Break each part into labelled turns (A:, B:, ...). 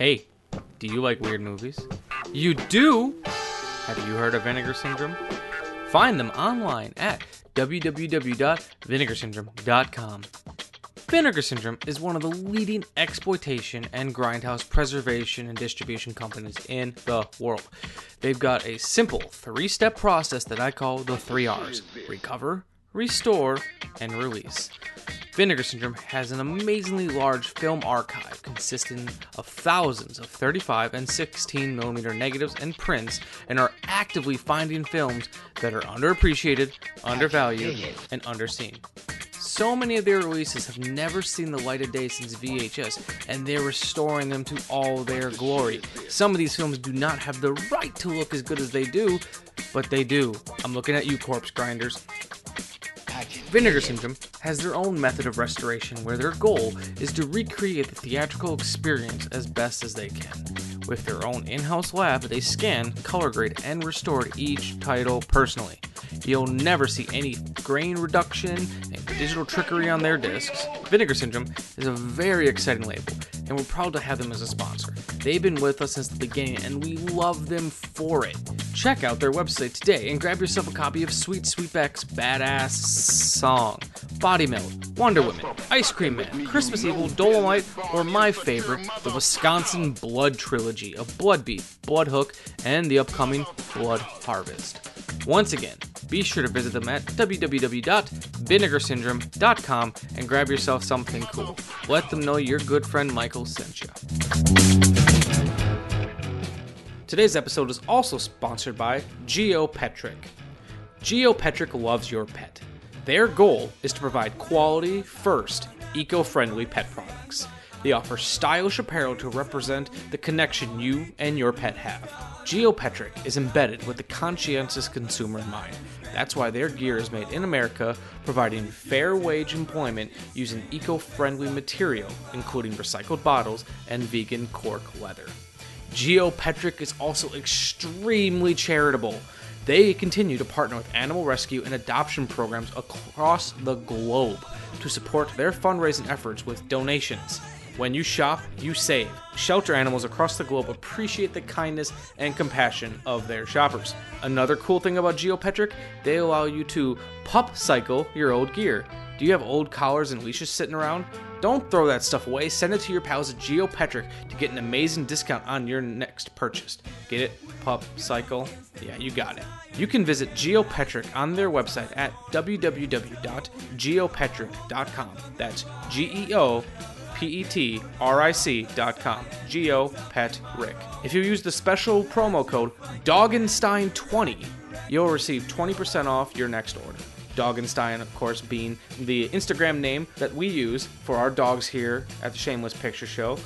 A: Hey, do you like weird movies? You do? Have you heard of Vinegar Syndrome? Find them online at www.vinegarsyndrome.com. Vinegar Syndrome is one of the leading exploitation and grindhouse preservation and distribution companies in the world. They've got a simple three step process that I call the three R's recover, restore, and release. Vinegar Syndrome has an amazingly large film archive consisting of thousands of 35 and 16 millimeter negatives and prints and are actively finding films that are underappreciated, undervalued, and underseen. So many of their releases have never seen the light of day since VHS, and they're restoring them to all their glory. Some of these films do not have the right to look as good as they do, but they do. I'm looking at you, corpse grinders. Vinegar Syndrome has their own method of restoration where their goal is to recreate the theatrical experience as best as they can. With their own in house lab, they scan, color grade, and restore each title personally. You'll never see any grain reduction and digital trickery on their discs. Vinegar Syndrome is a very exciting label, and we're proud to have them as a sponsor. They've been with us since the beginning, and we love them for it. Check out their website today and grab yourself a copy of Sweet Sweetback's badass song, Body Melt, Wonder Woman, Ice Cream Man, Christmas Evil, Dolomite, or my favorite, the Wisconsin Blood Trilogy of Blood Beef, Blood Hook, and the upcoming Blood Harvest. Once again, be sure to visit them at www.vinegarsyndrome.com and grab yourself something cool. Let them know your good friend Michael sent you. Today's episode is also sponsored by GeoPetric. GeoPetric loves your pet. Their goal is to provide quality, first, eco friendly pet products. They offer stylish apparel to represent the connection you and your pet have. GeoPetric is embedded with the conscientious consumer in mind. That's why their gear is made in America, providing fair wage employment using eco friendly material, including recycled bottles and vegan cork leather. GeoPetric is also extremely charitable. They continue to partner with animal rescue and adoption programs across the globe to support their fundraising efforts with donations. When you shop, you save. Shelter animals across the globe appreciate the kindness and compassion of their shoppers. Another cool thing about GeoPetric, they allow you to pup cycle your old gear. Do you have old collars and leashes sitting around? Don't throw that stuff away. Send it to your pals at GeoPetric to get an amazing discount on your next purchase. Get it? Pup Cycle? Yeah, you got it. You can visit GeoPetric on their website at www.geopetric.com. That's G E O P E T R I C.com. GeoPetric. If you use the special promo code Doggenstein20, you'll receive 20% off your next order. Doggenstein, of course, being the Instagram name that we use for our dogs here at the Shameless Picture Show.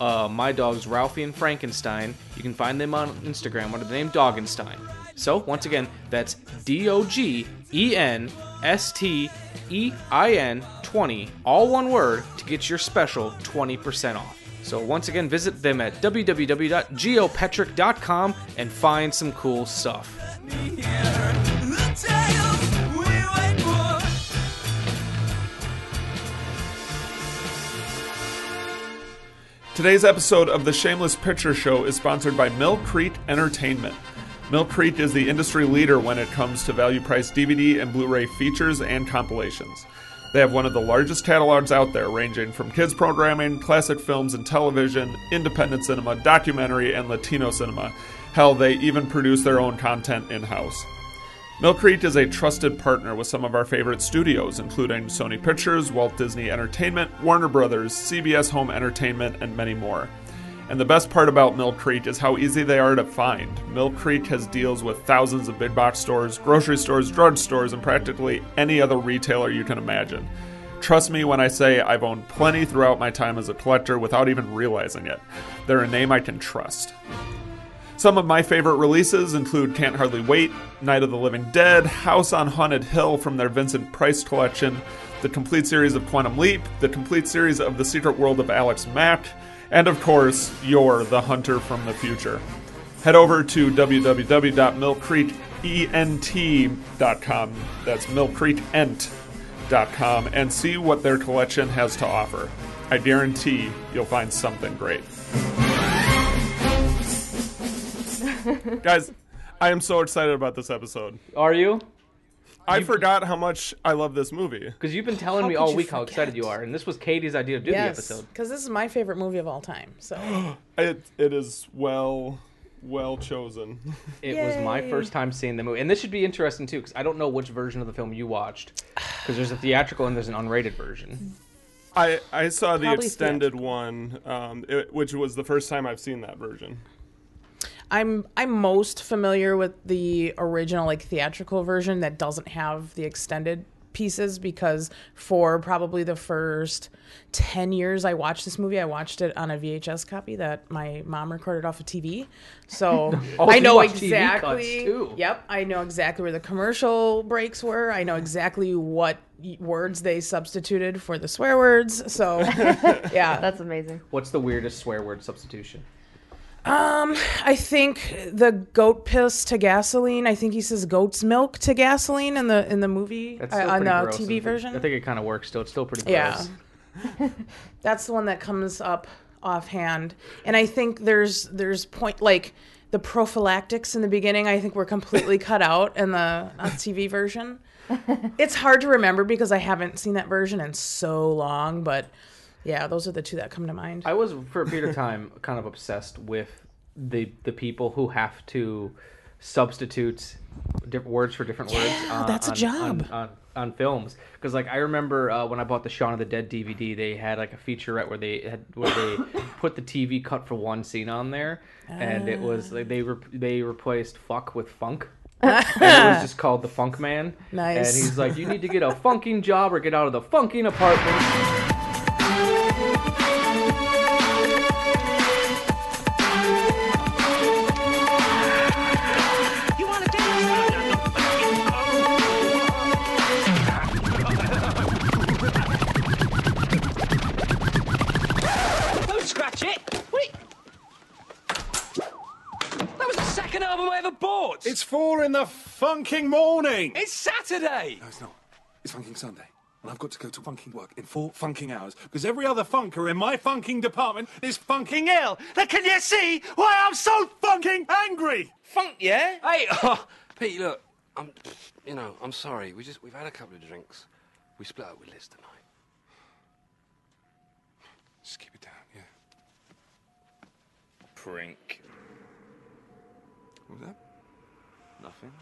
A: Uh, my dogs, Ralphie and Frankenstein, you can find them on Instagram under the name Doggenstein. So, once again, that's D O G E N S T E I N 20, all one word, to get your special 20% off. So, once again, visit them at www.geopetric.com and find some cool stuff.
B: Today's episode of the Shameless Picture Show is sponsored by Mill Creek Entertainment. Mill Creek is the industry leader when it comes to value priced DVD and Blu ray features and compilations. They have one of the largest catalogs out there, ranging from kids programming, classic films and television, independent cinema, documentary, and Latino cinema. Hell, they even produce their own content in house. Mill Creek is a trusted partner with some of our favorite studios, including Sony Pictures, Walt Disney Entertainment, Warner Brothers, CBS Home Entertainment, and many more. And the best part about Mill Creek is how easy they are to find. Mill Creek has deals with thousands of big box stores, grocery stores, drug stores, and practically any other retailer you can imagine. Trust me when I say I've owned plenty throughout my time as a collector without even realizing it. They're a name I can trust. Some of my favorite releases include Can't Hardly Wait, Night of the Living Dead, House on Haunted Hill from their Vincent Price collection, the complete series of Quantum Leap, the complete series of The Secret World of Alex Mack, and of course, you're the hunter from the future. Head over to www.millcreekent.com. That's millcreekent.com and see what their collection has to offer. I guarantee you'll find something great. Guys, I am so excited about this episode.
A: Are you?
B: I forgot how much I love this movie.
A: Because you've been telling
C: How
A: me all
C: you
A: week how excited you are, and this was Katie's idea to do the episode.
C: because this is my favorite movie of all time. So
B: It, it is well, well chosen.
A: It was my first time seeing the movie, and this should be interesting too, because I don't know which version of the film you watched, because there's a theatrical and there's an unrated version.
B: I, I saw the
C: Probably
B: extended one, um, it, which was the first time I've seen that version.
C: I'm I'm most familiar with the original like theatrical version that doesn't have the extended pieces because for probably the first 10 years I watched this movie I watched it on a VHS copy that my mom recorded off of TV so
A: Oh,
C: I know
A: watch TV cuts,
C: exactly yep I know exactly where the commercial breaks were. I know exactly what words they substituted for the swear words. So yeah.
D: That's amazing.
A: What's the weirdest swear word substitution?
C: I think the goat piss to gasoline. I think he says goat's milk to gasoline in the in the movie uh, on the
A: gross,
C: TV version.
A: I think it kind of works still. It's still pretty gross.
C: Yeah. That's the one that comes up offhand. And I think there's there's point like the prophylactics in the beginning. I think were completely cut out in the uh, TV version. It's hard to remember because I haven't seen that version in so long, but yeah, those are the two that come to mind.
A: I was for a period of time kind of obsessed with the the people who have to substitute different words for different words.
C: Yeah,
A: on-
C: that's a
A: on-
C: job.
A: on, on, on films. Because like I remember uh, when I bought the Shaun of the Dead DVD, they had like a featurette where they had where they put the TV cut for one scene on there, and it was like they re- they replaced fuck with funk. and it was just called the Funk Man.
C: Nice.
A: And he's like, "You need to get a funking job or get out of the funking apartment."
E: Four in the funking morning.
F: It's Saturday!
E: No, it's not. It's funking Sunday. And I've got to go to funking work in four funking hours because every other funker in my funking department is funking ill. Now, can you see why I'm so funking angry?
F: Funk, yeah?
G: Hey, oh, Pete, look, I'm, you know, I'm sorry. We just, we've had a couple of drinks. We split up with Liz tonight.
E: Just keep it down, yeah.
F: Prink.
E: What was that?
G: Nothing.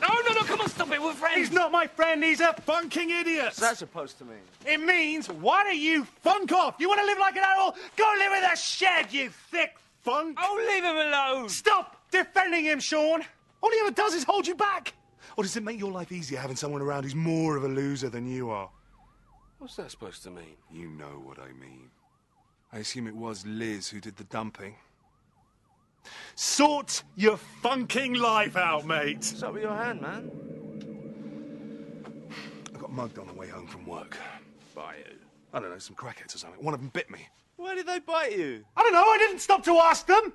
F: No, no, no, come on, stop it, we're friends!
E: He's not my friend, he's a funking idiot.
G: What's that supposed to mean?
E: It means, why don't you funk off? You want to live like an animal? Go live in a shed, you thick funk.
F: Oh, leave him alone!
E: Stop defending him, Sean. All he ever does is hold you back. Or does it make your life easier having someone around who's more of a loser than you are?
G: What's that supposed to mean?
E: You know what I mean. I assume it was Liz who did the dumping. Sort your funking life out, mate.
G: What's up with your hand, man?
E: I got mugged on the way home from work.
G: By who?
E: I don't know, some crackheads or something. One of them bit me.
G: Why did they bite you?
E: I don't know, I didn't stop to ask them.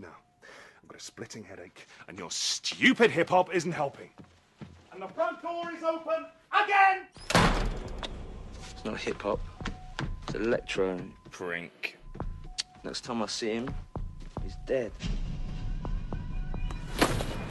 E: No, I've got a splitting headache, and your stupid hip hop isn't helping. And the front door is open again!
G: It's not hip hop. It's electro.
F: Prink.
G: Next time I see him, he's dead.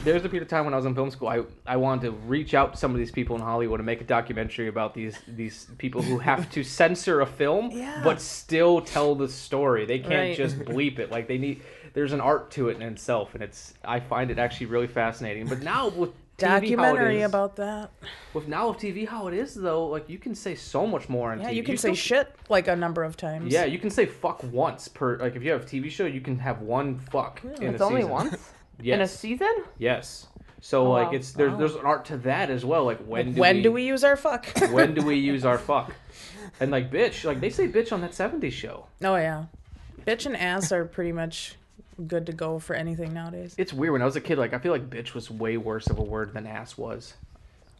A: There's a period of time when I was in film school, I, I wanted to reach out to some of these people in Hollywood and make a documentary about these these people who have to censor a film
C: Yeah.
A: but still tell the story. They can't
C: Right.
A: just bleep it. Like they need there's an art to it in itself and it's I find it actually really fascinating. But now with TV how it
C: Documentary
A: is,
C: about that.
A: with now with TV how it is though, like you can say so much more on
C: Yeah,
A: TV.
C: you can say
A: still-
C: shit like a number of times.
A: Yeah, you can say fuck once per like if you have a TV show, you can have one fuck in
D: It's
A: a
D: only
A: season.
D: once
A: Yes.
D: in a season.
A: Yes. So
D: Oh,
A: like
D: wow.
A: it's there's there's an art to that as well. Like when do
C: when
A: we,
C: do we use our fuck?
A: when do we use our fuck? And like bitch, like they say bitch on that 70s show.
C: oh yeah, bitch and ass are pretty much good to go for anything nowadays.
A: It's weird when I was a kid like I feel like bitch was way worse of a word than ass was.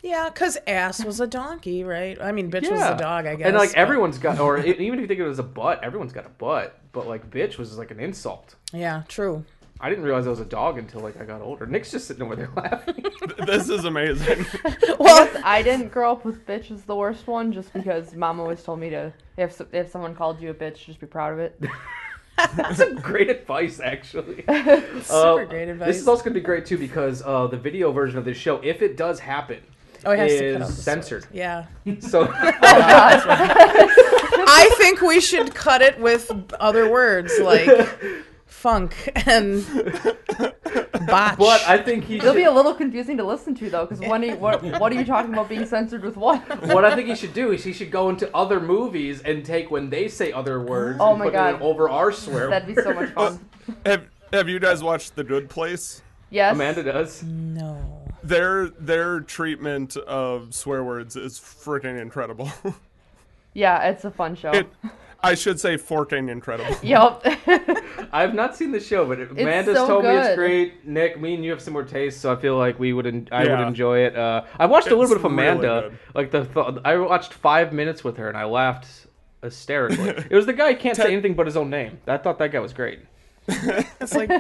C: Yeah, cause ass was a donkey, right? I mean, bitch was a dog, I guess.
A: And like
C: but-
A: everyone's got or even if you think it was a butt, everyone's got a butt, but like bitch was like an insult.
C: Yeah, true.
A: I didn't realize I was a dog until like I got older. Nick's just sitting over there laughing.
B: this is amazing.
C: Well,
D: I didn't grow up with bitch as the worst one, just because mom always told me to if if someone called you a bitch, just be proud of it.
A: That's a great advice, actually.
C: Super great advice.
A: This is also going to be great too because uh, the video version of this show, if it does happen,
C: oh, it has
A: is
C: to cut out the
A: censored.
C: swears. Yeah.
A: So
C: I think we should cut it with other words like funk and botch.
A: But I think he
D: It'll
A: should,
D: be a little confusing to listen to though, because when what, what are you talking about being censored with what?
A: what I think he should do is he should go into other movies and take when they say other words
D: Oh
A: and
D: my
A: put
D: God.
A: it over our swear. Words.
D: That'd be so much fun.
B: Have Have you guys watched The Good Place?
D: Yes.
A: Amanda does.
C: no.
B: Their their treatment of swear words is freaking incredible.
D: Yeah, it's a fun show.
B: it, I should say, forking incredible.
D: Yep.
A: I've not seen the show, but Amanda's
D: so
A: told me it's great. Nick, me and you have similar tastes, so I feel like we would. En- I would enjoy it. Uh, I watched a little
B: It's
A: bit of Amanda.
B: good.
A: like the th- I watched five minutes with her and I laughed hysterically. it was the guy who can't say anything but his own name. I thought that guy was great.
C: It's like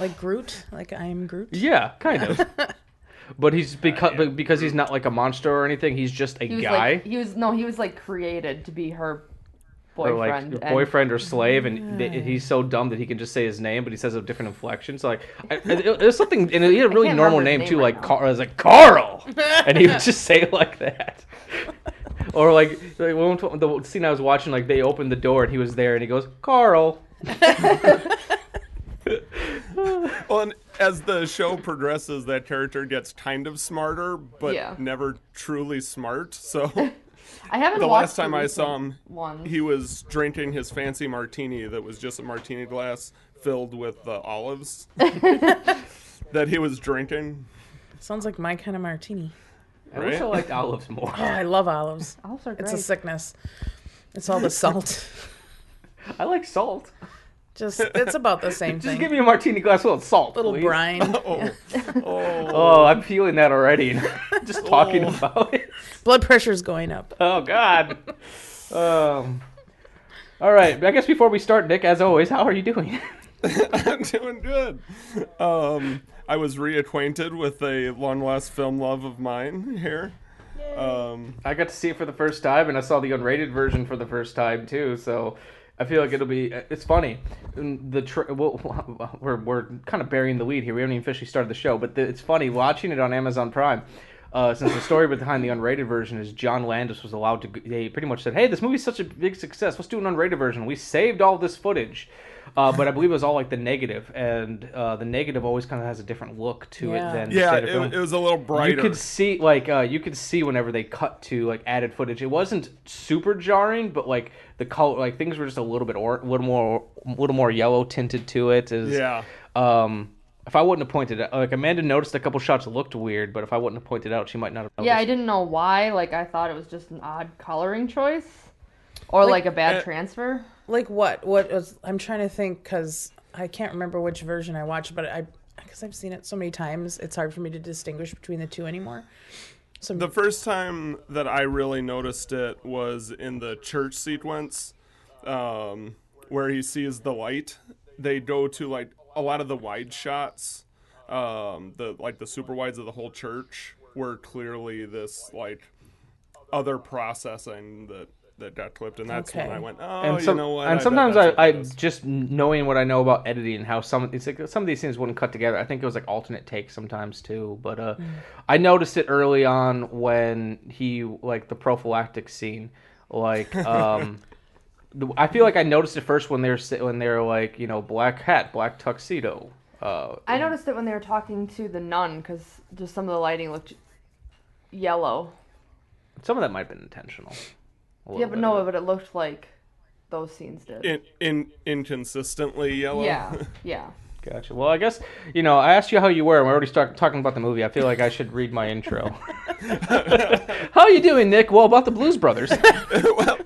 C: like Groot, like I am Groot.
A: Yeah, kind of. but he's because but because he's not like a monster or anything. He's just a
D: he
A: guy.
D: like he was no, he was like created to be her
A: or like
D: and-
A: boyfriend or slave, and th- he's so dumb that he can just say his name, but he says a different inflection. So like, I, it, it was something, and he had a really normal
D: remember
A: name too,
D: right
A: like
D: now.
A: Carl. I was like Carl, and he would just say it like that. or like, like one t- the scene I was watching, like they opened the door and he was there, and he goes Carl.
B: Well, and as the show progresses, that character gets kind of smarter, but
D: Yeah.
B: never truly smart. So
D: I haven't
B: the last time I saw him,
D: one.
B: he was drinking his fancy martini that was just a martini glass filled with uh, olives that he was drinking.
C: Sounds like my kind of martini.
A: I wish I liked olives more.
C: Oh, I love olives.
D: Olives are great.
C: It's a sickness. It's all the salt.
A: I like salt.
C: Just it's about the same thing.
A: Just
C: thing.
A: give me a martini glass full of salt, A
C: little
A: please.
C: brine.
B: Oh, oh,
A: Oh, I'm feeling that already. just talking
B: Oh.
A: about it.
C: Blood pressure's going up.
A: Oh God. Um. All right. I guess before we start, Nick, as always, how are you doing?
B: I'm doing good. Um, I was reacquainted with a long lost film love of mine here. Um,
A: I got to see it for the first time, and I saw the unrated version for the first time too. So I feel like it'll be. It's funny. The tra- we're we're kind of burying the lead here. We haven't even officially started the show, but the, it's funny watching it on Amazon Prime. Uh, since the story behind the unrated version is John Landis was allowed to, they pretty much said, "Hey, this movie's such a big success. Let's do an unrated version. We saved all this footage." Uh, but I believe it was all like the negative, and uh, the negative always kind of has a different look to
C: Yeah.
A: it than
B: yeah,
A: standard film.
B: it, it was a little brighter.
A: You could see like uh, you could see whenever they cut to like added footage. It wasn't super jarring, but like the color, like things were just a little bit or a little more, a little more yellow tinted to it. Is
B: Yeah.
A: Um, if I wouldn't have pointed out, like Amanda noticed a couple shots looked weird, but if I wouldn't have pointed out, she might not have. Noticed.
D: yeah, I didn't know why. Like I thought it was just an odd coloring choice, or like,
C: Like,
D: a bad
B: uh,
D: transfer.
C: Like what? What was? I'm trying to think because I can't remember which version I watched, but I because I've seen it so many times, it's hard for me to distinguish between the two anymore. So
B: The first time that I really noticed it was in the church sequence, um, where he sees the light. They go to like a lot of the wide shots, um, the like the super wides of the whole church were clearly this like other processing that that got clipped, and that's when I went, oh,
A: and,
B: you know what?
A: and
B: bet
A: sometimes I,
B: what
A: I just knowing what I know about editing and how some it's like some of these things wouldn't cut together. I think it was like alternate takes sometimes too. But uh, I noticed it early on when he like the prophylactic scene, like um, I feel like I noticed it first when they're when they're like you know black hat, black tuxedo. Uh,
D: I noticed it when they were talking to the nun because just some of the lighting looked yellow.
A: some of that might have been intentional. A
D: Yeah, but no,
A: of
D: but it looked like those scenes did.
B: in, in inconsistently yellow.
D: yeah, yeah.
A: Gotcha. Well, I guess you know I asked you how you were, and we're already start talking about the movie. I feel like I should read my intro. how are you doing, Nick? Well, about the Blues Brothers,
B: well,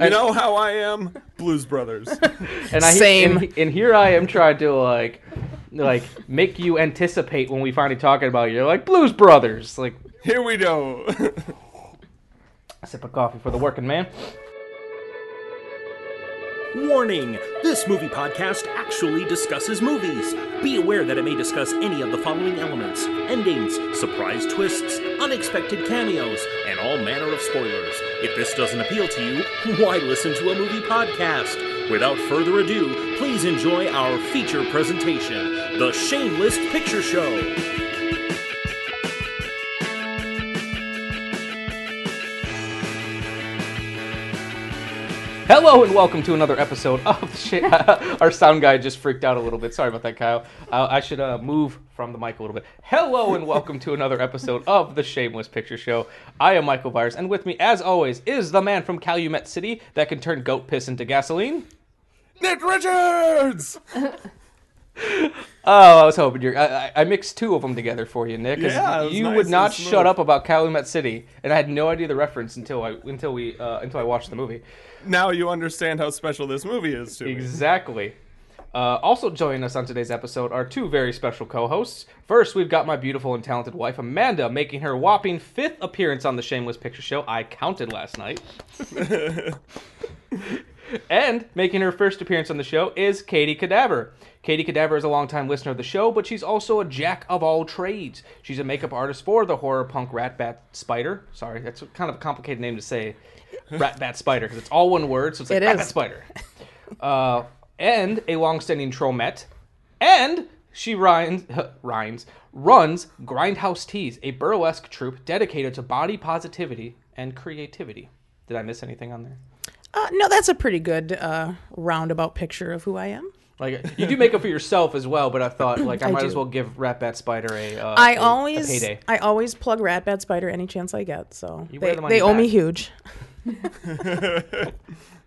B: you know how I am, Blues Brothers.
A: and I
C: Same.
A: And, and here I am trying to like, like make you anticipate when we finally talking about it. You're like Blues Brothers, like
B: Here we go.
A: A sip of coffee for the working man.
H: Warning! This movie podcast actually discusses movies. Be aware that it may discuss any of the following elements endings, surprise twists, unexpected cameos, and all manner of spoilers. If this doesn't appeal to you, why listen to a movie podcast? Without further ado, please enjoy our feature presentation The Shameless Picture Show.
A: Hello and welcome to another episode of the Sh- Our sound guy just freaked out a little bit. Sorry about that, Kyle. Uh, I should uh, move from the mic a little bit. Hello and welcome to another episode of the Shameless Picture Show. I am Michael Byers, and with me, as always, is the man from Calumet City that can turn goat piss into gasoline.
B: Nick Richards.
A: Oh, I was hoping you're. I, I- I mixed two of them together for you, Nick. 'cause
B: Yeah, it was
A: you
B: nice
A: would
B: and
A: not
B: smooth.
A: shut up about Calumet City, and I had no idea the reference until I until we uh, until I watched the movie.
B: Now you understand how special this movie is to me.
A: Exactly. Uh, also joining us on today's episode are two very special co-hosts. First, we've got my beautiful and talented wife Amanda, making her whopping fifth appearance on the Shameless Picture Show. I counted last night. and making her first appearance on the show is Katie Cadaver. Katie Cadaver is a longtime listener of the show, but she's also a jack of all trades. She's a makeup artist for the horror punk Rat Bat Spider. Sorry, that's kind of a complicated name to say. Rat Bat Spider, because it's all one word, so it's like
C: It
A: Rat. Bat Spider. Uh, and a long-standing Tromette. And she rhymes, rhymes, runs Grindhouse Tease, a burlesque troupe dedicated to body positivity and creativity. Did I miss anything on there?
C: Uh, no, that's a pretty good uh, roundabout picture of who I am.
A: Like you do makeup for yourself as well, but I thought like I,
C: I
A: might
C: do.
A: as well give Rat Bat Spider a. Uh,
C: I
A: a- a
C: always,
A: payday.
C: I always plug Rat Bat Spider any chance I get. So
A: You
C: they, they owe me huge.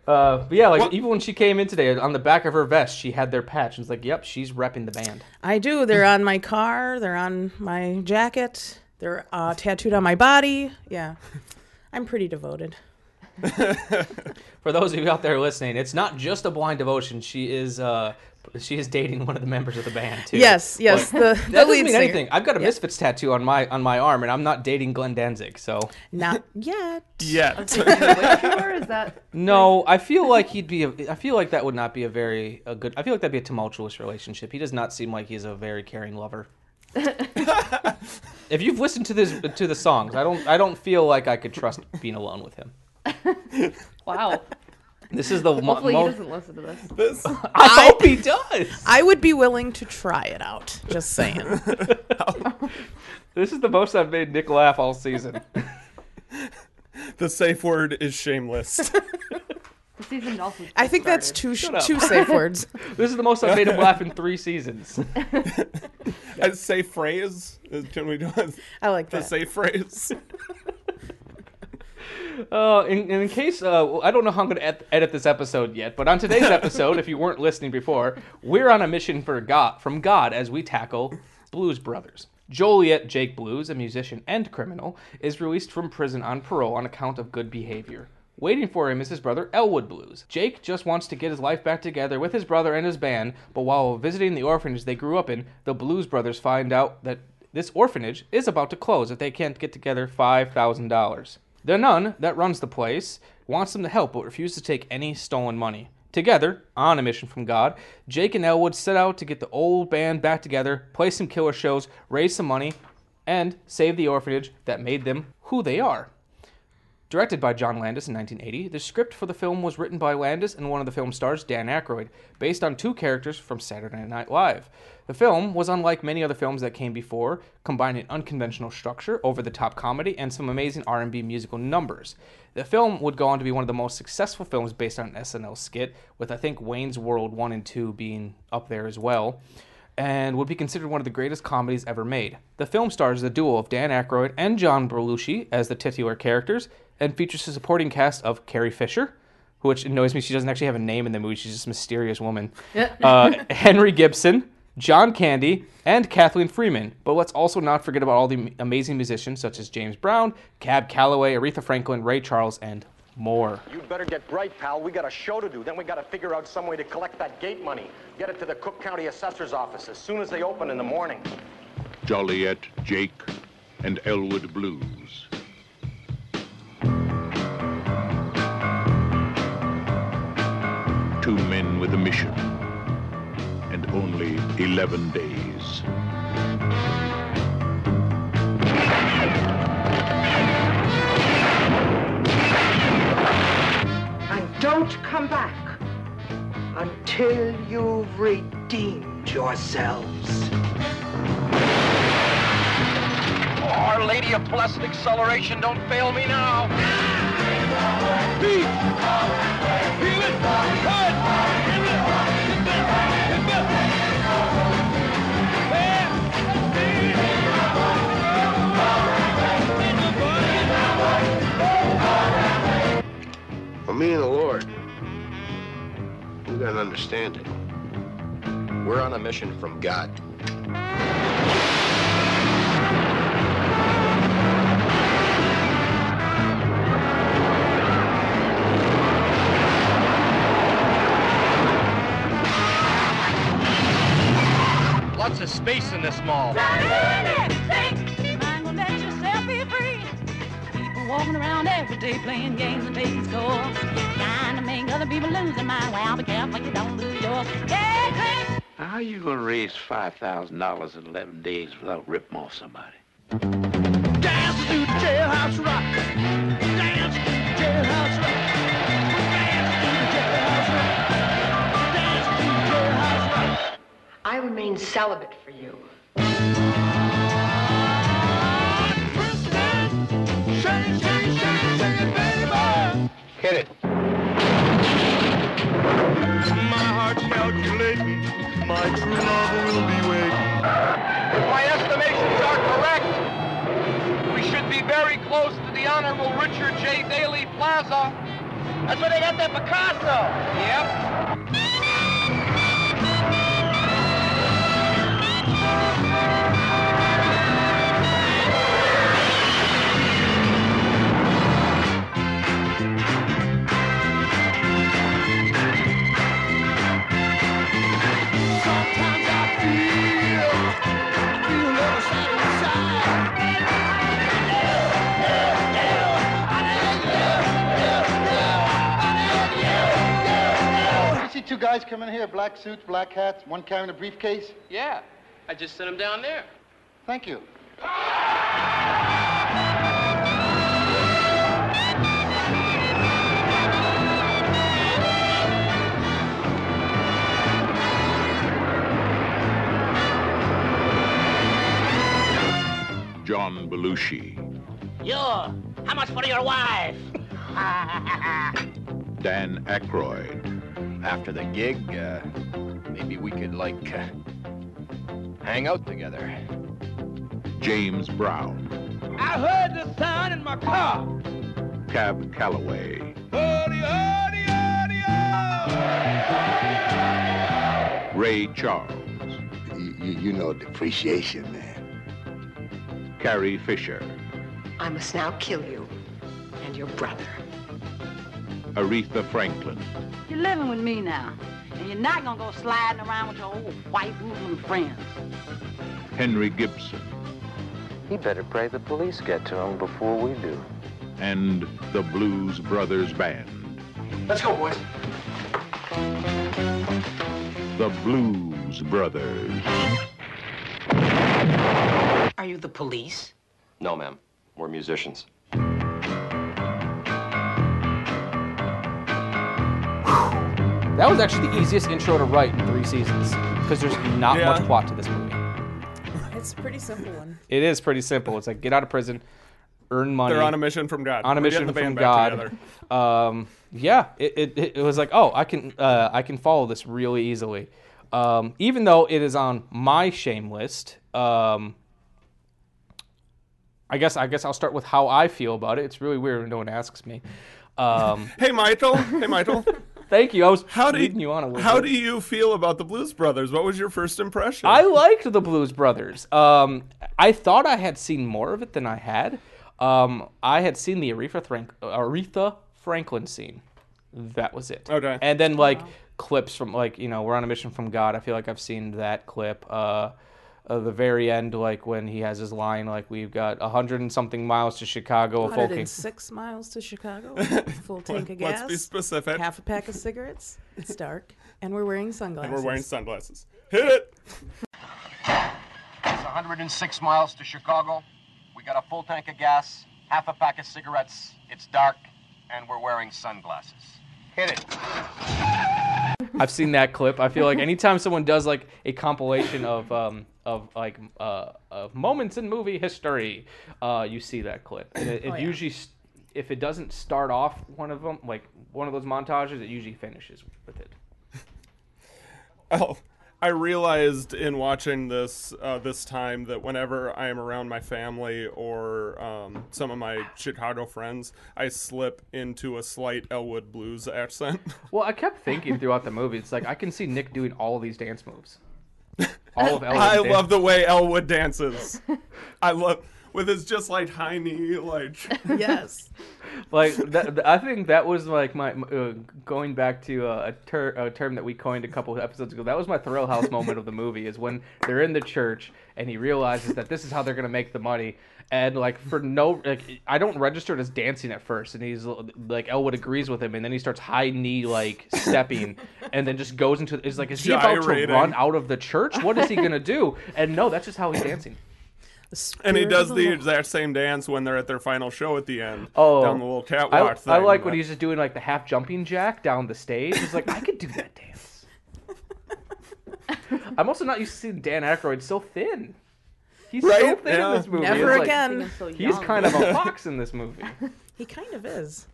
A: Uh, but yeah, like even when she came in today, on the back of her vest, she had their patch. And it's like, yep, she's repping the band.
C: I do. They're on my car. They're on my jacket. They're uh, tattooed on my body. Yeah, I'm pretty devoted.
A: For those of you out there listening, it's not just a blind devotion. She is uh, she is dating one of the members of the band too.
C: Yes, yes.
A: But
C: the
A: that
C: the
A: doesn't
C: lead
A: mean
C: singer.
A: anything. I've got a Misfits tattoo on my on my arm, and I'm not dating Glenn Danzig. So
C: Not yet.
B: Yet.
D: Which is that?
A: no, I feel like he'd be. A, I feel like that would not be a very a good. I feel like that'd be a tumultuous relationship. He does not seem like he's a very caring lover. if you've listened to this to the songs, I don't. I don't feel like I could trust being alone with him.
D: Wow.
A: This is the mo-
D: Hopefully he doesn't listen to this.
B: This,
A: I hope he does.
C: I would be willing to try it out. Just saying.
A: This is the most I've made Nick laugh all season.
B: the safe word is shameless.
D: The season also.
C: I think that's two
A: up.
C: two safe words.
A: This is the most I've made him laugh in three seasons.
B: A safe phrase. Can we do a,
C: I like
B: the
C: that.
B: The safe phrase?
A: Uh, in, in case uh, I don't know how I'm going to ed- edit this episode yet, but on today's episode, if you weren't listening before, we're on a mission for God from God as we tackle Blues Brothers. Joliet Jake Blues, a musician and criminal, is released from prison on parole on account of good behavior. Waiting for him is his brother Elwood Blues. Jake just wants to get his life back together with his brother and his band, but while visiting the orphanage they grew up in, the Blues Brothers find out that this orphanage is about to close if they can't get together $5,000. The nun that runs the place wants them to help but refuses to take any stolen money. Together, on a mission from God, Jake and Elwood set out to get the old band back together, play some killer shows, raise some money, and save the orphanage that made them who they are. Directed by John Landis in 1980, the script for the film was written by Landis and one of the film stars, Dan Aykroyd, based on two characters from Saturday Night Live. The film was unlike many other films that came before, combining unconventional structure, over-the-top comedy, and some amazing R&B musical numbers. The film would go on to be one of the most successful films based on an SNL skit, with I think Wayne's World 1 and 2 being up there as well and would be considered one of the greatest comedies ever made. The film stars the duo of Dan Aykroyd and John Belushi as the titular characters, and features a supporting cast of Carrie Fisher, which annoys me. She doesn't actually have a name in the movie. She's just a mysterious woman. uh, Henry Gibson, John Candy, and Kathleen Freeman. But let's also not forget about all the amazing musicians such as James Brown, Cab Calloway, Aretha Franklin, Ray Charles, and more.
I: You'd better get bright, pal. We got a show to do. Then we got to figure out some way to collect that gate money. Get it to the Cook County Assessor's office as soon as they open in the morning.
J: Joliet, Jake, and Elwood Blues. Two men with a mission, and only 11 days.
K: And don't come back until you've redeemed yourselves.
I: Our Lady of Blessed Acceleration, don't fail me now.
L: For me and the Lord, we got an understanding. We're on a mission from God.
I: Lots of space in this mall.
M: Mind will let yourself be free. People walking around every day playing games people lose their mind. Well, be careful you don't lose yours. Yeah, Chris.
N: Now, how you gonna raise five thousand dollars in eleven days without ripping off somebody?
K: Dance to the jailhouse rock. Dance to the jailhouse rock. Dance to the jailhouse rock. Dance to the jailhouse rock.
O: I remain celibate for you.
L: Hit it.
K: My heart's calculating. My true love will be waiting.
I: If my estimations are correct, we should be very close to the Honorable Richard J. Daley Plaza. That's where they got that Picasso. Yep.
P: Two guys coming here, black suits, black hats, one carrying a briefcase?
Q: Yeah, I just sent him down there.
P: Thank you.
J: John Belushi,
M: You, how much for your wife?
J: Dan Aykroyd,
L: After the gig, uh, maybe we could, like, uh, hang out together.
J: James Brown,
K: I heard the sound in my car.
J: Cab Calloway, Ray Charles,
L: You, you, you know depreciation, man.
J: Carrie Fisher,
O: I must now kill you and your brother.
J: Aretha Franklin,
M: You're living with me now. And you're not gonna go sliding around with your old white woman friends.
J: Henry Gibson,
R: He better pray the police get to him before we do.
J: and the Blues Brothers Band.
I: Let's go, boys.
J: The Blues Brothers.
O: Are you the police?
I: No, ma'am. We're musicians.
A: That was actually the easiest intro to write in three seasons because there's not
B: Yeah.
A: much plot to this movie.
C: It's a pretty simple one.
A: It is pretty simple. It's like get out of prison, earn money.
B: They're on a mission from God.
A: On a mission from God. Um, yeah, it, it, it was like, oh, I can uh, I can follow this really easily. Um, even though it is on my shame list, um, I guess I guess I'll start with how I feel about it. It's really weird when no one asks me. Um,
B: Hey, Michael. Hey, Michael.
A: thank you. I was
B: How do
A: leading
B: you,
A: you on a little
B: How
A: bit.
B: do you feel about the Blues Brothers? What was your first impression?
A: I liked the Blues Brothers. Um, I thought I had seen more of it than I had. Um, I had seen the Aretha, Frank- Aretha Franklin scene. That was it.
B: Okay.
A: And then like clips from like you know we're on a mission from God. I feel like I've seen that clip. Uh, uh, the very end, like when he has his line, like we've got a hundred and something miles to Chicago. A full king.
C: 106 miles to Chicago. Full tank of gas.
B: Let's be specific.
C: Half a pack of cigarettes. It's dark, and we're wearing sunglasses.
B: And we're wearing sunglasses. Hit it.
I: It's 106 miles to Chicago. We got a full tank of gas, half a pack of cigarettes. It's dark, and we're wearing sunglasses.
L: Hit it.
A: I've seen that clip. I feel like anytime someone does like a compilation of um of like uh of moments in movie history, uh you see that clip. And it, it
C: Oh, yeah.
A: usually if it doesn't start off one of them like one of those montages, it usually finishes with it.
B: Oh, I realized in watching this uh, this time that whenever I am around my family or um, some of my Chicago friends, I slip into a slight Elwood blues accent.
A: Well, I kept thinking throughout the movie, it's like I can see Nick doing all of these dance moves. All of Elwood's
B: I
A: dance-
B: love the way Elwood dances. I love with his just like high knee, like
C: yes.
A: like that, I think that was like my uh, going back to uh, a, ter- a term that we coined a couple of episodes ago. That was my Thrill House moment of the movie is when they're in the church and he realizes that this is how they're gonna make the money. And like for no, like I don't register it as dancing at first, and he's like Elwood agrees with him, and then he starts high knee like stepping, and then just goes into is like is he about to run out of the church? What is he gonna do? And no, that's just how he's dancing.
B: and he does the
C: the
B: exact same dance when they're at their final show at the end.
A: Oh,
B: down the little
A: I,
B: catwalk.
A: I
B: thing.
A: like when he's just doing like the half jumping jack down the stage. He's like, I could do that dance. I'm also not used to seeing Dan Aykroyd so thin. He's so thin
B: Yeah.
A: in this movie.
C: Never
A: It's like-
C: again.
D: so
A: He's kind of a fox in this movie.
C: He kind of is.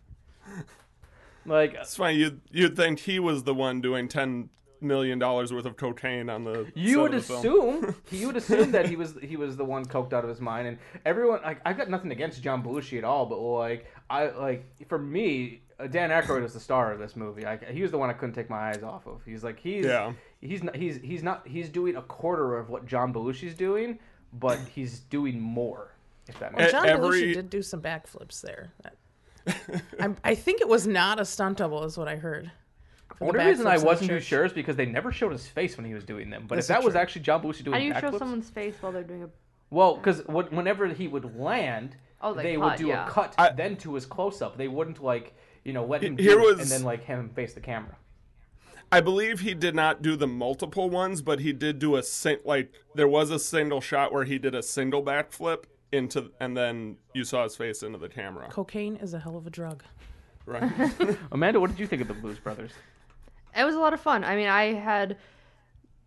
A: Like
B: It's funny. You'd you'd think he was the one doing ten million dollars worth of cocaine on the.
A: you
B: set
A: would
B: of the film.
A: assume you would assume that he was he was the one coked out of his mind, and everyone like I've got nothing against John Belushi at all, but like I like for me, uh, Dan Aykroyd was the star of this movie. I, he was the one I couldn't take my eyes off of. He's like he's
B: Yeah.
A: he's not he's he's not he's doing a quarter of what John Belushi's doing, but he's doing more. If that
C: Well,
A: makes
C: John
B: every-
C: Belushi did do some backflips there. That- I'm, I think it was not a stunt double, is what I heard. for
A: The
C: the
A: only reason I
C: backflips in the
A: wasn't too sure is because they never showed his face when he was doing them. But
C: This
A: if that
C: is
A: was
C: true.
A: actually John Belushi doing
D: How do you show
A: backflips,
D: someone's face while they're doing a?
A: Well, because whenever he would land,
D: Oh, they
A: they
D: cut,
A: would do
D: yeah.
A: a cut then to his close up. They wouldn't like you know let him
B: Here
A: do it and then like have him face the camera.
B: I believe he did not do the multiple ones, but he did do a sing- like there was a single shot where he did a single backflip into, and then you saw his face into the camera.
C: Cocaine is a hell of a drug.
B: Right.
A: Amanda, what did you think of the Blues Brothers?
D: It was a lot of fun. I mean, I had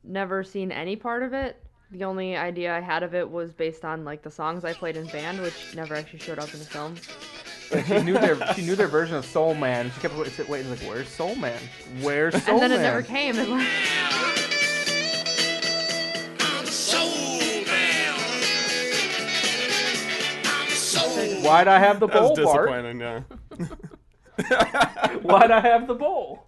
D: never seen any part of it. The only idea I had of it was based on like the songs I played in band, which never actually showed up in the film.
A: She knew their she knew their version of Soul Man. And she kept waiting, waiting like, "Where's Soul Man? Where's Soul Man?"
D: and then
A: Man?"
D: it never came. And like,
A: Why'd I have the
B: That was
A: bowl, Bart?
B: disappointing. Yeah.
A: Why'd I have the bowl?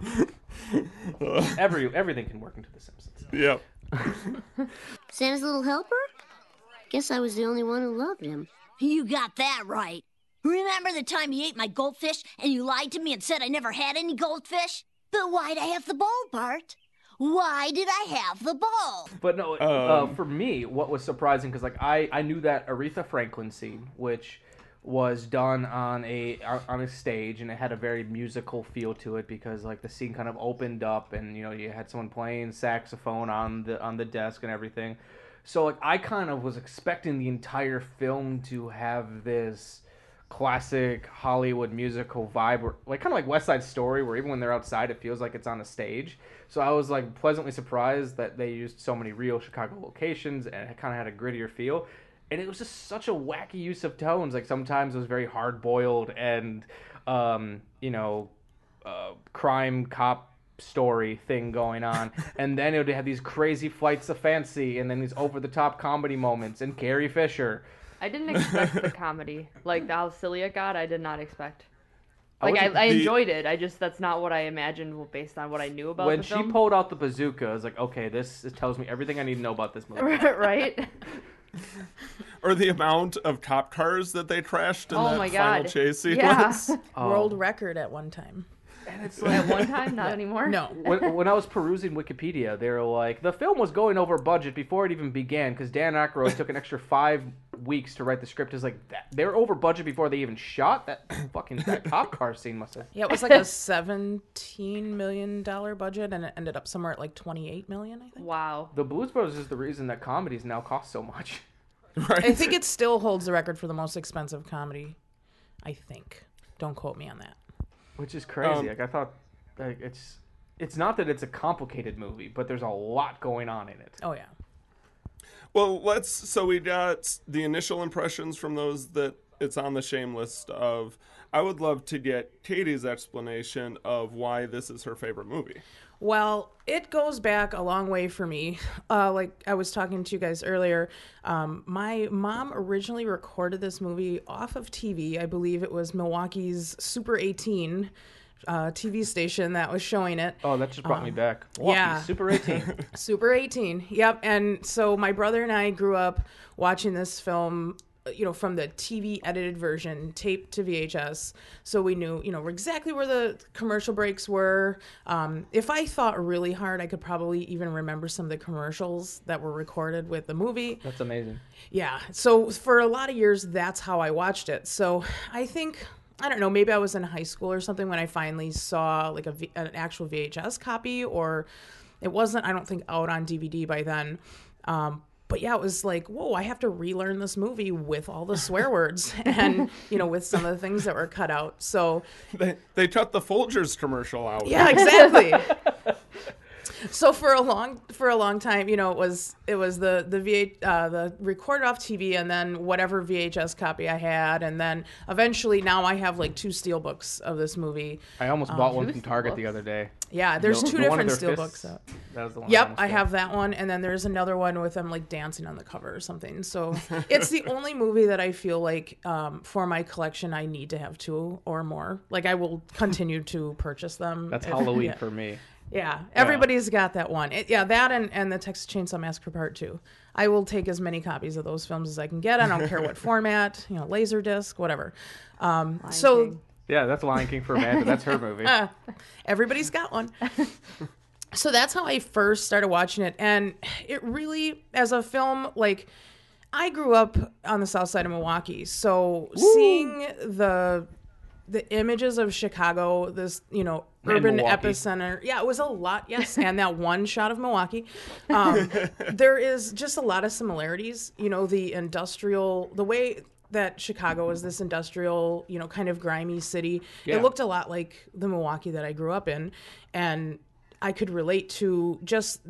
A: Every everything can work into The Simpsons.
B: Yep.
S: Santa's little helper? Guess I was the only one who loved him.
T: You got that right. Remember the time you ate my goldfish and you lied to me and said I never had any goldfish? But why'd I have the bowl, Bart? Why did I have the bowl?
A: But no, uh,
B: Um,
A: for me, what was surprising because like I I knew that Aretha Franklin scene, which was done on a on a stage and it had a very musical feel to it because like the scene kind of opened up and you know you had someone playing saxophone on the on the desk and everything. So like I kind of was expecting the entire film to have this classic Hollywood musical vibe, like kind of like West Side Story, where even when they're outside, it feels like it's on a stage. So I was like pleasantly surprised that they used so many real Chicago locations and it kind of had a grittier feel. And it was just such a wacky use of tones. Like sometimes it was very hard boiled and, um, you know, uh, crime cop story thing going on, and then it would have these crazy flights of fancy, and then these over the top comedy moments, and Carrie Fisher.
D: I didn't expect the comedy, like how silly it got. I did not expect. Like I,
A: wasn't-
D: I enjoyed it. I just that's not what I imagined based on what I knew about
A: when
D: the
A: she
D: film.
A: pulled out the bazooka, I was like, okay, this tells me everything I need to know about this movie.
D: right?
B: Or the amount of cop cars that they trashed in
D: Oh
B: that
D: my
B: final
D: God.
B: chase
D: Yeah.
B: sequence. Oh.
C: World record at one time.
A: And it's
D: At one time, not anymore.
C: No.
A: when, when I was perusing Wikipedia, they were like, the film was going over budget before it even began because Dan Aykroyd took an extra five weeks to write the script. Is like that they were over budget before they even shot that fucking that cop car scene. Must have.
C: Yeah, it was like a seventeen million dollar budget, and it ended up somewhere at like twenty-eight million. I think.
D: Wow.
A: The Blues Brothers is the reason that comedies now cost so much.
B: Right.
C: I think it still holds the record for the most expensive comedy. I think. Don't quote me on that.
A: Which is crazy.
B: Um,
A: like I thought. like it's it's not that it's a complicated movie, but there's a lot going on in it.
C: Oh yeah.
B: Well, let's. So we got the initial impressions from those that it's on the shame list of. I would love to get Katie's explanation of why this is her favorite movie.
C: Well, it goes back a long way for me. Uh, like I was talking to you guys earlier, um, my mom originally recorded this movie off of TV. I believe it was Milwaukee's Super 18 uh, TV station that was showing it.
A: Oh, that just brought me
C: Um,
A: back. Milwaukee,
C: yeah.
A: Super 18.
C: Super 18. Yep. And so my brother and I grew up watching this film, you know, from the TV edited version, taped to VHS. So we knew, you know, exactly where the commercial breaks were. Um, if I thought really hard, I could probably even remember some of the commercials that were recorded with the movie.
A: That's amazing.
C: Yeah. So for a lot of years, that's how I watched it. So I think I don't know. Maybe I was in high school or something when I finally saw like a v- an actual VHS copy, or it wasn't. I don't think out on DVD by then. Um, but yeah, it was like, whoa! I have to relearn this movie with all the swear words and you know with some of the things that were cut out. So
B: They they cut the Folgers commercial out.
C: yeah, exactly. so for a long for a long time, you know, it was it was the the VH uh, the recorded off TV and then whatever VHS copy I had, and then eventually now I have like two steel books of this movie.
A: I almost
C: Um,
A: bought one from Target the other day.
C: Yeah, there's
A: The-
C: two
A: the one of
C: different
A: their
C: steelbooks.
A: That was the one.
C: Yep,
A: almost
C: I have that one, and then there's another one with them like dancing on the cover or something. So it's the only movie that I feel like um, for my collection I need to have two or more. Like I will continue to purchase them.
A: That's
C: if-
A: Halloween
C: yeah.
A: for me.
C: Yeah, everybody's got that one. It, yeah, that and, and the Texas Chainsaw Massacre Part Two. I will take as many copies of those films as I can get. I don't care what format, you know, laser disc, whatever. Um, so
A: Yeah, that's Lion King for Amanda. That's her movie.
C: uh, everybody's got one. so that's how I first started watching it, and it really, as a film, like I grew up on the south side of Milwaukee, so seeing the the images of Chicago, this you know urban epicenter, yeah, it was a lot. Yes, and that one shot of Milwaukee, um, there is just a lot of similarities. You know, the industrial, the way that Chicago is this industrial, you know, kind of grimy city.
A: Yeah.
C: It looked a lot like the Milwaukee that I grew up in, and I could relate to just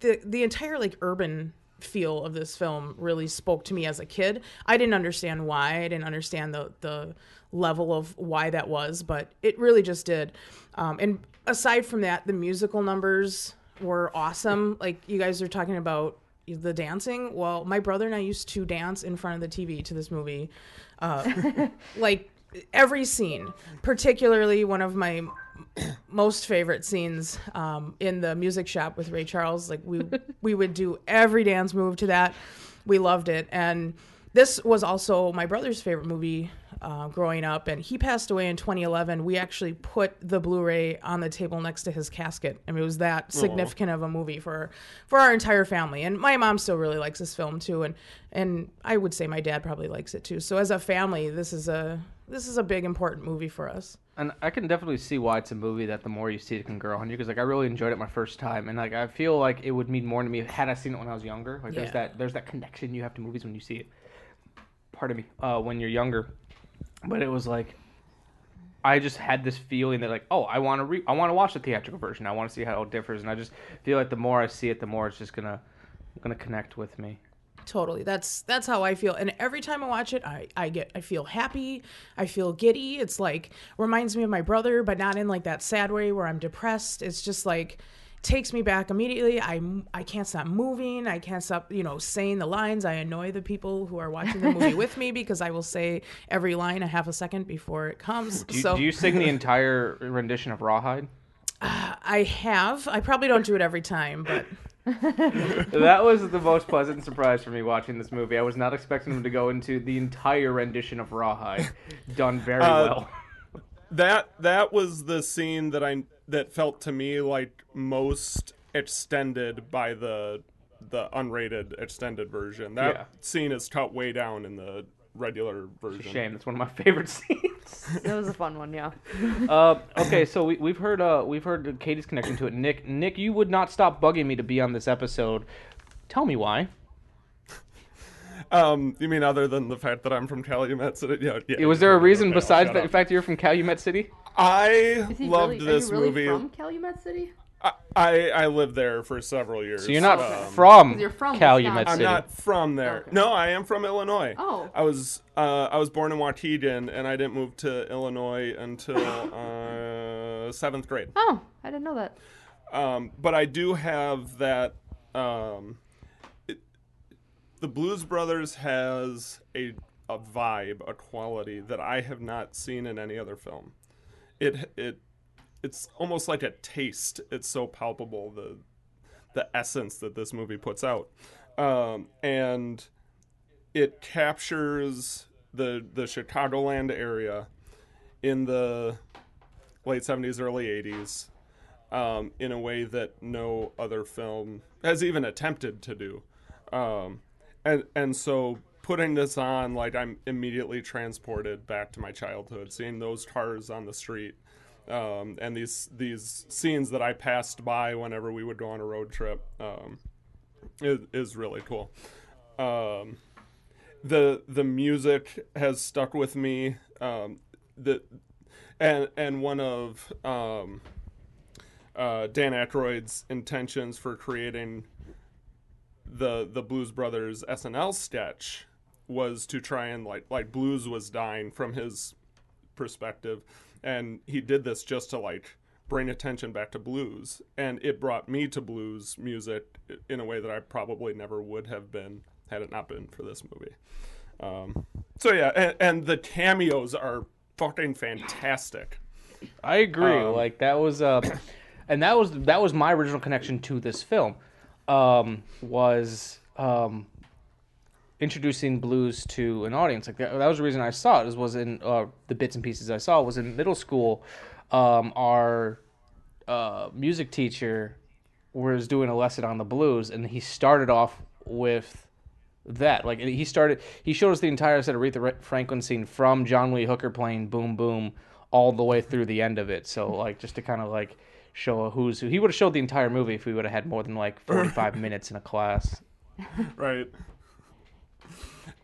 C: the the entire like urban feel of this film really spoke to me as a kid. I didn't understand why. I didn't understand the the level of why that was, but it really just did. Um, and aside from that, the musical numbers were awesome. Like you guys are talking about the dancing. Well, my brother and I used to dance in front of the TV to this movie. Uh, like every scene, particularly one of my most favorite scenes um, in the music shop with Ray Charles. Like we we would do every dance move to that. We loved it, and this was also my brother's favorite movie uh, growing up. And he passed away in 2011. We actually put the Blu-ray on the table next to his casket. I mean, it was that significant of a movie for for our entire family. And my mom still really likes this film too, and and I would say my dad probably likes it too. So as a family, this is a this is a big important movie for us.
A: And I can definitely see why it's a movie that the more you see it can grow on you. Because like I really enjoyed it my first time, and like I feel like it would mean more to me had I seen it when I was younger. Like
C: Yeah.
A: there's that there's that connection you have to movies when you see it. Pardon me. Uh, when you're younger, but it was like I just had this feeling that like oh I want to re- I want to watch the theatrical version. I want to see how it all differs, and I just feel like the more I see it, the more it's just gonna gonna connect with me.
C: Totally. That's that's how I feel. And every time I watch it, I, I get I feel happy. I feel giddy. It's like reminds me of my brother, but not in like that sad way where I'm depressed. It's just like takes me back immediately. I I can't stop moving. I can't stop, you know, saying the lines. I annoy the people who are watching the movie with me because I will say every line a half a second before it comes.
A: Do you,
C: so
A: do you sing the entire rendition of Rawhide?
C: Uh, I have. I probably don't do it every time, but
A: that was the most pleasant surprise for me watching this movie. I was not expecting him to go into the entire rendition of Rawhide, done very
B: Uh,
A: well.
B: That that was the scene that I that felt to me like most extended by the the unrated extended version. That
A: Yeah.
B: scene is cut way down in the regular
A: It's
B: version.
A: a shame. That's one of my favorite scenes.
D: That was a fun one, yeah.
A: uh, okay, so we, we've heard uh, we've heard Katie's connection to it. Nick, Nick, you would not stop bugging me to be on this episode. Tell me why.
B: Um, you mean other than the fact that I'm from Calumet City? Yeah, yeah.
A: was there a reason
B: okay,
A: besides
B: shut
A: the
B: up.
A: fact that you're from Calumet City?
B: I loved
D: really,
B: this
D: are you really
B: movie.
D: from Calumet City?
B: I I lived there for several years.
A: So you're not
B: Um,
A: from
D: You're from
A: Calumet
B: I'm not from there. No, I am from Illinois.
D: Oh.
B: I was uh, I was born in Waukegan, and I didn't move to Illinois until uh, seventh grade.
D: Oh, I didn't know that.
B: Um, but I do have that. Um, it, the Blues Brothers has a a vibe, a quality that I have not seen in any other film. It it it's almost like a taste. It's so palpable the the essence that this movie puts out, um, and it captures the the Chicagoland area in the late seventies, early eighties, um, in a way that no other film has even attempted to do, um, and and so putting this on, like I'm immediately transported back to my childhood, seeing those cars on the street, um, and these these scenes that I passed by whenever we would go on a road trip, um, is, is really cool. Um, the the music has stuck with me. Um, the and and one of um, uh, Dan Aykroyd's intentions for creating the the Blues Brothers SNL sketch was to try and like like blues was dying from his perspective, and he did this just to like bring attention back to blues, and it brought me to blues music in a way that I probably never would have been had it not been for this movie. Um, so yeah, and, and the cameos are fucking fantastic.
A: I agree.
B: Um,
A: like that was, uh, and that was that was my original connection to this film. Um, was um, introducing blues to an audience. Like that, that was the reason I saw it. Was was in uh, the bits and pieces I saw was in middle school. Um, our uh, music teacher was doing a lesson on the blues, and he started off with that. Like he started, he showed us the entire set of Aretha Franklin scene from John Lee Hooker playing "Boom Boom" all the way through the end of it. So like just to kind of like show who's who. He would have showed the entire movie if we would have had more than like forty five minutes in a class.
B: right.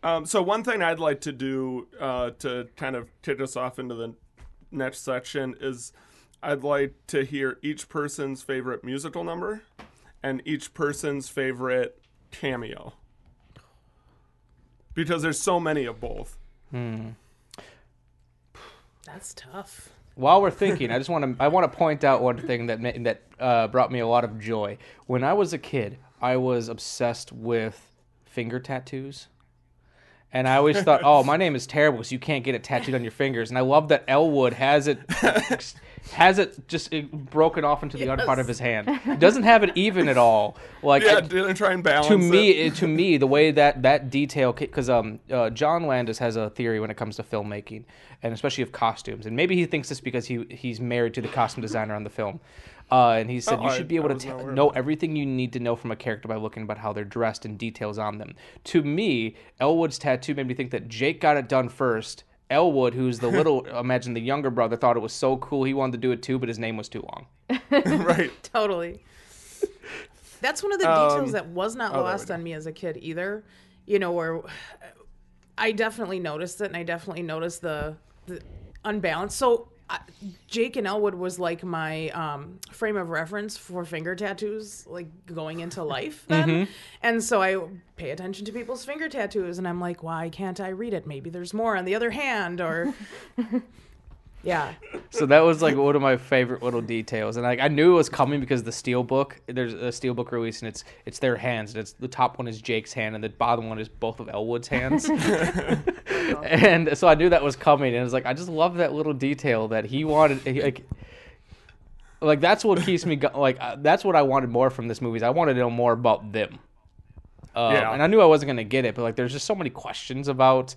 B: Um, so one thing I'd like to do uh, to kind of kick us off into the next section is I'd like to hear each person's favorite musical number and each person's favorite cameo because there's so many of both.
A: Hmm.
C: That's tough.
A: While we're thinking, I just want to I want to point out one thing that that uh, brought me a lot of joy. When I was a kid, I was obsessed with finger tattoos. And I always thought, oh, my name is terrible because you can't get it tattooed on your fingers. And I love that Elwood has it has it just uh, broken off into the other part of his hand. It doesn't have it even at all. Like
B: yeah, didn't try and balance
A: to me,
B: it.
A: it- to me, the way that that detail, because um, uh, John Landis has a theory when it comes to filmmaking, and especially of costumes, and maybe he thinks this because he he's married to the costume designer on the film, uh, and he said
B: Oh,
A: you
B: I-
A: should be
B: I
A: able to t-
B: not aware of
A: know everything you need to know from a character by looking about how they're dressed and details on them. To me, Elwood's tattoo made me think that Jake got it done first. Elwood, who's the little, imagine the younger brother, thought it was so cool he wanted to do it too, but his name was too long.
B: right.
C: Totally. That's one of the
A: Um,
C: details that was not
A: oh,
C: lost on me as a kid either. You know, where I definitely noticed it, and I definitely noticed the, the unbalance. So I, Jake and Elwood was like my um, frame of reference for finger tattoos, like going into life then.
A: Mhm.
C: And so I pay attention to people's finger tattoos, and I'm like, why can't I read it? Maybe there's more on the other hand, or yeah.
A: so that was like one of my favorite little details and like i knew it was coming because the steel book there's a steel book release and it's it's their hands and it's the top one is jake's hand and the bottom one is both of elwood's hands and so i knew that was coming and it's like i just love that little detail that he wanted like like that's what keeps me go- like uh, that's what i wanted more from this movie is i wanted to know more about them um,
B: Yeah.
A: and I knew I wasn't gonna get it, but like, there's just so many questions about,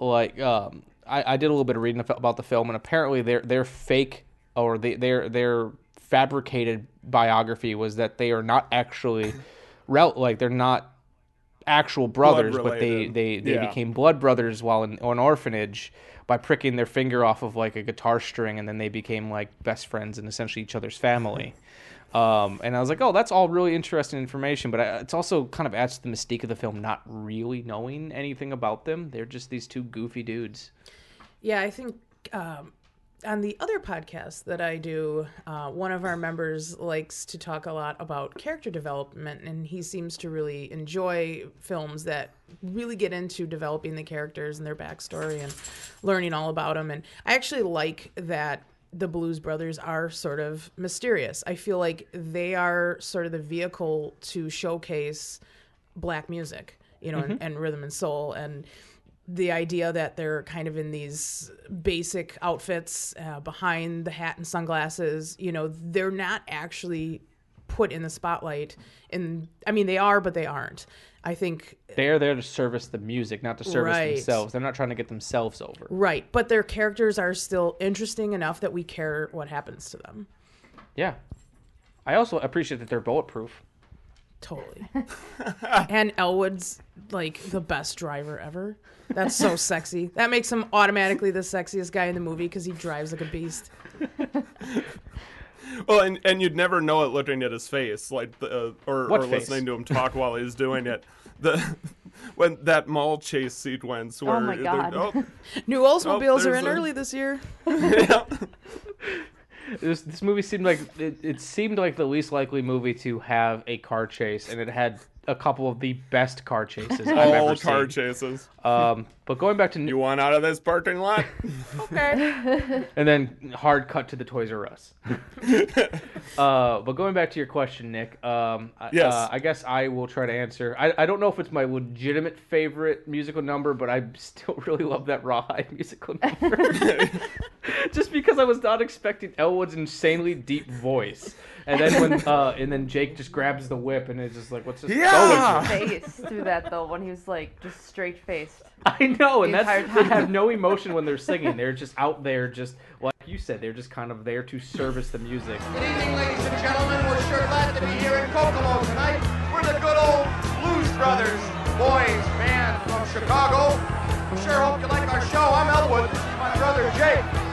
A: like, um, I, I did a little bit of reading about the film, and apparently their their fake or they, their their fabricated biography was that they are not actually, rel- like they're not actual brothers, but they they they
B: Yeah.
A: became blood brothers while in an orphanage by pricking their finger off of like a guitar string, and then they became like best friends and essentially each other's family. Um, and I was like, oh, that's all really interesting information, but I, it's also kind of adds to the mystique of the film, not really knowing anything about them. They're just these two goofy dudes.
C: Yeah, I think um, on the other podcast that I do, uh, one of our members likes to talk a lot about character development, and he seems to really enjoy films that really get into developing the characters and their backstory and learning all about them. And I actually like that the Blues Brothers are sort of mysterious. I feel like they are sort of the vehicle to showcase black music, you know,
A: Mhm.
C: and, and rhythm and soul and the idea that they're kind of in these basic outfits uh, behind the hat and sunglasses, you know, they're not actually put in the spotlight. And I mean, they are, but they aren't. I think uh,
A: They're there to service the music, not to service
C: Right.
A: themselves. They're not trying to get themselves over.
C: right, but their characters are still interesting enough that we care what happens to them.
A: Yeah. I also appreciate that they're bulletproof.
C: Totally. and Elwood's like the best driver ever. That's so sexy. That makes him automatically the sexiest guy in the movie because he drives like a beast.
B: Well, and, and you'd never know it looking at his face, like the, uh, or, or listening to him talk while he's doing it. The when that mall chase sequence where
C: Oh my God.
B: oh,
C: New Oldsmobiles are in
B: a-
C: early this year.
A: This this movie seemed like it, it seemed like the least likely movie to have a car chase, and it had a couple of the best car chases I've
B: all
A: ever
B: car chases.
A: Um, but going back to
B: you want out of this parking lot,
C: okay.
A: and then hard cut to the Toys R Us. uh, but going back to your question, Nick. Um, I-
B: Yes.
A: uh, I guess I will try to answer. I, I don't know if it's my legitimate favorite musical number, but I still really love that Rawhide musical number. Just because I was not expecting Elwood's insanely deep voice, and then when uh, and then Jake just grabs the whip and it's just like, what's this?
D: His face through that though when he was like just straight faced.
A: I know, and
D: The
A: that's
D: entire
A: they have no emotion when they're singing. They're just out there, just like you said, they're just kind of there to service the music.
I: Good evening, ladies and gentlemen. We're sure glad to be here in Kokomo tonight. We're the good old Blues Brothers, boys band from Chicago. Sure hope you like our show. I'm Elwood. This is my brother Jake.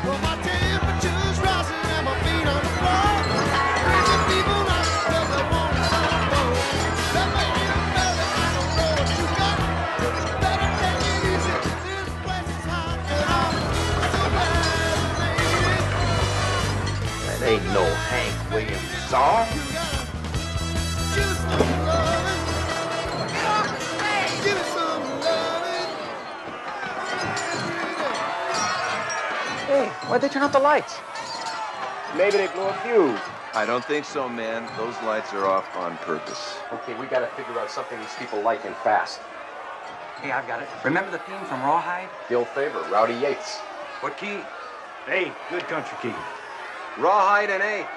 N: Williams song.
K: Just some loving. Give it some loving.
N: Hey, why'd they turn off the lights? Maybe they blew a fuse.
U: I don't think so, man. Those lights are off on purpose.
R: Okay, we gotta figure out something these people like and fast.
V: Hey, I've got it. Remember the theme from Rawhide?
R: Gil Favor, Rowdy Yates.
V: What key? Hey, good country key.
U: Rawhide and A.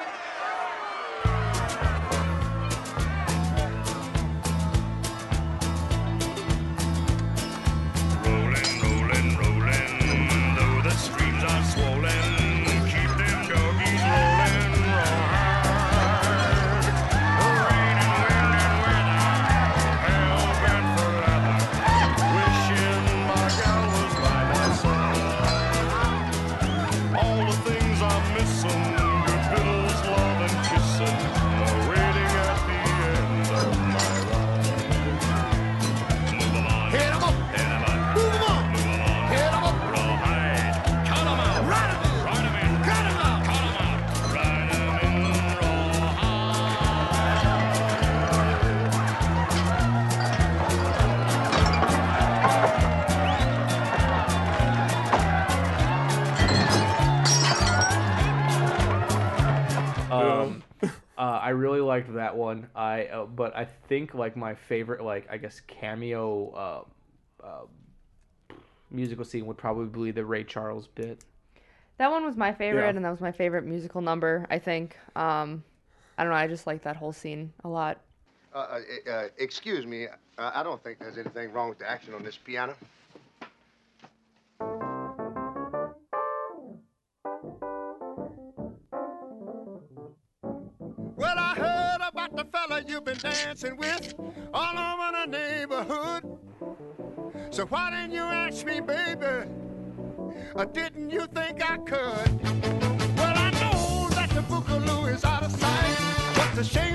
A: I really liked that one. I uh, but I think like my favorite like I guess cameo uh, uh, musical scene would probably be the Ray Charles bit.
D: That one was my favorite,
A: Yeah.
D: and that was my favorite musical number. I think. Um, I don't know. I just like that whole scene a lot.
L: Uh, uh, uh, excuse me. Uh, I don't think there's anything wrong with the action on this piano.
K: Fella you've been dancing with all over the neighborhood. So why didn't you ask me, baby? Or didn't you think I could? Well, I know that the boogaloo is out of sight, but the shing-a-ling's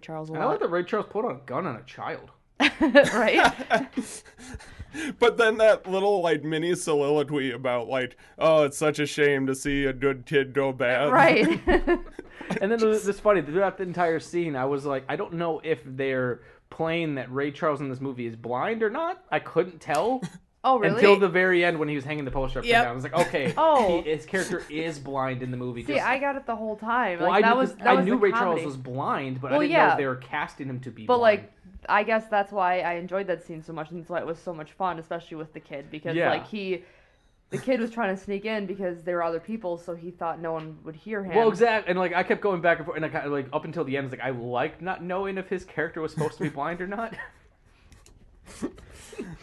D: Charles a
A: And I like that Ray Charles put on a gun on a child.
D: right?
B: But then that little like mini soliloquy about like, oh, it's such a shame to see a good kid go bad.
D: right.
A: And then this this funny throughout the entire scene, I was like, I don't know if they're playing that Ray Charles in this movie is blind or not. I couldn't tell.
D: Oh, really?
A: Until the very end when he was hanging the poster upside
D: Yep.
A: down. I was like, okay,
D: Oh.
A: he, his character is blind in the movie.
D: See, I got it the whole time.
A: well,
D: like,
A: I
D: that
A: knew,
D: was that
A: I
D: was
A: knew Ray
D: comedy.
A: Charles was blind, but
D: Well,
A: I didn't know
D: yeah.
A: if they were casting him to be
D: But
A: blind.
D: like, I guess that's why I enjoyed that scene so much, and that's why it was so much fun, especially with the kid, because
A: Yeah.
D: like he, the kid was trying to sneak in because there were other people, so he thought no one would hear him.
A: Well, exactly, and like I kept going back and forth, and I like up until the end, was like I liked not knowing if his character was supposed to be blind or not.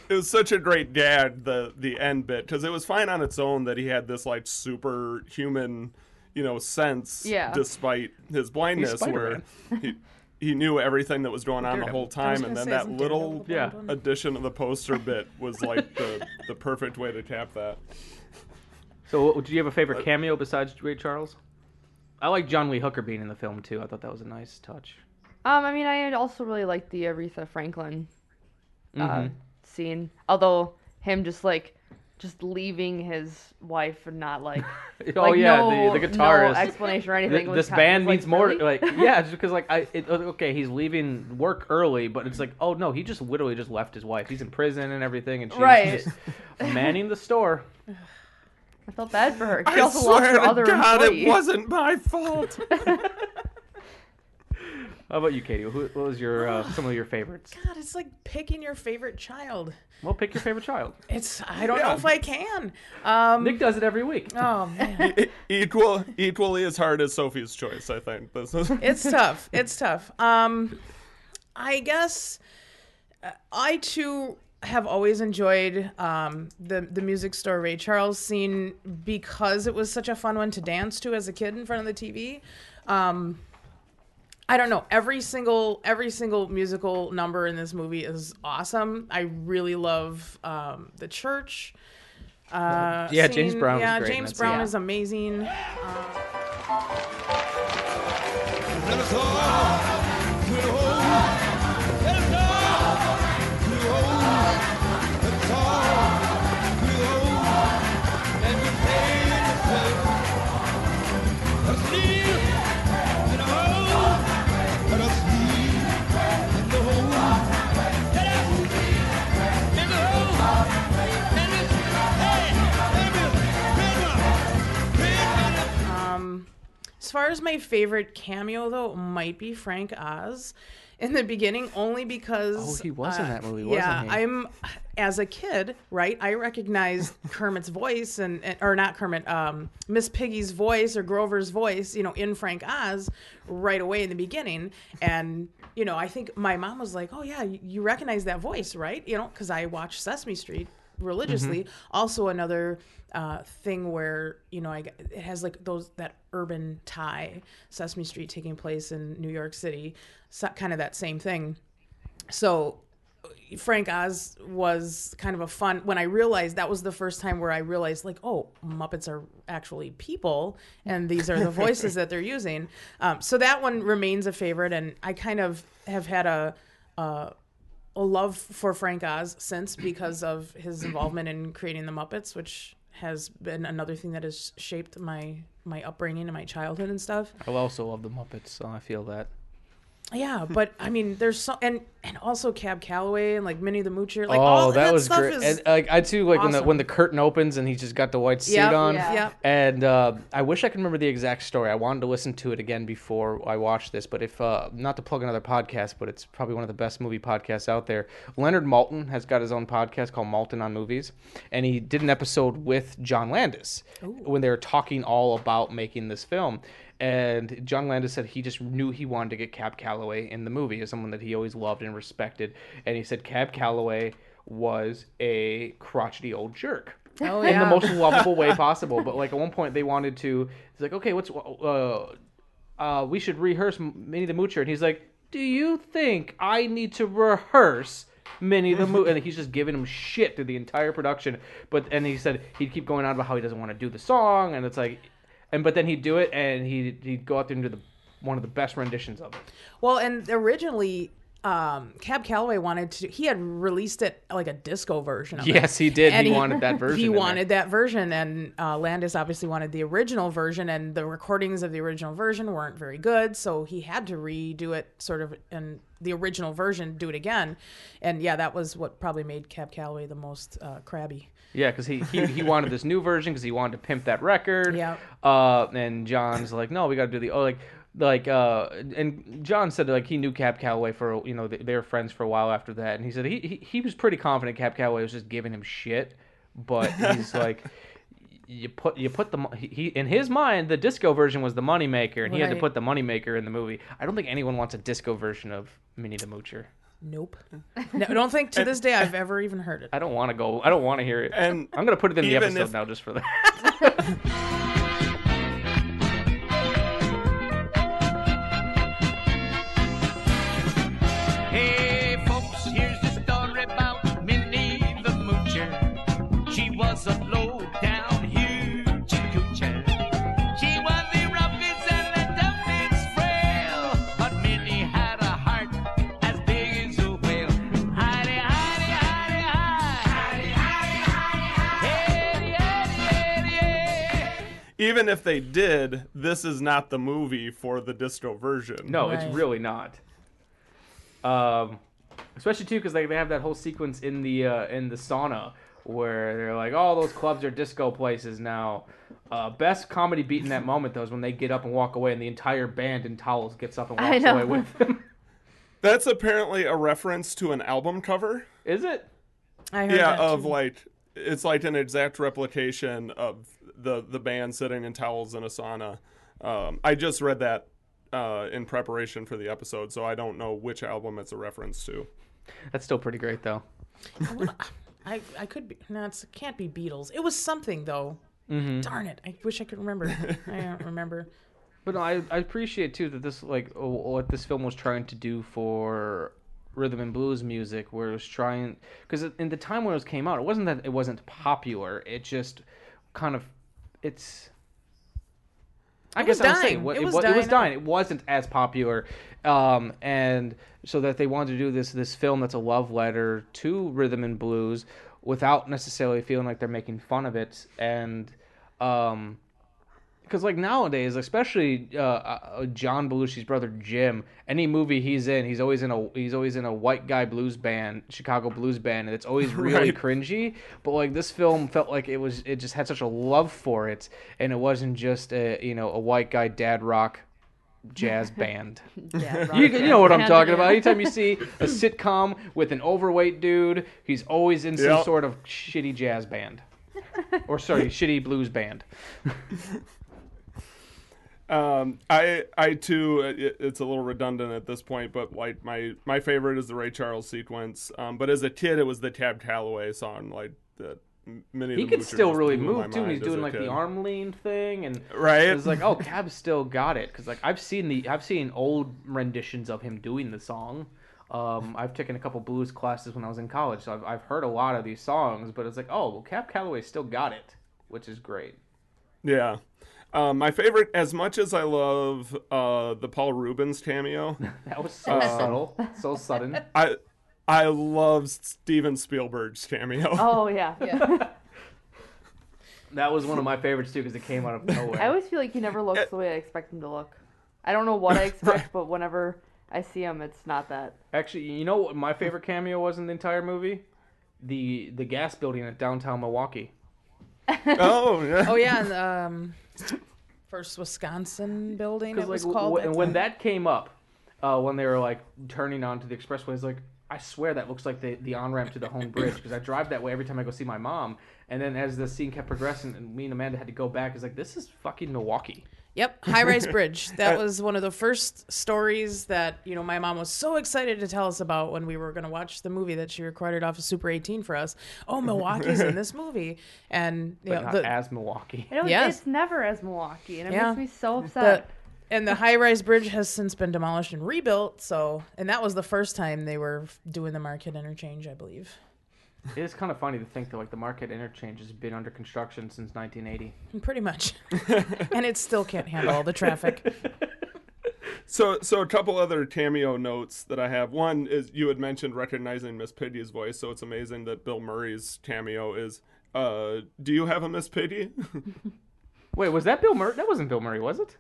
B: It was such a great gag the the end bit because it was fine on its own that he had this like superhuman, you know, sense
D: Yeah.
B: despite his blindness, where he, he knew everything that was going on the whole time, and then that little
A: Yeah.
B: addition of the poster bit was like the the perfect way to cap that.
A: So, do you have a favorite cameo besides Ray Charles? I like John Lee Hooker being in the film too. I thought that was a nice touch.
D: Um, I mean, I also really liked the Aretha Franklin uh,
A: Mhm.
D: Scene. Although him just like just leaving his wife and not like
A: Oh
D: like,
A: yeah,
D: no,
A: the, the guitarist.
D: no explanation or anything. was
A: this
D: kind-
A: band
D: was
A: needs
D: like,
A: more.
D: really?
A: Like yeah, just because like I it, okay, he's leaving work early, but it's like oh no, he just literally just left his wife. He's in prison and everything, and she's
D: Right.
A: just manning the store.
D: I felt bad for her. She
B: I
D: also lost
B: swear
D: her
B: to
D: other
B: God,
D: employee.
B: it wasn't my fault.
A: How about you, Katie? Who, what was your uh, some of your favorites?
C: God, it's like picking your favorite child.
A: Well, pick your favorite child.
C: It's I don't
B: Yeah.
C: know if I can. Um,
A: Nick does it every week.
C: Oh man,
B: E- equal equally as hard as Sophie's choice, I think. This is
C: it's tough. It's tough. Um, I guess uh, I too have always enjoyed um, the the music store Ray Charles scene because it was such a fun one to dance to as a kid in front of the TV. Um, I don't know. Every single every single musical number in this movie is awesome. I really love um, the church. Uh,
A: Yeah, James. Brown
C: Yeah,
A: great
C: James Brown
A: scene.
C: is amazing. Um, as far as my favorite cameo, though, might be Frank Oz in the beginning, only because.
A: Oh, he was in
C: uh,
A: that movie, wasn't
C: yeah,
A: he?
C: I'm as a kid, right? I recognized Kermit's voice and, and or not Kermit, um, Miss Piggy's voice or Grover's voice, you know, in Frank Oz right away in the beginning, and you know, I think my mom was like, "Oh yeah, you, you recognize that voice, right?" You know, because I watched Sesame Street religiously.
A: Mm-hmm.
C: Also, another uh, thing where you know I it has like those that urban tie. Sesame Street taking place in New York City, so, kind of that same thing. So Frank Oz was kind of a fun when I realized that was the first time where I realized like oh Muppets are actually people and these are the voices that they're using. Um, so that one remains a favorite, and I kind of have had a. a a love for Frank Oz since because of his involvement in creating the Muppets, which has been another thing that has shaped my my upbringing and my childhood and stuff.
A: I also love the Muppets, so I feel that.
C: Yeah, but I mean, there's so and and also Cab Calloway and like Minnie the Moocher. Like
A: oh,
C: all
A: that, was
C: stuff
A: great.
C: Is
A: And, like I too like when the when the curtain opens and he's just got the white suit
C: Yep,
A: on.
C: yeah. Yep.
A: And uh, I wish I could remember the exact story. I wanted to listen to it again before I watched this, but if uh, not to plug another podcast, but it's probably one of the best movie podcasts out there. Leonard Maltin has got his own podcast called Maltin on Movies, and he did an episode with John Landis when they were talking all about making this film. And John Landis said he just knew he wanted to get Cab Calloway in the movie as someone that he always loved and respected. And he said Cab Calloway was a crotchety old jerk.
C: Oh,
A: In the most lovable way possible. But like at one point they wanted to, he's like, okay, what's, uh, uh, we should rehearse Minnie the Moocher. And he's like, do you think I need to rehearse Minnie the Moocher? And he's just giving him shit through the entire production. But, and he said he'd keep going on about how he doesn't want to do the song. And it's like, and but then he'd do it and he'd, he'd go out there and do the one of the best renditions of it.
C: Well, and originally, um, Cab Calloway wanted to. He had released it like a disco version of it.
A: Yes, he did.
C: And
A: He wanted that version
C: He
A: in there.
C: wanted that version, and uh, Landis obviously wanted the original version. And the recordings of the original version weren't very good, so he had to redo it, sort of in the original version, do it again. And yeah, that was what probably made Cab Calloway the most uh, crabby.
A: Yeah, because he, he he wanted this new version because he wanted to pimp that record.
C: Yeah.
A: Uh, and John's like, no, we got to do the oh like like uh and John said like he knew Cab Calloway for you know they, they were friends for a while after that, and he said he he, he was pretty confident Cab Calloway was just giving him shit, but he's like. You put you put the he, he in his mind the disco version was the moneymaker and he had to put the moneymaker in the movie. I don't think anyone wants a disco version of Minnie the Moocher.
C: Nope. no, I don't think to this day I've ever even heard it.
A: I don't want to go. I don't want to hear it.
B: And
A: I'm gonna put it in the
B: even
A: episode
B: if-
A: now just for that.
B: Even if they did, this is not the movie for the disco version.
A: No, it's really not. Um, especially too because like they have that whole sequence in the uh, in the sauna where they're like, "Oh, those clubs are disco places now." Uh, best comedy beat in that moment though is when they get up and walk away, and the entire band in towels gets up and walks away with them.
B: That's apparently a reference to an album cover.
A: Is it?
C: I heard
B: yeah,
C: that
B: of
C: too.
B: like it's like an exact replication of the the band sitting in towels in a sauna. Um, I just read that uh, in preparation for the episode, so I don't know which album it's a reference to.
A: That's still pretty great though.
C: I I could be no, it can't be Beatles. It was something though.
A: Mhm.
C: Darn it! I wish I could remember. I don't remember.
A: But no, I, I appreciate too that this like uh, what this film was trying to do for rhythm and blues music, where it was trying because in the time when it came out, it wasn't that it wasn't popular. It just kind of it's. I
C: It
A: guess I'm saying
C: dying.
A: what-
C: It
A: it,
C: was
A: wa- it was
C: dying
A: dying. It wasn't as popular, um, and so that they wanted to do this this film that's a love letter to rhythm and blues without necessarily feeling like they're making fun of it and. Um, because like nowadays, especially uh, uh, John Belushi's brother Jim, any movie he's in, he's always in a he's always in a white guy blues band, Chicago blues band, and it's always really
B: Right.
A: cringy. But like this film felt like it was it just had such a love for it, and it wasn't just a you know a white guy dad rock jazz band.
D: Dad rock
A: you, you know what I'm talking about. Anytime you see a sitcom with an overweight dude, he's always in some
B: Yep.
A: sort of shitty jazz band, or sorry, shitty blues band.
B: Um, I I too it, it's a little redundant at this point, but like my my favorite is the Ray Charles sequence. Um, but as a kid, it was the Cab Calloway song, like that, many.
A: he could still really move too. and He's doing like the arm lean thing, and
B: Right.
A: It's like, oh, Cab's still got it because like I've seen the I've seen old renditions of him doing the song. Um, I've taken a couple blues classes when I was in college, so I've I've heard a lot of these songs. But it's like, oh, well, Cab Calloway still got it, which is great.
B: Yeah. Um, my favorite, as much as I love uh, the Paul Reubens cameo,
A: That was so
B: um,
A: subtle, so sudden.
B: I I love Steven Spielberg's cameo.
D: Oh yeah.
C: Yeah.
A: That was one of my favorites too because it came out of nowhere.
D: I always feel like he never looks the way I expect him to look. I don't know what I expect, but whenever I see him, it's not that.
A: Actually, you know what my favorite cameo was in the entire movie? The the gas building at downtown Milwaukee.
B: oh yeah.
C: Oh yeah, and, um, first Wisconsin building. It
A: Because
C: was
A: like
C: called.
A: w-
C: back
A: when that came up, uh, when they were like turning onto the expressway, it's like I swear that looks like the the on ramp to the Hoan bridge because I drive that way every time I go see my mom. And then as the scene kept progressing, and me and Amanda had to go back, it's like this is fucking Milwaukee.
C: Yep, high rise bridge. That uh, was one of the first stories that you know my mom was so excited to tell us about when we were going to watch the movie that she recorded off of Super 18 for us. Oh, Milwaukee's in this movie, and you
A: But
C: know,
A: not
C: the,
A: as Milwaukee.
D: You know,
C: Yes.
D: it's never as Milwaukee, and it
C: Yeah.
D: makes me so
C: the
D: upset.
C: and the high rise bridge has since been demolished and rebuilt. So, and that was the first time they were doing the Marquette interchange, I believe.
A: It is kind of funny to think that like the Marquette Interchange has been under construction since 1980.
C: Pretty much, and it still can't handle all the traffic.
B: So, so a couple other cameo notes that I have. One is you had mentioned recognizing Miss Piggy's voice, so it's amazing that Bill Murray's cameo is. Uh, do you have a Miss Piggy?
A: Wait, was that Bill Murray? That wasn't Bill Murray, was it?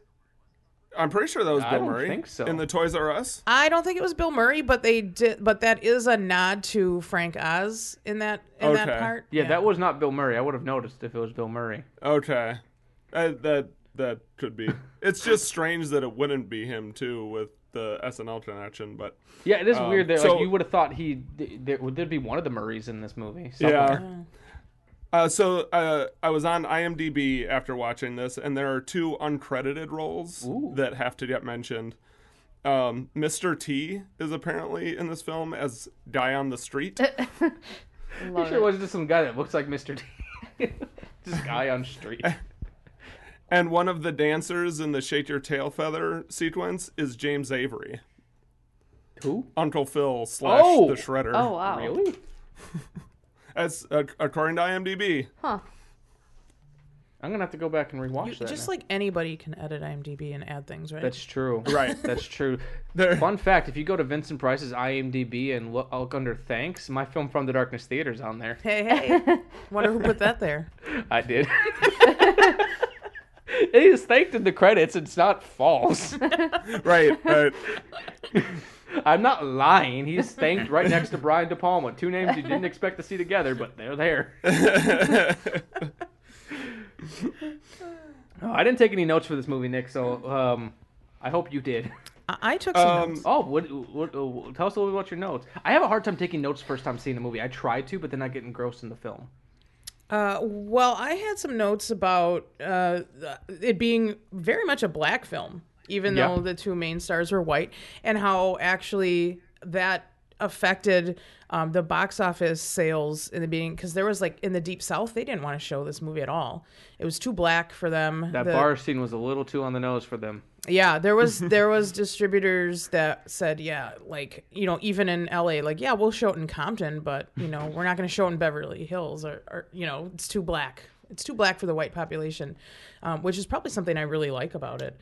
B: I'm pretty sure that was
A: I
B: Bill
A: don't
B: Murray.
A: think so.
B: In the Toys R Us.
C: I don't think it was Bill Murray, but they did. But that is a nod to Frank Oz in that in that
B: Okay.
C: part.
A: Yeah, that was not Bill Murray. I would have noticed if it was Bill Murray.
B: Okay, uh, that that could be. it's just strange that it wouldn't be him too with the SNL connection, but
A: Yeah, it is
B: um,
A: weird that
B: so-
A: like, you would have thought he there would be one of the Murrays in this movie.
B: Yeah.
A: Somewhere.
B: Uh, so uh, I was on IMDb after watching this, and there are two uncredited roles that have to get mentioned. Um, Mr. T is apparently in this film as guy on the street.
A: You sure it wasn't just some guy that looks like Mr. T? just guy on street.
B: and one of the dancers in the Shake Your Tail Feather sequence is James Avery.
A: Who?
B: Uncle Phil slash
A: Oh!
B: the Shredder.
D: Oh, wow.
A: Really?
B: As uh, according to IMDb.
D: Huh.
A: I'm gonna have to go back and rewatch
C: You-
A: that.
C: just
A: now.
C: like anybody can edit IMDb and add things, right?
A: That's true.
B: Right.
A: That's true.
B: There-
A: Fun fact: If you go to Vincent Price's IMDb and look, look under thanks, my film from the Darkness Theater's on there.
C: Hey, hey. Wonder who put that there.
A: I did. it is thanked in the credits. It's not false.
B: right. Right.
A: I'm not lying. He's thanked right next to Brian De Palma. Two names you didn't expect to see together, but they're there. Oh, I didn't take any notes for this movie, Nick. So um, I hope you did.
C: I, I took some
B: Um,
C: notes.
A: Oh, what, what, uh, tell us a little bit about your notes. I have a hard time taking notes first time seeing a movie. I try to, but then I get engrossed in the film.
C: Uh, well, I had some notes about uh, it being very much a black film, even
A: Yeah.
C: though the two main stars were white, and how actually that affected um, the box office sales in the beginning because there was like in the deep south they didn't want to show this movie at all it was too black for them
A: That
C: The-
A: bar scene was a little too on the nose for them.
C: yeah, there was there was distributors that said, yeah, like you know, even in LA, like yeah, we'll show it in Compton, but you know, we're not going to show it in Beverly Hills, or, or you know, it's too black. It's too black for the white population, um, which is probably something I really like about it.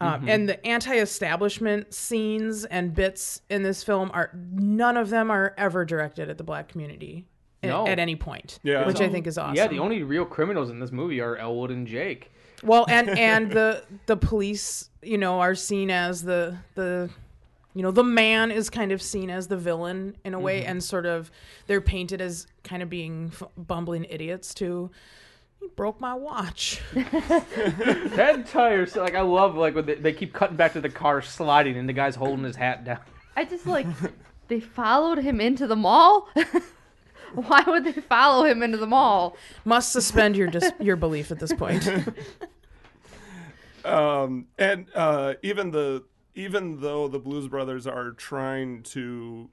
C: Um,
A: Mhm.
C: And the anti-establishment scenes and bits in this film are none of them are ever directed at the black community
A: No.
C: at any point,
B: Yeah.
C: which I think is awesome.
A: Yeah, the only real criminals in this movie are Elwood and Jake.
C: Well, and and the the police, you know, are seen as the the you know, the man is kind of seen as the villain in a way
A: Mhm.
C: and sort of they're painted as kind of being f- bumbling idiots too. He broke my watch.
A: that entire like I love like when they, they keep cutting back to the car sliding and the guy's holding his hat down.
D: I just like they followed him into the mall. Why would they follow him into the mall?
C: Must suspend your dis- your belief at this point.
B: um, and uh, even the even though the Blues Brothers are trying to,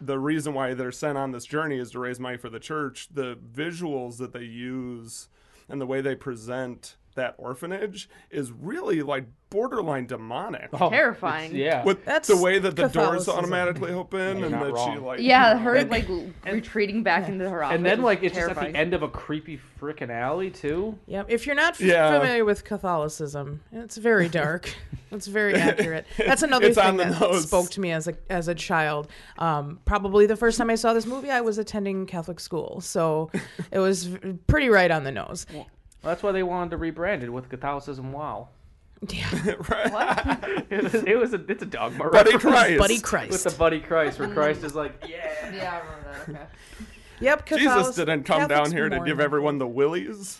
B: the reason why they're sent on this journey is to raise money for the church. The visuals that they use and the way they present that orphanage is really like borderline demonic.
A: Oh,
D: Terrifying.
A: it's- yeah.
B: With
C: That's
B: the way that the doors
C: Catholicism.
B: automatically open and
A: not
B: that she like
D: Yeah, her
B: and-
D: like retreating back into her office.
A: And then like it's just at the end of a creepy freaking alley too.
C: Yep. If you're not f-
B: Yeah.
C: familiar with Catholicism, it's very dark. it's very accurate. That's another
B: It's
C: thing that
B: nose.
C: spoke to me as a as a child. Um, probably the first time I saw this movie, I was attending Catholic school, so it was pretty right on the nose.
A: Well, that's why they wanted to rebrand it with Catholicism Wow. Yeah.
B: right.
A: It was, it was a it's a dogma.
B: Buddy
A: reference.
B: Christ.
C: Buddy Christ.
A: With the Buddy Christ, where Christ is like, yeah.
D: Yeah, I remember that. Okay.
C: Yep.
B: Jesus
C: Catholic-
B: didn't come
C: Catholics
B: down here to give everyone the willies.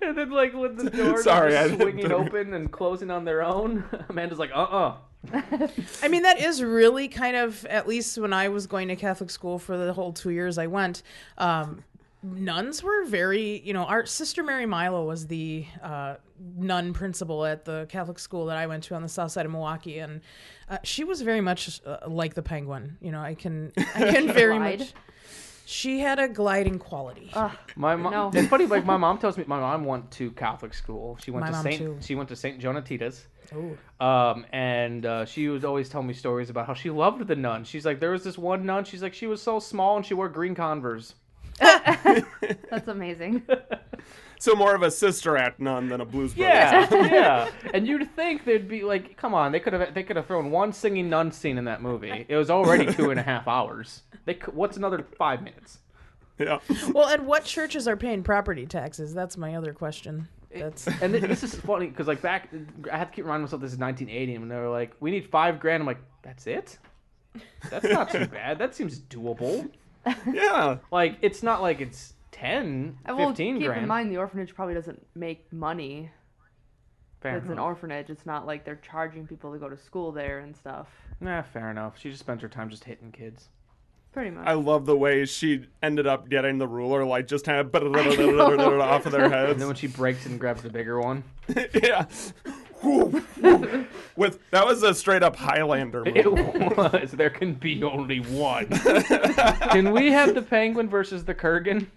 A: And then like when the doors
B: Sorry, I
A: are
B: didn't-
A: swinging open and closing on their own, Amanda's like, uh uh
C: I mean, that is really kind of, at least when I was going to Catholic school for the whole two years I went, um, nuns were very, you know, our sister Mary Milo was the uh, nun principal at the Catholic school that I went to on the south side of Milwaukee. And uh, she was very much uh, like the penguin. You know, I can, I can very
D: Glide?
C: much. She had a gliding quality.
A: My mom.
D: No.
A: It's funny. Like my mom tells me, my mom went to Catholic school. She went
C: My
A: to
C: mom,
A: Saint.
C: too.
A: She went to Saint Jonatitas.
C: Ooh.
A: Um, and uh, she was always telling me stories about how she loved the nun. She's like, there was this one nun. She's like, she was so small and she wore green Converse.
D: That's amazing.
B: So more of a sister act nun than a blues brothers.
A: Yeah, yeah. And you'd think there'd be like, come on, they could have they could have thrown one singing nun scene in that movie. It was already two and a half hours. They could, what's another five minutes?
B: Yeah.
C: Well, and what churches are paying property taxes? That's my other question. That's
A: And th- this is funny because like back, I have to keep reminding myself this is 1980, and they were like, we need five grand. I'm like, that's it. That's not too bad. That seems doable.
B: Yeah.
A: Like it's not like it's 10,
D: Uh, well,
A: 15
D: keep
A: grand.
D: in mind the orphanage probably doesn't make money.
A: Fair
D: it's an orphanage. It's not like they're charging people to go to school there and stuff.
A: Nah, fair enough. She just spent her time just hitting kids.
D: Pretty much.
B: I love the way she ended up getting the ruler, like just kind of off of their
A: And
B: heads.
A: then when she breaks and grabs the bigger one,
B: yeah. With that was a straight up Highlander
A: it was. There can be only one. can we have the penguin versus the Kurgan?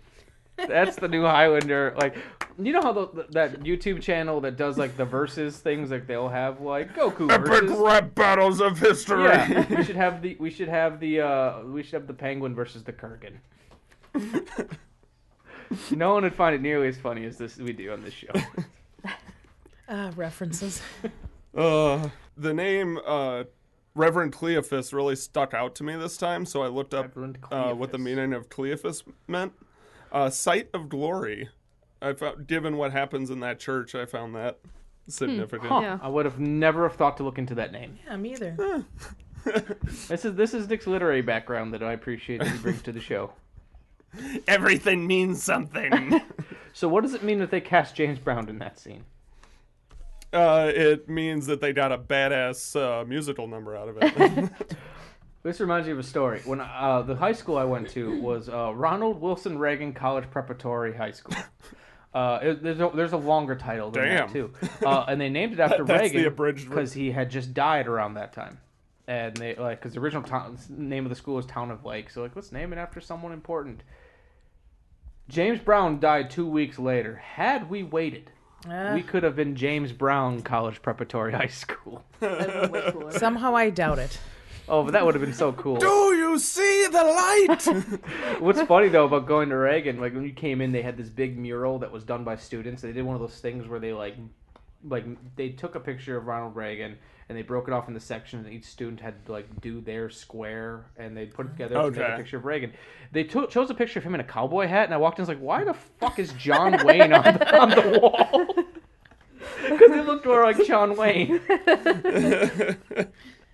A: That's the new Highlander. Like, you know how the, that YouTube channel that does like the versus things, like they'll have like Goku
B: Epic
A: versus.
B: rap battles of history.
A: Yeah, we should have the we should have the uh we should have the penguin versus the Kurgan. no one would find it nearly as funny as this we do on this show.
C: Ah, references.
B: Uh, the name uh, Reverend Cleophas really stuck out to me this time, so I looked up uh, what the meaning of Cleophas meant. Uh, sight of glory. I found, given what happens in that church, I found that significant.
A: Huh, I would have never have thought to look into that name.
C: Yeah, me either.
A: This is this is Nick's literary background that I appreciate that he brings to the show.
B: Everything means something.
A: So what does it mean that they cast James Brown in that scene?
B: Uh, it means that they got a badass uh, musical number out of it.
A: This reminds me of a story. When uh, the high school I went to was uh, Ronald Wilson Reagan College Preparatory High School. Uh, it, there's, a, there's a longer title than
B: Damn.
A: that too, uh, and they named it after
B: That's the
A: Reagan because he had just died around that time, and they like because the original town, name of the school is Town of Lake, so like let's name it after someone important. James Brown died two weeks later. Had we waited,
C: Ah.
A: we could have been James Brown College Preparatory High School.
C: Somehow I doubt it.
A: Oh, but that would have been so cool.
B: Do you see the light?
A: What's funny though about going to Reagan, like when you came in, they had this big mural that was done by students. They did one of those things where they like, like they took a picture of Ronald Reagan and they broke it off into sections, and each student had to like do their square, and they put it mm-hmm. together to make a picture of Reagan. They took chose a picture of him in a cowboy hat, and I walked in, and was like, why the fuck is John Wayne on the, on the wall? Because it looked more like John Wayne.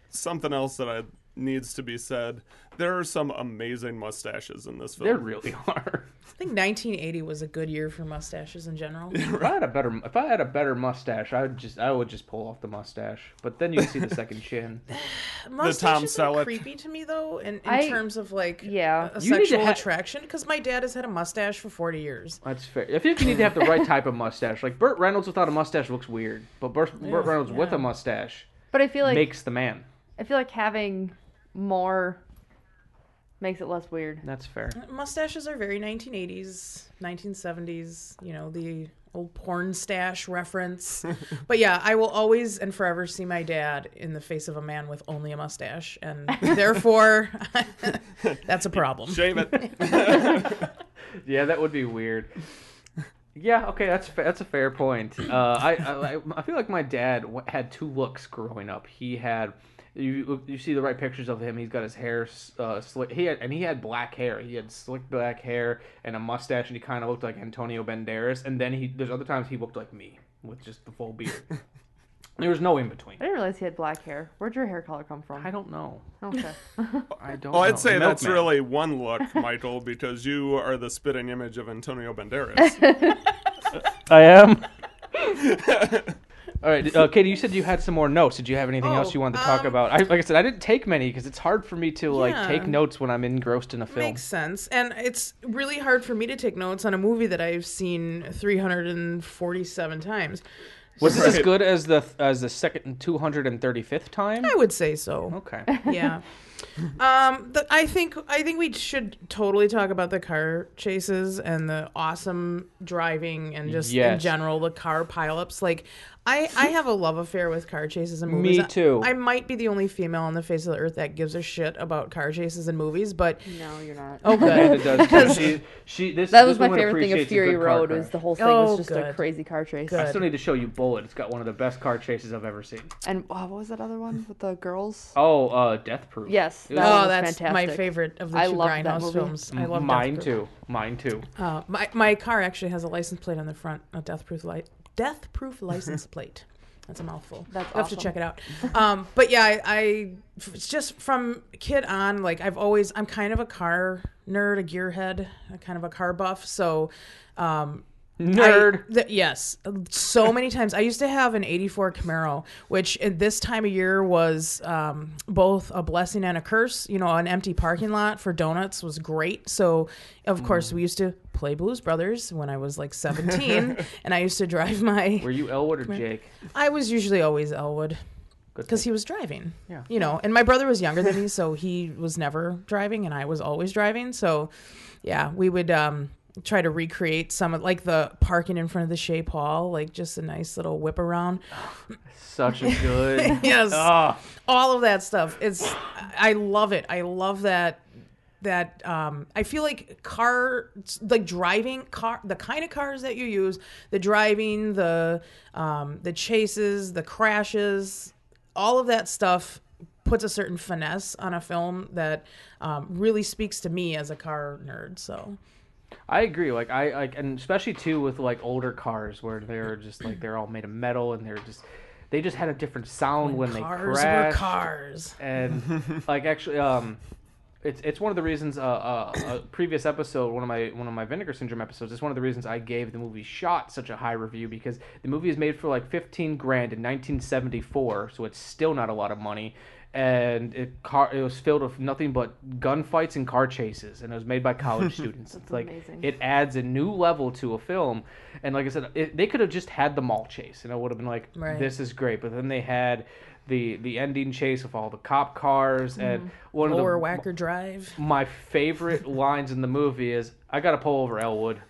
B: Something else that I, needs to be said. There are some amazing mustaches in this film.
A: There really are.
C: I think 1980 was a good year for mustaches in general.
A: If I had a better, if I had a better mustache, I would just, I would just pull off the mustache. But then you'd see the second chin.
C: Mustaches are
B: Selleck.
C: creepy to me though, in, in
D: I-
C: terms of like
D: yeah.
C: a
A: You need to
C: sexual
A: ha-
C: attraction. Because my dad has had a mustache for 40 years.
A: That's fair. I think you need to have the right type of mustache. Like Burt Reynolds without a mustache looks weird, but Burt, Burt
C: Yeah,
A: Reynolds with a mustache
D: But I feel like
A: makes the man.
D: I feel like having more makes it less weird.
A: That's fair.
C: Mustaches are very 1980s, 1970s. You know the old porn stash reference. but yeah, I will always and forever see my dad in the face of a man with only a mustache, and therefore that's a problem.
B: Shave it.
A: Yeah, that would be weird. Yeah, okay, that's fa- that's a fair point. Uh, I, I I feel like my dad w- had two looks growing up. He had you you see the right pictures of him. He's got his hair uh, slick. He had and he had black hair. He had slick black hair and a mustache, and he kind of looked like Antonio Banderas. And then he there's other times he looked like me with just the full beard. there was no in between.
D: I didn't realize he had black hair. Where'd your hair color come from?
A: I don't know.
D: Okay.
A: I don't.
B: Well,
A: know.
B: I'd say
A: The
B: that's
A: milkman.
B: really one look, Michael, because you are the spitting image of Antonio Banderas.
A: I am. All right, uh, Katie. You said you had some more notes. Did you have anything else
C: Oh,
A: you wanted to talk
C: um,
A: about? I, like I said, I didn't take many because it's hard for me to like take notes when I'm engrossed in a film.
C: Makes sense. And it's really hard for me to take notes on a movie that I've seen 347 times.
A: Was it as
B: Right.
A: good as the as the second two hundred and thirty fifth time?
C: I would say so.
A: Okay.
C: Yeah. Um, the, I think I think we should totally talk about the car chases and the awesome driving and just in general the car pileups. Like, I I have a love affair with car chases and movies. Me
A: too.
C: I, might be the only female on the face of the earth that gives a shit about car chases and movies, but
D: No, you're not.
C: Oh, good.
A: Amanda does. She, she, this,
D: that
A: this
D: was my favorite thing of Fury
A: good car
D: Road was the whole thing
C: Oh,
D: was just a crazy car chase.
A: I still need to show you Bullitt. It's got one of the best car chases I've ever seen.
D: And oh, what was that other one with the girls?
A: Oh, uh, Death Proof.
D: Yes,
A: It was-
D: that one
C: oh,
D: was
C: that's my favorite of the
D: I
C: two
D: loved that
C: Grindhouse films. I love
A: Mine
C: Death Proof.
A: too. Mine too.
C: Uh, my my car actually has a license plate on the front, a death proof light, death proof license plate. That's a mouthful.
D: That's
C: you have to check it out. Um, but yeah, I, I it's just from kid on, like I've always I'm kind of a car nerd, a gearhead, a kind of a car buff. So um,
A: Nerd.
C: I- th- yes, so many times. I used to have an '84 Camaro, which at this time of year was um, both a blessing and a curse. You know, an empty parking lot for donuts was great. So, of course, we used to play Blues Brothers when I was like 17, and I used to drive my.
A: Were you Elwood or Jake?
C: I was usually always Elwood because he was driving.
A: Yeah.
C: You know, and my brother was younger than me, so he was never driving, and I was always driving. So, yeah, we would um, try to recreate some of like the parking in front of the Chez Paul, like just a nice little whip around.
A: Such a good.
C: yes,
A: Ah.
C: all of that stuff. It's I love it. I love that. That um, I feel like car, like driving car, the kind of cars that you use, the driving, the um, the chases, the crashes, all of that stuff puts a certain finesse on a film that um, really speaks to me as a car nerd. So
A: I agree. Like I like, and especially too with like older cars where they're just like they're all made of metal and they're just they just had a different sound when,
C: When
A: they
C: cars were cars.
A: And like actually, um, it's it's one of the reasons. Uh, uh, a previous episode, one of my one of my Vinegar Syndrome episodes, is one of the reasons I gave the movie Shot such a high review because the movie is made for like fifteen grand in 1974, so it's still not a lot of money. And it car it was filled with nothing but gunfights and car chases, and it was made by college students. It's like
D: amazing.
A: it adds a new level to a film, and like I said, it, they could have just had the mall chase, and it would have been like,
C: Right.
A: this is great. But then they had the the ending chase with all the cop cars, and one
C: Mm-hmm. Lower
A: of the
C: Wacker Drive.
A: my favorite lines in the movie is, "I got to pull over Elwood."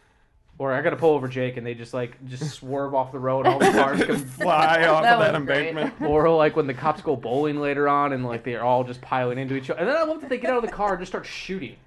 A: Or I gotta pull over Jake, and they just like just swerve off the road. All the cars can
B: Fly off
D: That
B: of that
D: was great.
B: embankment.
A: or like when the cops go bowling later on, and like they're all just piling into each other. And then I love that they get out of the car and just start shooting.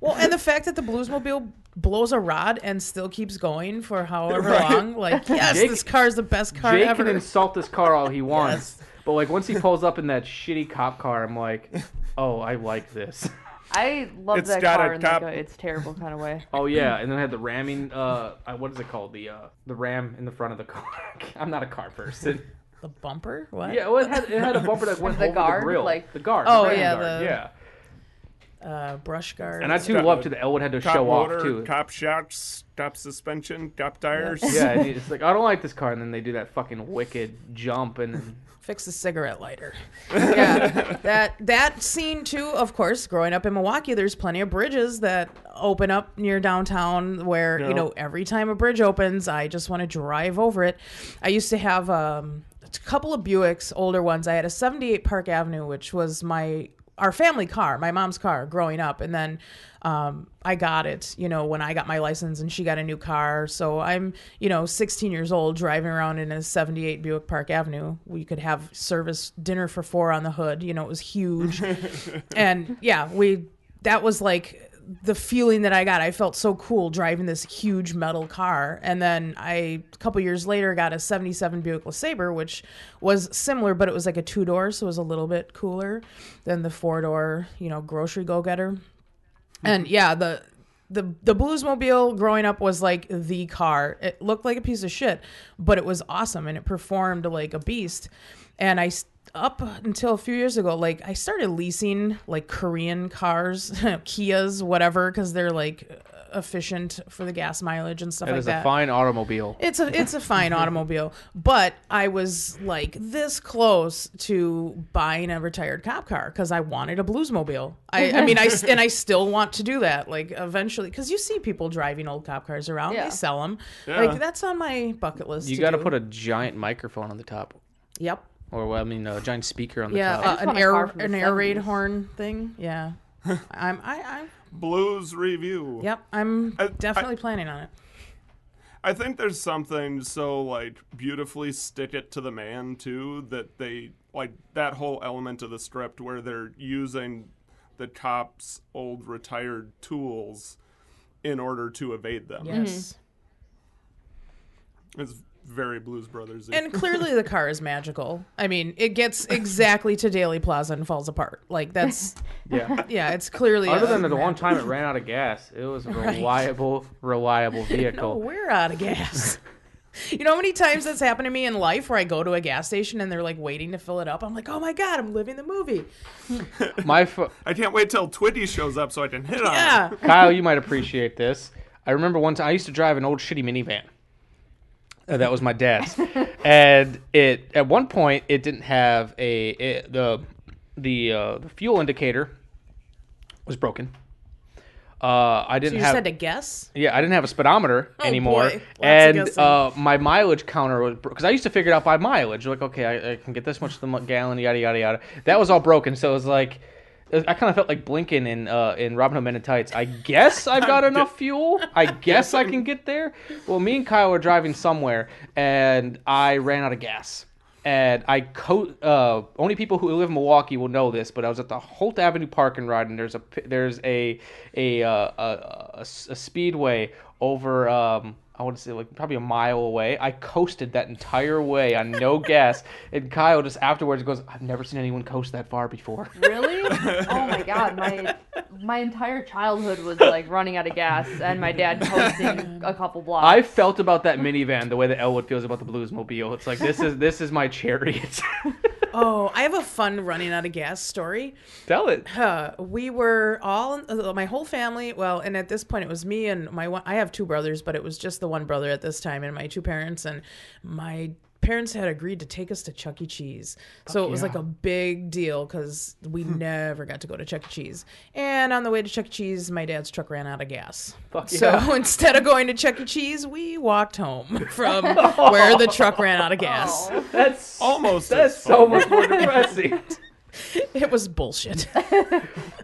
C: Well, and the fact that the Bluesmobile blows a rod and still keeps going for however
A: Right.
C: long, like yes,
A: Jake-
C: this car is the best car
A: Jake
C: ever.
A: can insult this car all he wants, but like once he pulls up in that shitty cop car, I'm like, oh, I like this.
D: I love
B: It's
D: that
B: got a
D: car in like
B: cop-
D: a it's terrible kind of way.
A: Oh yeah, and then I had the ramming. Uh, uh, what is it called? The uh, the ram in the front of the car. I'm not a car person.
C: the bumper? What?
A: Yeah, well, it had it had a bumper that went
D: The
A: over
D: guard,
A: the grill,
D: like-
A: the guard.
C: Oh,
A: the ram
C: yeah,
A: guard,
C: the-
A: yeah.
C: Uh, brush guard.
A: And I too
B: Stop-
A: love to the Elwood had to
B: Top
A: show
B: motor,
A: off too.
B: Top shocks, top suspension, top tires.
A: Yeah, and it's like I don't like this car, and then they do that fucking wicked jump, and then
C: fix the cigarette lighter. yeah, that that scene too. Of course, growing up in Milwaukee, there's plenty of bridges that open up near downtown where you know every time a bridge opens, I just want to drive over it. I used to have um, a couple of Buicks, older ones. I had a '78 Park Avenue, which was my our family car, my mom's car growing up, and then um, I got it, you know, when I got my license and she got a new car. So I'm, you know, 16 years old driving around in a 78 Buick Park Avenue. We could have service dinner for four on the hood. You know, it was huge. and yeah, we, that was like the feeling that I got. I felt so cool driving this huge metal car. And then I, a couple years later, got a 77 Buick LeSabre, which was similar, but it was like a two door. So it was a little bit cooler than the four door, you know, grocery go getter. And yeah, the the the Bluesmobile growing up was like the car. It looked like a piece of shit, but it was awesome and it performed like a beast. And I up until a few years ago, like I started leasing like Korean cars, Kias, whatever, because they're like efficient for the gas mileage and stuff
A: it
C: like that.
A: It is a fine automobile.
C: It's a it's a fine automobile, but I was like this close to buying a retired cop car because I wanted a Bluesmobile. I, I mean, I and I still want to do that. Like eventually, because you see people driving old cop cars around,
D: Yeah.
C: they sell them.
A: Yeah.
C: Like that's on my bucket list.
A: You
C: to
A: got to put a giant microphone on the top.
C: Yep.
A: Or well, I mean, a giant speaker on the
C: Yeah,
A: top.
C: uh, an air
D: car from
C: an air raid horn thing. Yeah, I'm I I'm
B: Blues review.
C: yep. I'm
B: I-
C: definitely planning on it.
B: I think there's something so like beautifully stick it to the man too that they like that whole element of the script where they're using the cops' old retired tools in order to evade them.
C: Yes.
B: It's very Blues Brothers.
C: And clearly the car is magical. I mean, it gets exactly to Daley Plaza and falls apart. Like that's
A: Yeah.
C: yeah, it's clearly
A: Other
C: a
A: than the one time it ran out of gas, it was a
C: Right.
A: reliable, reliable
C: No,
A: vehicle.
C: we're out of gas. You know how many times that's happened to me in life where I go to a gas station and they're like waiting to fill it up? I'm like, oh my God, I'm living the movie.
A: My fo-
B: I can't wait till Twiggy shows up so I can hit on
C: Yeah.
B: it.
A: Kyle, you might appreciate this. I remember one time I used to drive an old shitty minivan. Uh, that was my dad's, and it at one point it didn't have a it, the the uh, the fuel indicator was broken. Uh, I didn't
C: you
A: have
C: just had to guess?
A: yeah, I didn't have a speedometer
C: Oh,
A: anymore. And uh, my mileage counter was because I used to figure it out by mileage. Like, okay, I, I can get this much to the gallon, yada yada yada. That was all broken, so it was like I kind of felt like Blinkin in uh, in Robin Hood Men in Tights. I guess I've got enough fuel. I guess I can get there. Well, me and Kyle were driving somewhere, and I ran out of gas. And I co- uh, only people who live in Milwaukee will know this, but I was at the Holt Avenue parking and Ride, and there's a there's a a uh, a, a, a speedway over um, I want to say like probably a mile away. I coasted that entire way on no gas, and Kyle just afterwards goes, "I've never seen anyone coast that far before."
D: Really? Oh my god, my my entire childhood was like running out of gas and my dad coasting a couple blocks.
A: I felt about that minivan the way that Elwood feels about the Bluesmobile. It's like this is this is my chariot.
C: Oh, I have a fun running out of gas story.
A: Tell it.
C: Uh, we were all uh, my whole family. Well, and at this point, it was me and my one. I have two brothers, but it was just the one brother at this time, and my two parents. And my parents had agreed to take us to Chuck E. Cheese, so it was
A: yeah.
C: like a big deal because we never got to go to Chuck E. Cheese. And on the way to Chuck E. Cheese, my dad's truck ran out of gas.
A: Fuck
C: so
A: yeah.
C: instead of going to Chuck E. Cheese, we walked home from where the truck ran out of gas.
A: That's
B: almost.
A: That's so much more depressing.
C: It was bullshit.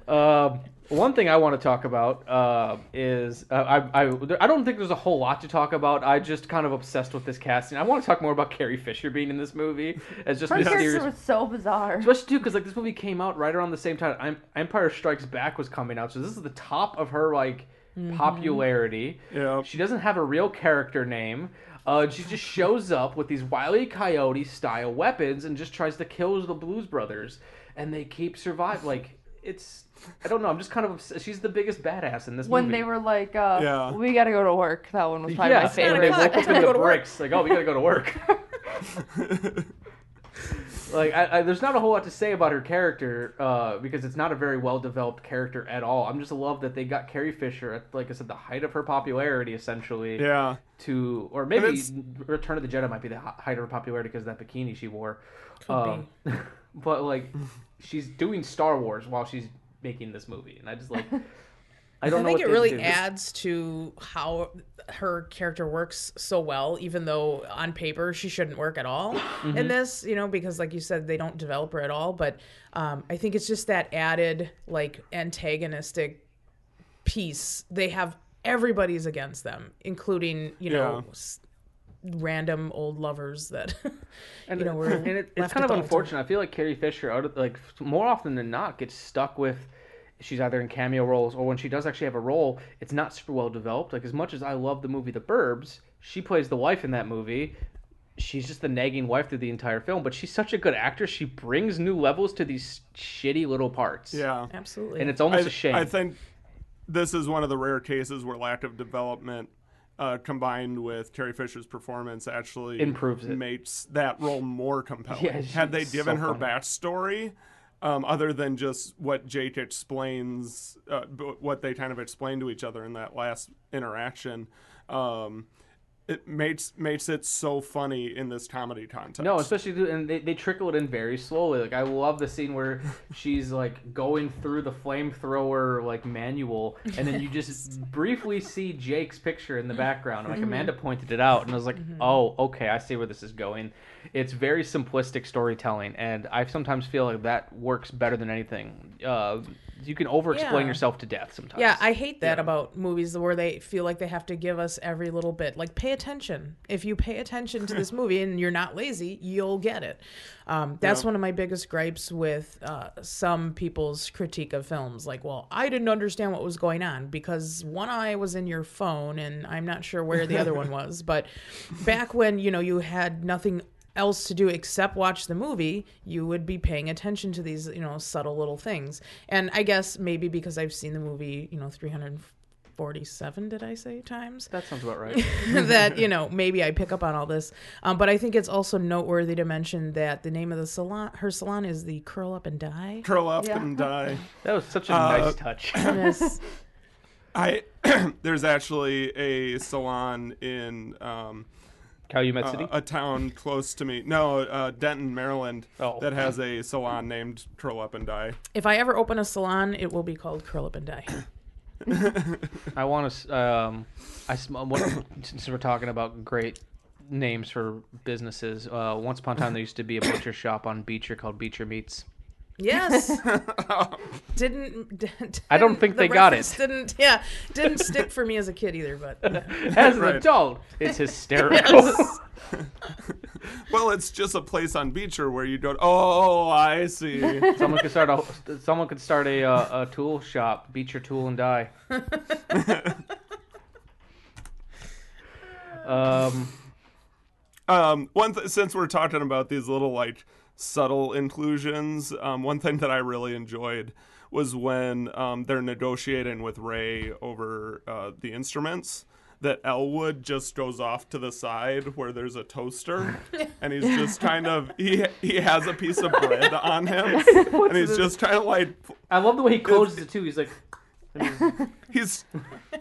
A: Um, one thing I want to talk about uh, is uh, I, I I don't think there's a whole lot to talk about. I just kind of obsessed with this casting. I want to talk more about Carrie Fisher being in this movie as just
D: Her
A: mysterious.
D: character was so bizarre.
A: Especially too, because like this movie came out right around the same time Empire Strikes Back was coming out, so this is the top of her like
C: Mm-hmm.
A: popularity.
B: Yeah.
A: She doesn't have a real character name. Uh, she just shows up with these wily coyote style weapons and just tries to kill the Blues Brothers, and they keep survive. Like it's, I don't know. I'm just kind of. Obs- she's the biggest badass in this movie.
D: when
A: movie.
D: they were like, uh,
A: Yeah.
D: we gotta go to work. That one was probably
A: yeah,
D: my favorite.
A: They woke up in the
C: go to work.
A: bricks. Like, oh, we gotta go to work. like, I, I, there's not a whole lot to say about her character uh, because it's not a very well developed character at all. I'm just a love that they got Carrie Fisher at, like I said, the height of her popularity, essentially.
B: Yeah.
A: To or maybe
B: it's-
A: Return of the Jedi might be the hi- height of her popularity because of that bikini she wore.
C: Could
A: Um, but like, she's doing Star Wars while she's making this movie, and I just like. I don't know I
C: think
A: what
C: it really
A: do.
C: adds to how her character works so well, even though on paper she shouldn't work at all
A: Mm-hmm.
C: in this, you know, because like you said, they don't develop her at all. But um, I think it's just that added like antagonistic piece. They have everybody's against them, including you know.
B: Yeah.
C: S- random old lovers that
A: and
C: you know were
A: and it, it's kind of
C: at the
A: unfortunate. I feel like Carrie Fisher, out of, like more often than not, gets stuck with. She's either in cameo roles or when she does actually have a role, it's not super well developed. Like as much as I love the movie The Burbs, she plays the wife in that movie. She's just the nagging wife through the entire film, but she's such a good actress. She brings new levels to these shitty little parts.
B: Yeah.
C: absolutely
A: and it's almost
B: I,
A: a shame.
B: I think this is one of the rare cases where lack of development uh, combined with Carrie Fisher's performance actually
A: Improves it.
B: makes that role more compelling.
A: Yeah,
B: Had they given
A: so
B: her
A: funny.
B: backstory, um, other than just what Jake explains, uh, b- what they kind of explain to each other in that last interaction, um, it makes makes it so funny in this comedy context.
A: No, especially th- and they, they trickle it in very slowly. Like I love the scene where she's like going through the flamethrower like manual, and then you just briefly see Jake's picture in the background. And Like
C: Mhm.
A: Amanda pointed it out, and I was like,
C: Mhm.
A: oh, okay, I see where this is going. It's very simplistic storytelling, and I sometimes feel like that works better than anything. Uh, you can over-explain
C: Yeah.
A: yourself to death sometimes.
C: Yeah, I hate that about movies where they feel like they have to give us every little bit. Like, pay attention. If you pay attention to this movie and you're not lazy, you'll get it. Um, that's
W: Yeah.
C: one of my biggest gripes with uh, some people's critique of films. Like, well, I didn't understand what was going on because one eye was in your phone and I'm not sure where the other one was. But back when, you know, you had nothing else to do except watch the movie, you would be paying attention to these, you know, subtle little things. And I guess maybe because I've seen the movie, you know, 347, did I say times?
A: That sounds about right.
C: that, you know, maybe I pick up on all this. Um, but I think it's also noteworthy to mention that the name of the salon, her salon is the Curl Up and Die.
B: Curl up
C: Yeah.
B: and die.
A: That was such a
B: Uh,
A: nice touch.
C: Yes.
B: I there's actually a salon in um,
A: Calumet
B: uh,
A: City?
B: a town close to me. No, uh, Denton, Maryland,
A: Oh.
B: that has a salon named Curl Up and Die.
C: If I ever open a salon, it will be called Curl Up and Die.
A: I want to. Um, I what, since we're talking about great names for businesses. Uh, once upon a time, there used to be a butcher shop on Beecher called Beecher Meats.
C: Yes. didn't, didn't.
A: I don't think
C: the
A: they got it.
C: Didn't. Yeah. Didn't stick for me as a kid either. But yeah.
A: As an
B: Right.
A: adult, it's hysterical.
C: Yes.
B: Well, it's just a place on Beecher where you go. Oh, I see.
A: someone could start a. Someone could start a uh, a tool shop. Beecher Tool and Die. um.
B: Um, one th- since we're talking about these little like subtle inclusions, um, one thing that I really enjoyed was when um, they're negotiating with Ray over uh, the instruments. That Elwood just goes off to the side where there's a toaster, and he's just kind of he he has a piece of bread on him, and he's just kind of like
A: I love the way he closes it too. He's like,
B: he's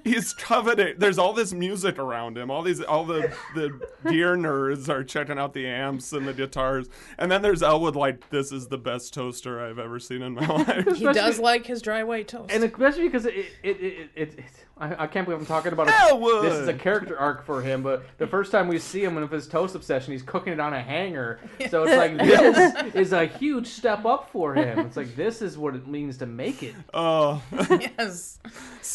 B: he's coveted. There's all this music around him. All these all the the gear nerds are checking out the amps and the guitars. And then there's Elwood like this is the best toaster I've ever seen in my life.
C: he does like his dry white toast.
A: and especially because it it it, it, it, it I, I can't believe I'm talking about it.
B: Elwood!
A: This is a character arc for him, but the first time we see him with his toast obsession, he's cooking it on a hanger. So it's like this is a huge step up for him. It's like this is what it means to make it.
B: Oh,
C: yes.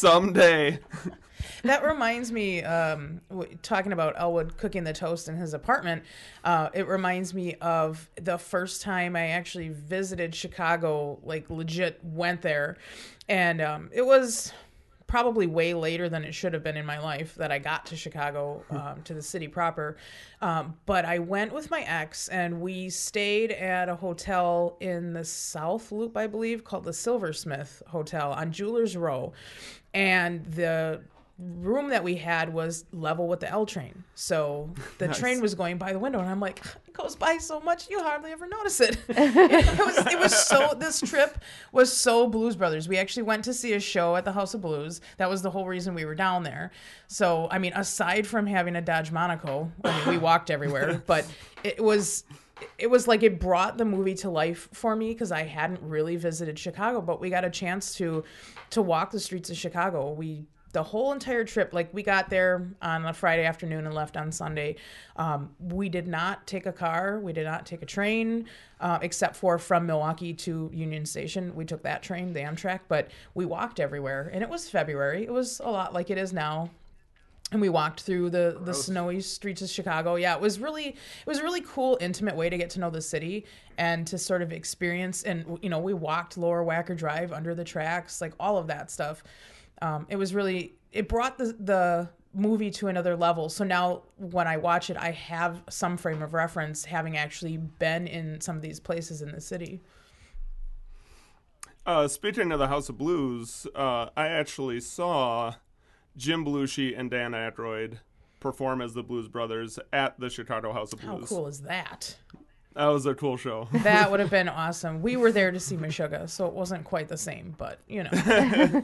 B: Someday.
C: that reminds me, um, w- talking about Elwood cooking the toast in his apartment. Uh, it reminds me of the first time I actually visited Chicago, like legit went there, and um, it was probably way later than it should have been in my life that I got to Chicago, um, to the city proper. Um, but I went with my ex and we stayed at a hotel in the South Loop, I believe, called the Silversmith Hotel on Jewelers Row. And the room that we had was level with the L train. So the
W: Nice.
C: train was going by the window and I'm like, it goes by so much you hardly ever notice it. it was it was so this trip was so Blues Brothers. We actually went to see a show at the House of Blues. That was the whole reason we were down there. So I mean, aside from having a Dodge Monaco, I mean, we walked everywhere, but it was it was like it brought the movie to life for me because I hadn't really visited Chicago, but we got a chance to to walk the streets of Chicago. We the whole entire trip, like we got there on a Friday afternoon and left on Sunday. Um, we did not take a car. We did not take a train, uh, except for from Milwaukee to Union Station. We took that train, the Amtrak, but we walked everywhere. And it was February. It was a lot like it is now and we walked through the the snowy streets of Chicago. Yeah, it was really it was a really cool, intimate way to get to know the city and to sort of experience. And you know, we walked Lower Wacker Drive under the tracks, like all of that stuff. Um, it was really it brought the the movie to another level. So now when I watch it, I have some frame of reference, having actually been in some of these places in the city.
B: Uh, speaking of the House of Blues, uh, I actually saw Jim Belushi and Dan Aykroyd perform as the Blues Brothers at the Chicago House of Blues.
C: How cool is that?
B: That was a cool show.
C: That would have been awesome. We were there to see Meshuggah, so it wasn't quite the same, but you know.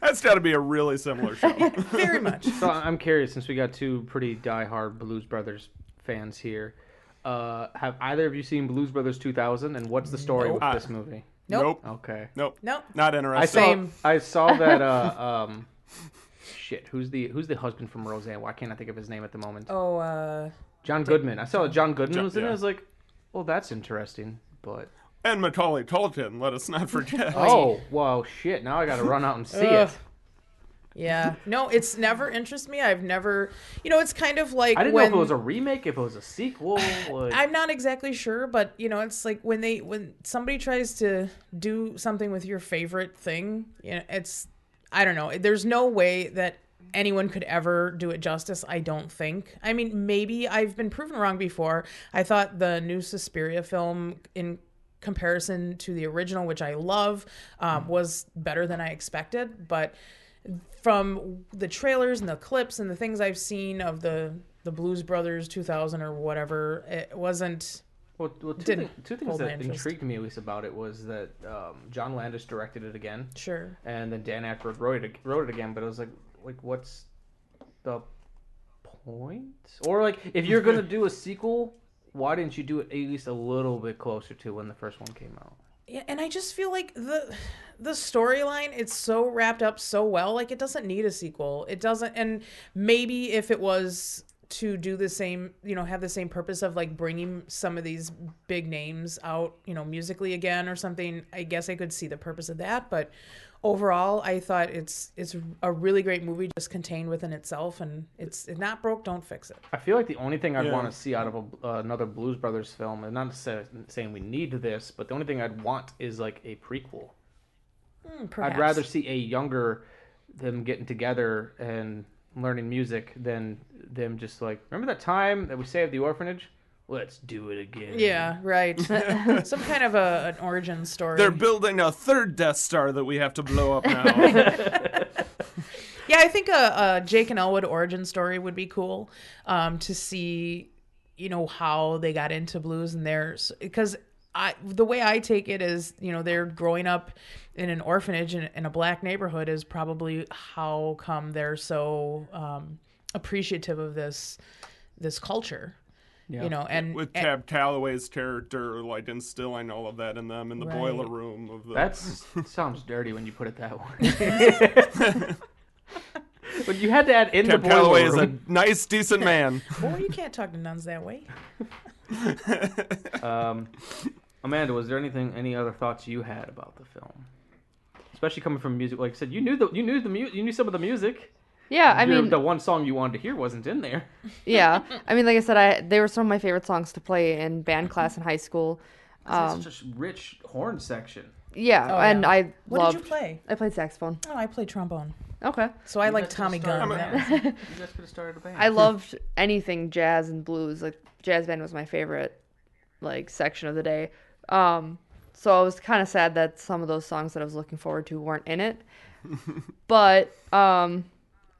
B: That's got to be a really similar show.
C: Very much.
A: So I'm curious, since we got two pretty die-hard Blues Brothers fans here, uh, have either of you seen Blues Brothers 2000? And what's the story
B: Nope.
A: with this movie?
C: Nope.
A: Okay.
B: Nope.
C: Nope.
B: Not
A: I
B: interested.
A: saw. I saw that. Uh, um, shit. Who's the Who's the husband from Roseanne? Why can't I think of his name at the moment?
C: Oh, uh,
A: John Goodman. I saw that John Goodman
B: John-
A: was in it. I was like, well, that's interesting. But
B: And Macaulay Culkin, let us not forget.
A: oh, well, shit. Now I got to run out and see
C: Ugh.
A: it.
C: yeah. No, it's never interested me. I've never, you know, it's kind of like
A: I didn't
C: when
A: know if it was a remake, if it was a sequel. Like,
C: I'm not exactly sure, but you know, it's like when they when somebody tries to do something with your favorite thing, you know, it's I don't know. There's no way that anyone could ever do it justice, I don't think. I mean, maybe I've been proven wrong before. I thought the new Suspiria film in comparison to the original, which I love, um, was better than I expected, but from the trailers and the clips and the things I've seen of the the Blues Brothers 2000 or whatever, it wasn't.
A: Well, well two,
C: didn't
A: thi- two things that intrigued me at least about it was that um, John Landis directed it again.
C: Sure.
A: And then Dan Aykroyd wrote it wrote it again, but it was like like what's the point? Or like if you're gonna do a sequel, why didn't you do it at least a little bit closer to when the first one came out?
C: Yeah, and I just feel like the the storyline it's so wrapped up so well. Like it doesn't need a sequel. It doesn't. And maybe if it was to do the same, you know, have the same purpose of like bringing some of these big names out, you know, musically again or something, I guess I could see the purpose of that. But overall, I thought it's it's a really great movie, just contained within itself, and it's if not broke, don't fix it.
A: I feel like the only thing I'd
B: Yeah.
A: want to see out of a, uh, another Blues Brothers film, and not say, saying we need this, but the only thing I'd want is like a prequel.
C: Hmm,
A: I'd rather see a younger them getting together and learning music than them just like remember that time that we saved the orphanage? Let's do it again.
C: Yeah, right. Some kind of a an origin story.
B: They're building a third Death Star that we have to blow up now.
C: Yeah, I think a, a Jake and Elwood origin story would be cool um, to see, you know, how they got into blues and theirs. Because I, the way I take it is, you know, they're growing up in an orphanage in, in a black neighborhood is probably how come they're so um, appreciative of this this culture. You know, and
B: with
C: and-
B: Cab Calloway's character, like instilling all of that in them in the
C: Right.
B: boiler room of the.
A: That's sounds dirty when you put it that way. but you had to add in
B: Cab
A: the boiler
B: Calloway is a nice, decent man.
C: Boy, you can't talk to nuns that way.
A: um, Amanda, was there anything, any other thoughts you had about the film? Especially coming from music, like I said, you knew the you knew the mu- you knew some of the music.
D: Yeah, I
A: Your-
D: mean-
A: the one song you wanted to hear wasn't in there.
D: yeah, I mean, like I said, I they were some of my favorite songs to play in band class in high school.
A: It's
D: Um,
A: such a rich horn section.
D: yeah,
C: Oh,
D: and
C: yeah.
D: I
C: What
D: loved.
C: did you play?
D: I played saxophone.
C: Oh, I played trombone.
D: Okay.
C: So I like
A: guys could've
C: Tommy
A: started
C: Gunn.
A: a
C: That
A: band. You guys could have started a band.
D: I loved anything jazz and blues. Like jazz band was my favorite like section of the day. Um so I was kind of sad that some of those songs that I was looking forward to weren't in it. but um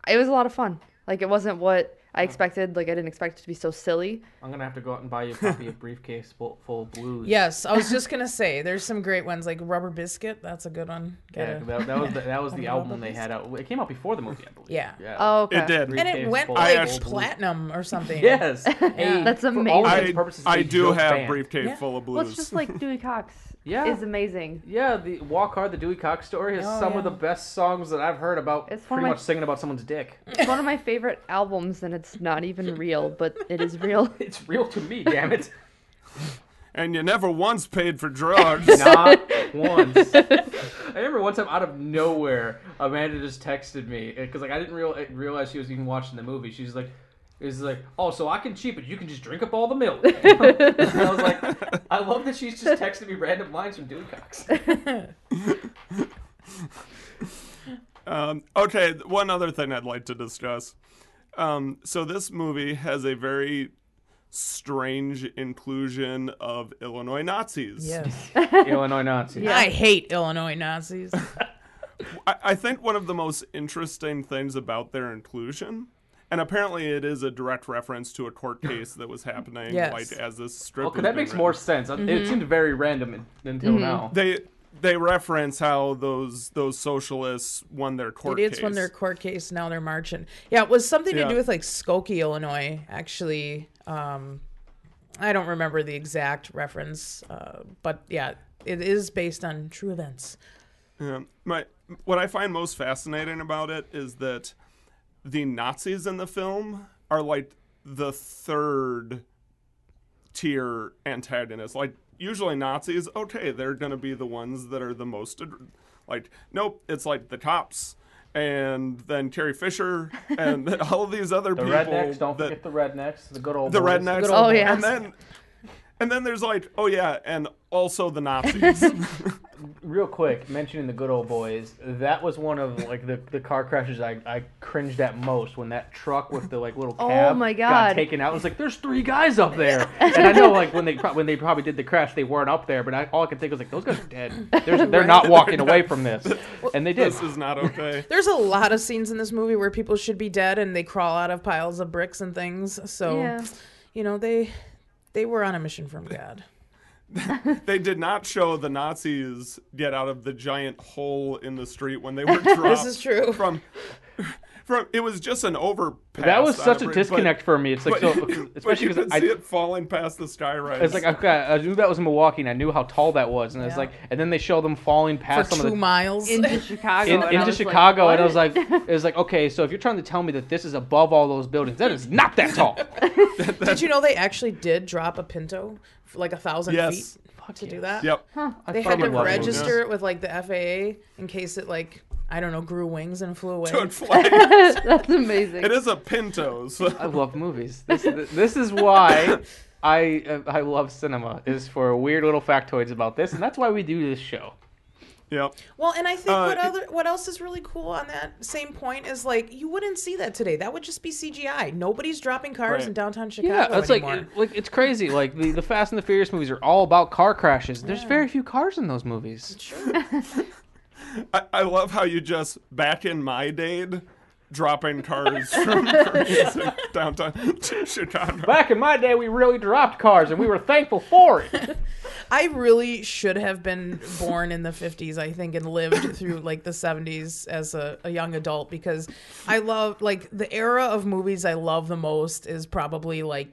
D: it was a lot of fun. Like it wasn't what I expected. Like I didn't expect it to be so silly.
A: I'm gonna have to go out and buy you a copy of Briefcase full, full of blues.
C: Yes, I was just gonna say there's some great ones like Rubber Biscuit. That's a good one.
A: Yeah,
C: Gotta-
A: that, that was the, that was the
C: Rubber
A: album they had out. It came out before the movie, I believe.
C: Yeah.
A: Yeah.
D: Oh, okay.
B: It did.
C: and it
A: Briefcase
C: went
A: full
C: like
A: of blues.
C: platinum or something.
A: Yes.
C: Yeah.
D: That's
A: For all
D: amazing.
A: intents and
B: I,
A: purposes,
B: I
A: a
B: do
A: joke
B: have
A: band.
B: Briefcase
C: Yeah.
B: full of blues.
D: Well,
B: blues.
D: it's just like Dewey Cox
A: Yeah.
D: is amazing.
A: Yeah, the Walk Hard, the Dewey Cox story is
C: Oh,
A: some
C: yeah.
A: of the best songs that I've heard about.
D: It's one
A: pretty
D: of my-
A: much singing about someone's dick.
D: It's one of my favorite albums, and it's not even real, but it is real.
A: It's real to me, damn it.
B: and you never once paid for drugs.
A: Not once. I remember one time out of nowhere, Amanda just texted me because like I didn't real, realize she was even watching the movie. She's like, "Is like, oh, so I can cheat, but you can just drink up all the milk." and I was like, I love that she's just texting me random lines from Dewey Cox.
B: Um, okay, one other thing I'd like to discuss. Um, so this movie has a very strange inclusion of Illinois Nazis.
C: Yes.
A: Illinois Nazis.
C: I hate Illinois Nazis.
B: I, I think one of the most interesting things about their inclusion, and apparently it is a direct reference to a court case that was happening
C: Yes.
B: like as this strip.
A: Okay, that makes
B: written.
A: more sense. It seemed very random in- until now.
B: They they reference how those those socialists won their court
C: Idiots
B: case.
C: won their court case. Now they're marching. Yeah, it was something
B: Yeah.
C: to do with like Skokie, Illinois. Actually, um, I don't remember the exact reference, uh, but yeah, it is based on true events.
B: Yeah. My what I find most fascinating about it is that the Nazis in the film are like the third tier antagonists. Like usually Nazis, okay, they're gonna be the ones that are the most ad- like. Nope, it's like the cops. And then Carrie Fisher and all of these other people.
A: The
B: people.
A: rednecks. Don't
B: that-
A: forget the rednecks. The good old
B: the
A: boys.
B: rednecks.
A: Good old boys.
B: And then, and then there's like, oh yeah, and also the Nazis.
A: Real quick, mentioning the good old boys, that was one of like the, the car crashes I, I cringed at most when that truck with the like little
D: Oh
A: cab
D: my
A: got
D: God.
A: taken out. It was like there's three guys up there, and I know like when they pro- when they probably did the crash they weren't up there, but I, all I could think was like those guys are dead. There's, they're
C: Right.
A: not walking away from this, and they did.
B: This is not okay.
C: There's a lot of scenes in this movie where people should be dead and they crawl out of piles of bricks and things. So,
D: Yeah.
C: you know, they they were on a mission from God.
B: they did not show the Nazis get out of the giant hole in the street when they were dropped.
C: This is true.
B: From, from it was just an overpass.
A: That was such a
B: bridge,
A: disconnect for me. It's like
B: but,
A: so-
B: but
A: especially
B: because
A: I-
B: see it falling past the sky rise.
A: It's like okay, I knew that was in Milwaukee, and I knew how tall that was, and it's
C: Yeah.
A: like, and then they show them falling past
C: For
A: some
C: two
A: of the
C: miles.
D: into Chicago.
A: in,
D: and I
A: into
D: was like,
A: Chicago, and I was like, it was like, okay, so if you're trying to tell me that this is above all those buildings, that is not that tall.
C: Did you know they actually did drop a Pinto like a thousand
B: Yes.
C: feet to do that?
B: Yep.
A: I
C: They had to
A: fucking love those.
C: register it with like the FAA in case it like I don't know grew wings and flew away.
B: Took flight.
D: That's amazing.
B: it is a Pinto. So.
A: I love movies. This, this is why I uh, I love cinema is for weird little factoids about this, and that's why we do this show.
B: Yep.
C: Well, and I think
B: Uh,
C: what other what else is really cool on that same point is like you wouldn't see that today. That would just be CGI. Nobody's dropping cars
B: Right.
C: in downtown Chicago
A: Yeah, it's like
C: anymore.
A: it- like it's crazy. Like the, the Fast and the Furious movies are all about car crashes. There's very few cars in those movies.
B: I, I love how you just back in my day dropping cars from from downtown to Chicago.
A: Back in my day, we really dropped cars, and we were thankful for it.
C: I really should have been born in the 50s, I think, and lived through like the 70s as a, a young adult because I love, like, the era of movies I love the most is probably like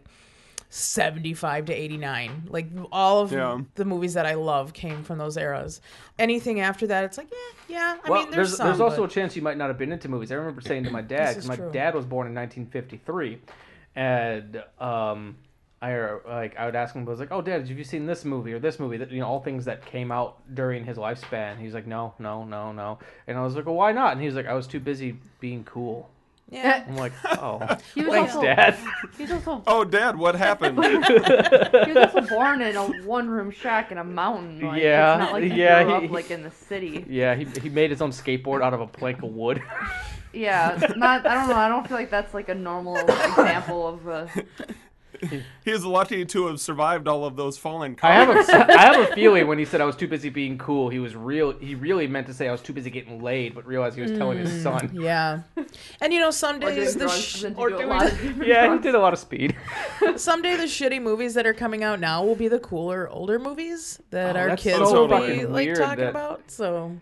C: 75 to 89. Like, all of
B: Yeah.
C: the movies that I love came from those eras. Anything after that, it's like, yeah, yeah. I
A: well,
C: mean, there's,
A: there's
C: some.
A: there's also
C: but-
A: a chance you might not have been into movies. I remember saying to my dad,
C: This
A: 'cause
C: is
A: my
C: true.
A: dad was born in 1953, and um, I uh, like I would ask him, I was like, "Oh, Dad, have you seen this movie or this movie?" That you know, all things that came out during his lifespan. He's like, "No, no, no, no," and I was like, "Well, why not?" And he's like, "I was too busy being cool."
C: Yeah.
A: I'm like, "Oh,
D: He was
A: thanks,
D: also-
A: Dad."
D: He's also
B: Oh, Dad, what happened?
D: he was also born in a one-room shack in a mountain. Like,
A: Yeah,
D: it's not like he
A: yeah,
D: grew
A: he-
D: up like in the city.
A: Yeah, he he made his own skateboard out of a plank of wood.
D: Yeah, not. I don't know. I don't feel like that's like a normal example of. Uh,
B: He's lucky to have survived all of those falling
A: I
B: cars.
A: have a, I have a feeling when he said I was too busy being cool, he was real. He really meant to say I was too busy getting laid, but realized he was telling his son.
C: Yeah. And you know, some days the sh-
A: Or
D: do a
A: doing
D: lot of
A: yeah, he did a lot of speed.
C: someday the shitty movies that are coming out now will be the cooler older movies that
A: Oh,
C: our kids
B: so
C: will be like talking
A: that-
C: about. So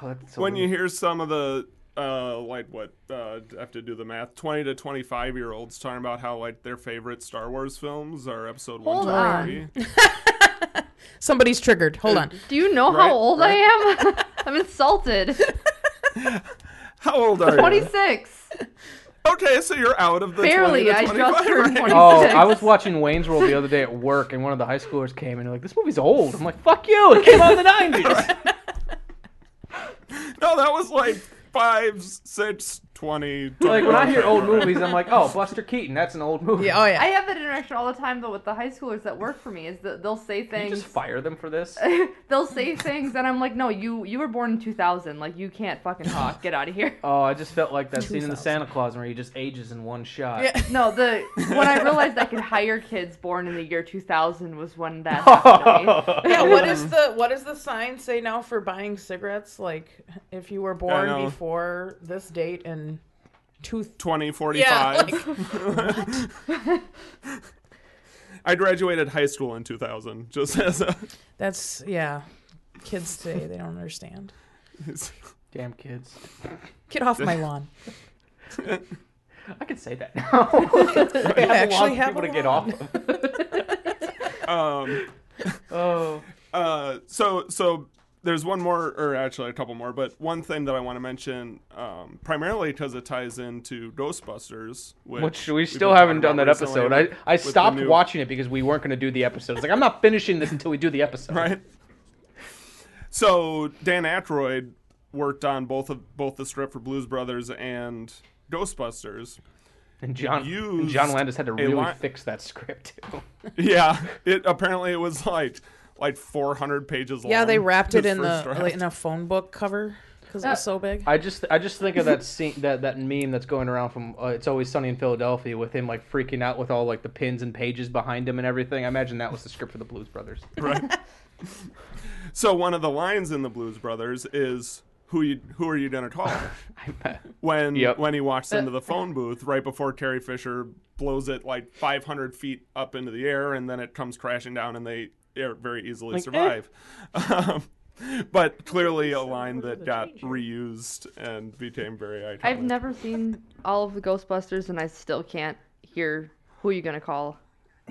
A: Oh, so
B: when you hear some of the uh, like what uh, I have to do the math, twenty to twenty five year olds talking about how like their favorite Star Wars films are Episode one,
D: Hold
B: two,
D: on.
B: three.
C: somebody's triggered. Hold on.
D: do you know
B: Right,
D: how old I am? I'm insulted.
B: How old are you?
D: 26.
B: Okay, so you're out of the
D: Barely,
B: 20 to
D: I just
B: 25
D: turned 26.
A: Oh, I was watching Wayne's World the other day at work, and one of the high schoolers came in and they're like, "This movie's old." I'm like, "Fuck you! It came out in the '90s."
B: No, that was like five cents 20.
A: Like when I hear old movies, I'm like, oh, Buster Keaton, that's an old movie.
C: Yeah, oh yeah.
D: I have that interaction all the time though with the high schoolers that work for me. Is that they'll say things.
A: just fire them for this.
D: they'll say things, and I'm like, no, you you were born in 2000. Like you can't fucking talk. Get out of here.
A: Oh, I just felt like that scene in the Santa Claus where he just ages in one shot.
C: Yeah.
D: No, the when I realized I could hire kids born in the year 2000 was when that.
C: yeah. What is the what does the sign say now for buying cigarettes? Like if you were born before this date and two
B: 2045.
C: Yeah, like,
B: I graduated high school in 2000, just as a.
C: that's yeah. Kids today, they don't understand.
A: Damn kids.
C: Get off my lawn.
A: I could say that now. I have a
C: actually
A: lot
C: have
A: people
C: a
A: to get
C: lawn.
A: off.
B: um,
A: oh.
B: Uh, so so there's one more, or actually a couple more, but one thing that I want to mention, um, primarily because it ties into Ghostbusters, which,
A: Which we still haven't done that episode. I, I stopped
B: new-
A: watching it because we weren't going to do the episode. It's like I'm not finishing this until we do the episode.
B: Right. So Dan Aykroyd worked on both of both the script for Blues Brothers and Ghostbusters.
A: And John and John Landis had to really
B: li-
A: fix that script too.
B: yeah, it apparently it was like like 400 pages long.
C: Yeah, they wrapped it in the
B: draft.
C: like, in a phone book cover because it was so big.
A: I just I just think of that scene that that meme that's going around from uh, It's Always Sunny in Philadelphia with him like freaking out with all like the pins and pages behind him and everything. I imagine that was the script for the Blues Brothers.
B: Right. so one of the lines in the Blues Brothers is who you who are you gonna call? when
A: Yep.
B: when he walks into the phone booth right before Carrie Fisher blows it like 500 feet up into the air and then it comes crashing down and they very easily
A: Like, eh.
B: survive. Um, but clearly a line that got reused and became very iconic.
D: I've never seen all of the Ghostbusters, and I still can't hear who you gonna call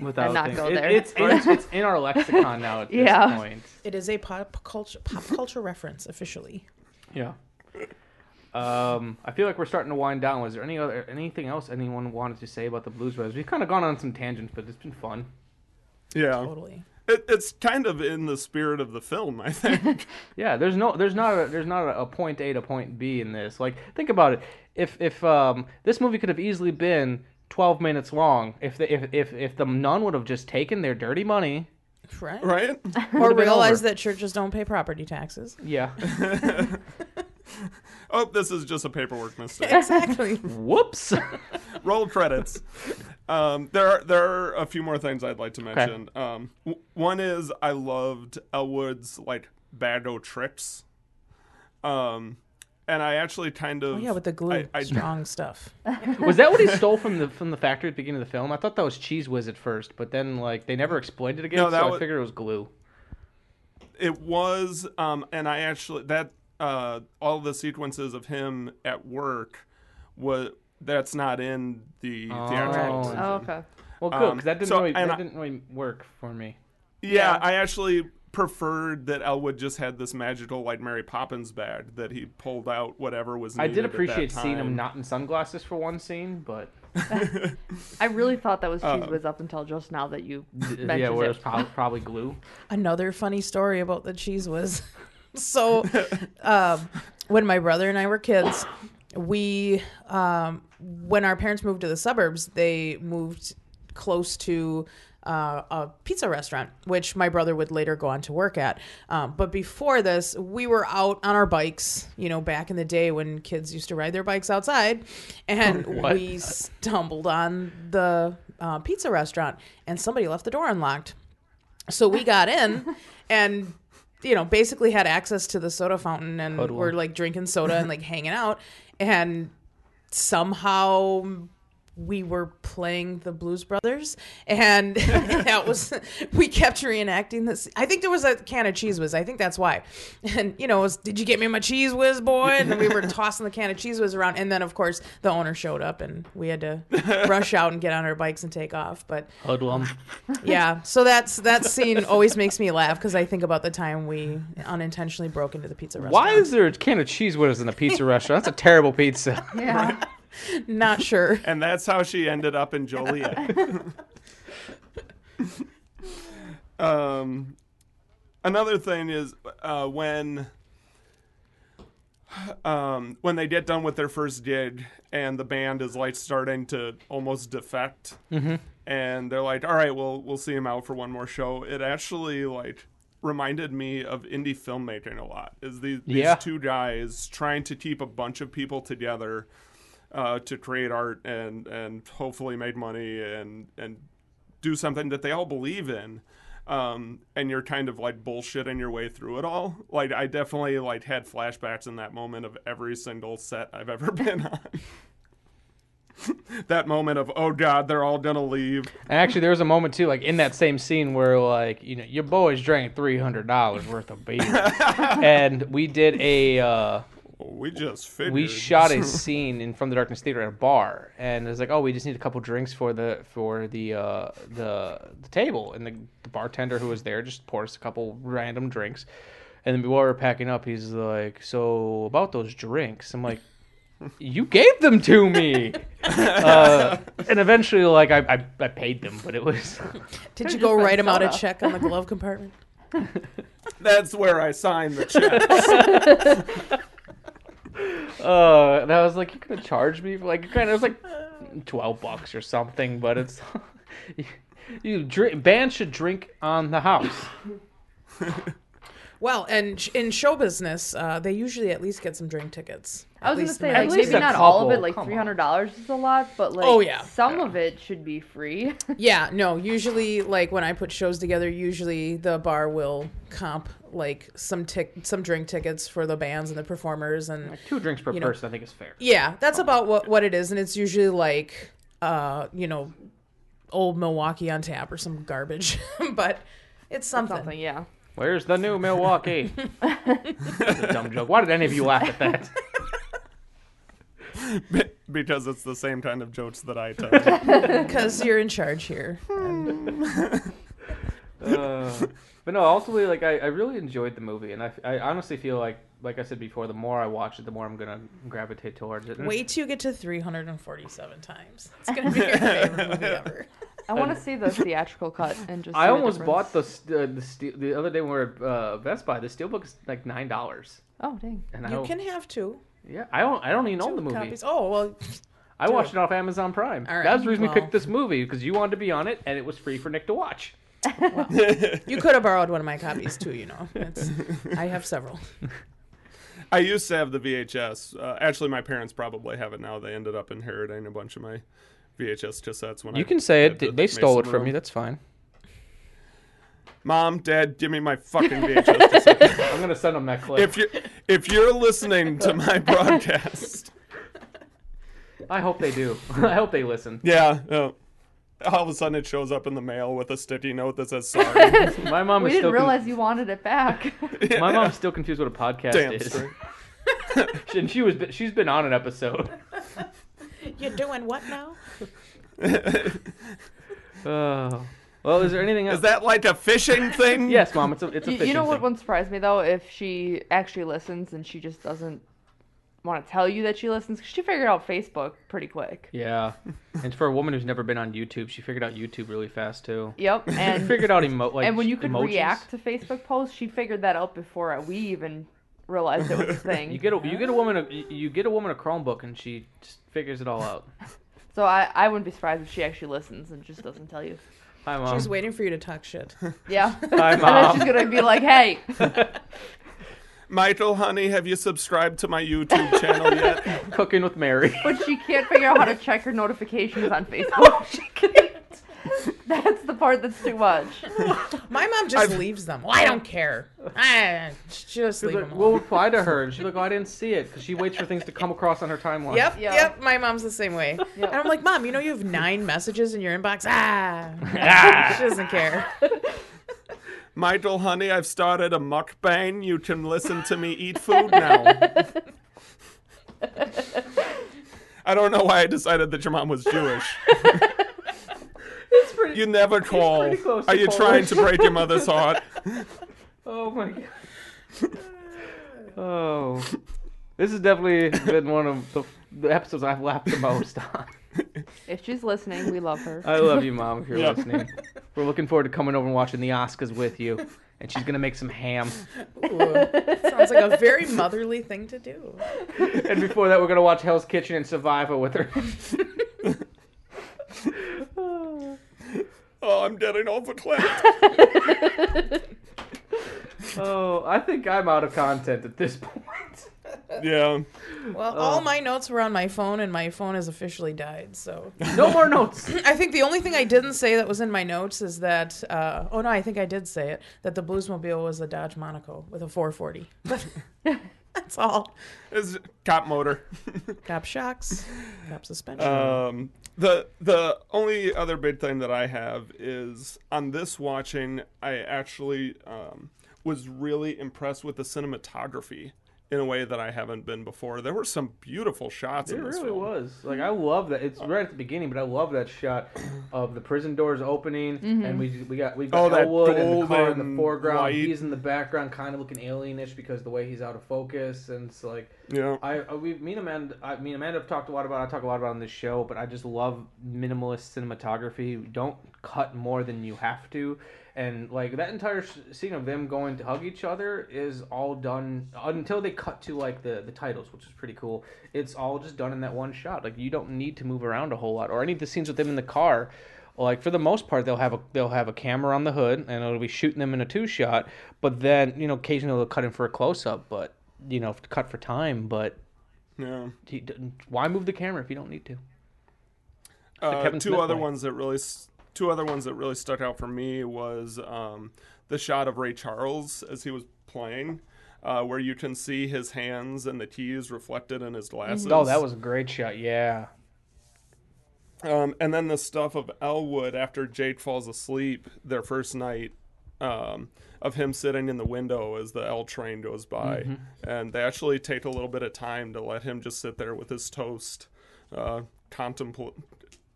A: Without
D: and not
A: thinking-
D: go
A: it- it's, it's it's in our lexicon now at this point.
C: It is a pop culture pop culture reference officially.
A: Yeah. Um, I feel like we're starting to wind down. Was there any other anything else anyone wanted to say about the Blues Brothers? We've kind of gone on some tangents, but it's been fun.
B: Yeah.
C: Totally.
B: It, it's kind of in the spirit of the film, I think.
A: Yeah, there's no, there's not, a, there's not a, a point A to point B in this. Like, think about it. If if um, this movie could have easily been 12 minutes long, if the, if if if the nun would have just taken their dirty money,
C: Right.
B: Right.
C: Or
A: Would've
C: realize
A: over.
C: that churches don't pay property taxes.
A: yeah.
B: oh, this is just a paperwork mistake.
C: Exactly.
A: Whoops.
B: Roll credits. Um, there are there are a few more things I'd like to mention. Um, w- one is I loved Elwood's like Bago tricks. Um, and I actually kind of
C: Oh yeah, with the glue,
B: I, I,
C: strong stuff.
A: was that what he stole from the from the factory at the beginning of the film? I thought that was Cheez Whiz at first, but then like they never explained it again,
B: No, that
A: so I figured it was glue.
B: It was, um, and I actually that uh, all the sequences of him at work was that's not in the theatrical
A: Oh.
B: version.
D: Oh, okay.
A: Well, good
B: Um,
A: because that didn't
B: so-
A: really, that
B: I-
A: didn't really work for me.
B: Yeah,
D: Yeah.
B: I actually preferred that Elwood just had this magical like Mary Poppins bag that he pulled out whatever was.
A: I
B: Needed
A: did
B: at that
A: appreciate seeing him not in sunglasses for one scene, but
D: I really thought that was Cheese
B: Uh,
D: Whiz up until just now that you mentioned
A: yeah, where
D: it.
A: it's probably, probably glue.
C: Another funny story about the cheese was so um, when my brother and I were kids, we um, when our parents moved to the suburbs, they moved close to uh, a pizza restaurant, which my brother would later go on to work at. Um, but before this, we were out on our bikes, you know, back in the day when kids used to ride their bikes outside, and
A: What?
C: we stumbled on the uh, pizza restaurant, and somebody left the door unlocked. So we got in and you know basically had access to the soda fountain and
A: Hoodlum.
C: we're like drinking soda and like hanging out and somehow we were playing the Blues Brothers, and that was we kept reenacting this. I think there was a can of Cheez Whiz. I think that's why. And you know, it was did you get me my Cheez Whiz, boy? And we were tossing the can of Cheez Whiz around, and then of course the owner showed up, and we had to rush out and get on our bikes and take off. But
A: Hoodlum.
C: yeah, so that's that scene always makes me laugh because I think about the time we unintentionally broke into the pizza restaurant.
A: Why is there a can of Cheez Whiz in a pizza restaurant? That's a terrible pizza.
C: Yeah. Not sure.
B: And that's how she ended up in Joliet. um, another thing is uh, when um, when they get done with their first gig and the band is like starting to almost defect,
A: Mhm.
B: and they're like, "All right, we'll we'll see him out for one more show." It actually like reminded me of indie filmmaking a lot. Is these, these
A: Yeah.
B: two guys trying to keep a bunch of people together uh, to create art and and hopefully make money and and do something that they all believe in. Um, and you're kind of like bullshitting your way through it all. Like I definitely like had flashbacks in that moment of every single set I've ever been on. that moment of oh god, they're all gonna leave.
A: And actually, there was a moment too, like in that same scene where like you know your boys drank three hundred dollars worth of beer, and we did a. Uh,
B: we just figured.
A: we shot a scene in From the Darkness Theater at a bar, and it was like, oh, we just need a couple drinks for the for the uh, the the table, and the, the bartender who was there just poured us a couple random drinks, and then while we were packing up, he's like, so about those drinks, I'm like. You gave them to me, uh, and eventually, like I, I, I paid them, but it was.
C: Did you go write him out a check on the glove compartment?
B: That's where I signed the check.
A: Uh, and I was like, you could have charged me for like it was like twelve bucks or something, but it's you, you drink. Bands should drink on the house.
C: Well, and in show business, uh, they usually at least get some drink tickets.
D: I was gonna say
C: in my
D: like maybe
C: experience.
D: not all of it. Like three hundred dollars is a lot, but like
C: Oh, yeah.
D: some of it should be free.
C: Yeah, no, usually like when I put shows together, usually the bar will comp like some tick some drink tickets for the bands and the performers and like
A: Two drinks per
C: you know-
A: person, I think, is fair.
C: Yeah, that's about what what it is and it's usually like uh, you know, old Milwaukee on tap or some garbage. but it's something.
D: Something, yeah.
A: Where's the new Milwaukee? That's a dumb joke. Why did any of you laugh at that?
B: Be- because it's the same kind of jokes that I tell.
C: Because you're in charge here.
A: Uh, but no, ultimately, like I, I really enjoyed the movie, and I, I honestly feel like, like I said before, the more I watch it, the more I'm gonna gravitate towards it. And
C: Wait till you get to 347 times. It's gonna be your favorite movie ever.
D: I want to see the theatrical cut and just.
A: I almost bought the st- the steel the other day when we were at uh, Best Buy. The steelbook is like nine dollars.
D: Oh dang!
A: And
C: You
A: don't-
C: can have two.
A: Yeah, I don't. I don't even own the movie.
C: copies. Oh well.
A: I watched
C: it.
A: it off Amazon Prime.
C: All right,
A: That was the reason
C: well.
A: we picked this movie because you wanted to be on it, and it was free for Nick to watch.
C: You could have borrowed one of my copies too. You know, it's, I have several.
B: I used to have the VHS. Uh, actually, my parents probably have it now. They ended up inheriting a bunch of my VHS cassettes when I
A: You can say
B: had
A: it.
B: to
A: They
B: make
A: stole
B: some
A: it from
B: them.
A: you. That's fine.
B: Mom, Dad, give me my fucking VHS cassette.
A: I'm gonna send them that clip.
B: if you're if you're listening to my broadcast,
A: I hope they do. I hope they listen.
B: yeah, uh, all of a sudden it shows up in the mail with a sticky note that says sorry.
A: My mom
D: We
A: is still.
D: didn't
A: con-
D: realize you wanted it back.
A: My mom's still confused what a podcast
B: Damn
A: is.
B: straight.
A: and she was. She's been on an episode.
C: You're doing what now?
A: Oh. Well, is there anything else?
B: Is that like a fishing thing?
A: Yes, mom. It's a. It's a
D: you,
A: fishing
D: you know what
A: thing.
D: wouldn't surprise me though if she actually listens and she just doesn't want to tell you that she listens 'cause she figured out Facebook pretty quick.
A: Yeah, and for a woman who's never been on YouTube, she figured out YouTube really fast too.
D: Yep,
A: she
D: and
A: figured out emo like
D: and when you could
A: emojis.
D: react to Facebook posts, she figured that out before we even realized it was a thing.
A: You get a you get a woman a you you get a woman a Chromebook and she just figures it all out.
D: So I, I wouldn't be surprised if she actually listens and just doesn't tell you.
A: Hi, mom.
C: She's waiting for you to talk shit.
D: Yeah.
A: Hi,
D: and then she's gonna be like, "Hey,
B: Michael, honey, have you subscribed to my YouTube channel yet?
A: Cooking with Mary.
D: but she can't figure out how to check her notifications on Facebook. Oh, She can't. That's the part that's too much.
C: My mom just leaves them. Well, I don't care. I just leave them.
A: We'll reply to her and she's like, "Oh, I didn't see it," because she waits for things to come across on her timeline.
C: Yep,
D: Yeah.
C: yep. My mom's the same way. And I'm like, Mom, you know you have nine messages in your inbox. Ah,
A: Ah.
C: she doesn't care.
B: Michael, honey, I've started a mukbang. You can listen to me eat food now. I don't know why I decided that your mom was Jewish.
A: It's pretty.
B: You never call.
A: pretty close to
B: Are you trying to break your mother's heart?
A: Oh my god. Oh, this has definitely been one of the, the episodes I've laughed the most on.
D: If she's listening, we love her.
A: I love you, mom. If you're
B: Yeah.
A: listening, we're looking forward to coming over and watching the Oscars with you. And she's gonna make some ham.
C: Ooh, sounds like a very motherly thing to do.
A: And before that, we're gonna watch Hell's Kitchen and Survivor with her.
B: Oh, I'm getting overclapped.
A: oh, I think I'm out of content at this point.
B: Yeah.
C: Well,
A: Oh.
C: all my notes were on my phone, and my phone has officially died. So
A: No more notes.
C: I think the only thing I didn't say that was in my notes is that. Uh, oh no, I think I did say it that the Bluesmobile was a Dodge Monaco with a 440. That's all.
B: It's cop motor.
C: Cop shocks, cop suspension.
B: Um, the the only other big thing that I have is on this watching, I actually um, was really impressed with the cinematography in a way that I haven't been before. There were some beautiful shots
A: It
B: in this
A: really
B: film.
A: was. Like I love that. It's right at the beginning, but I love that shot of the prison doors opening,
C: Mm-hmm.
A: and we we got we
B: Oh,
A: got
B: that
A: Elwood and the car in the foreground.
B: light.
A: He's in the background, kind of looking alienish because the way he's out of focus, and it's like
B: Yeah.
A: I, I we me and Amanda, I me and Amanda have talked a lot about. I talk a lot about it on this show, but I just love minimalist cinematography. Don't cut more than you have to, and like that entire scene of them going to hug each other is all done until they cut to like the the titles, which is pretty cool. It's all just done in that one shot. Like you don't need to move around a whole lot, or any of the scenes with them in the car. Like for the most part, they'll have a they'll have a camera on the hood, and it'll be shooting them in a two shot. But then you know occasionally they'll cut in for a close up, but you know cut for time. But
B: Yeah.
A: why move the camera if you don't need to?
B: Uh, two other ones that really two other ones that really stuck out for me was um, the shot of Ray Charles as he was playing, uh, where you can see his hands and the keys reflected in his glasses.
A: Oh, that was a great shot. Yeah.
B: Um, and then the stuff of Elwood after Jake falls asleep their first night, um, of him sitting in the window as the L train goes by,
A: Mhm.
B: and they actually take a little bit of time to let him just sit there with his toast, uh, contempl-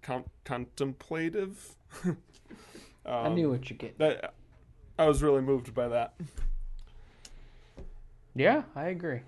B: con- contemplative.
A: I knew um, what you get.
B: That I was really moved by that.
A: Yeah, I agree.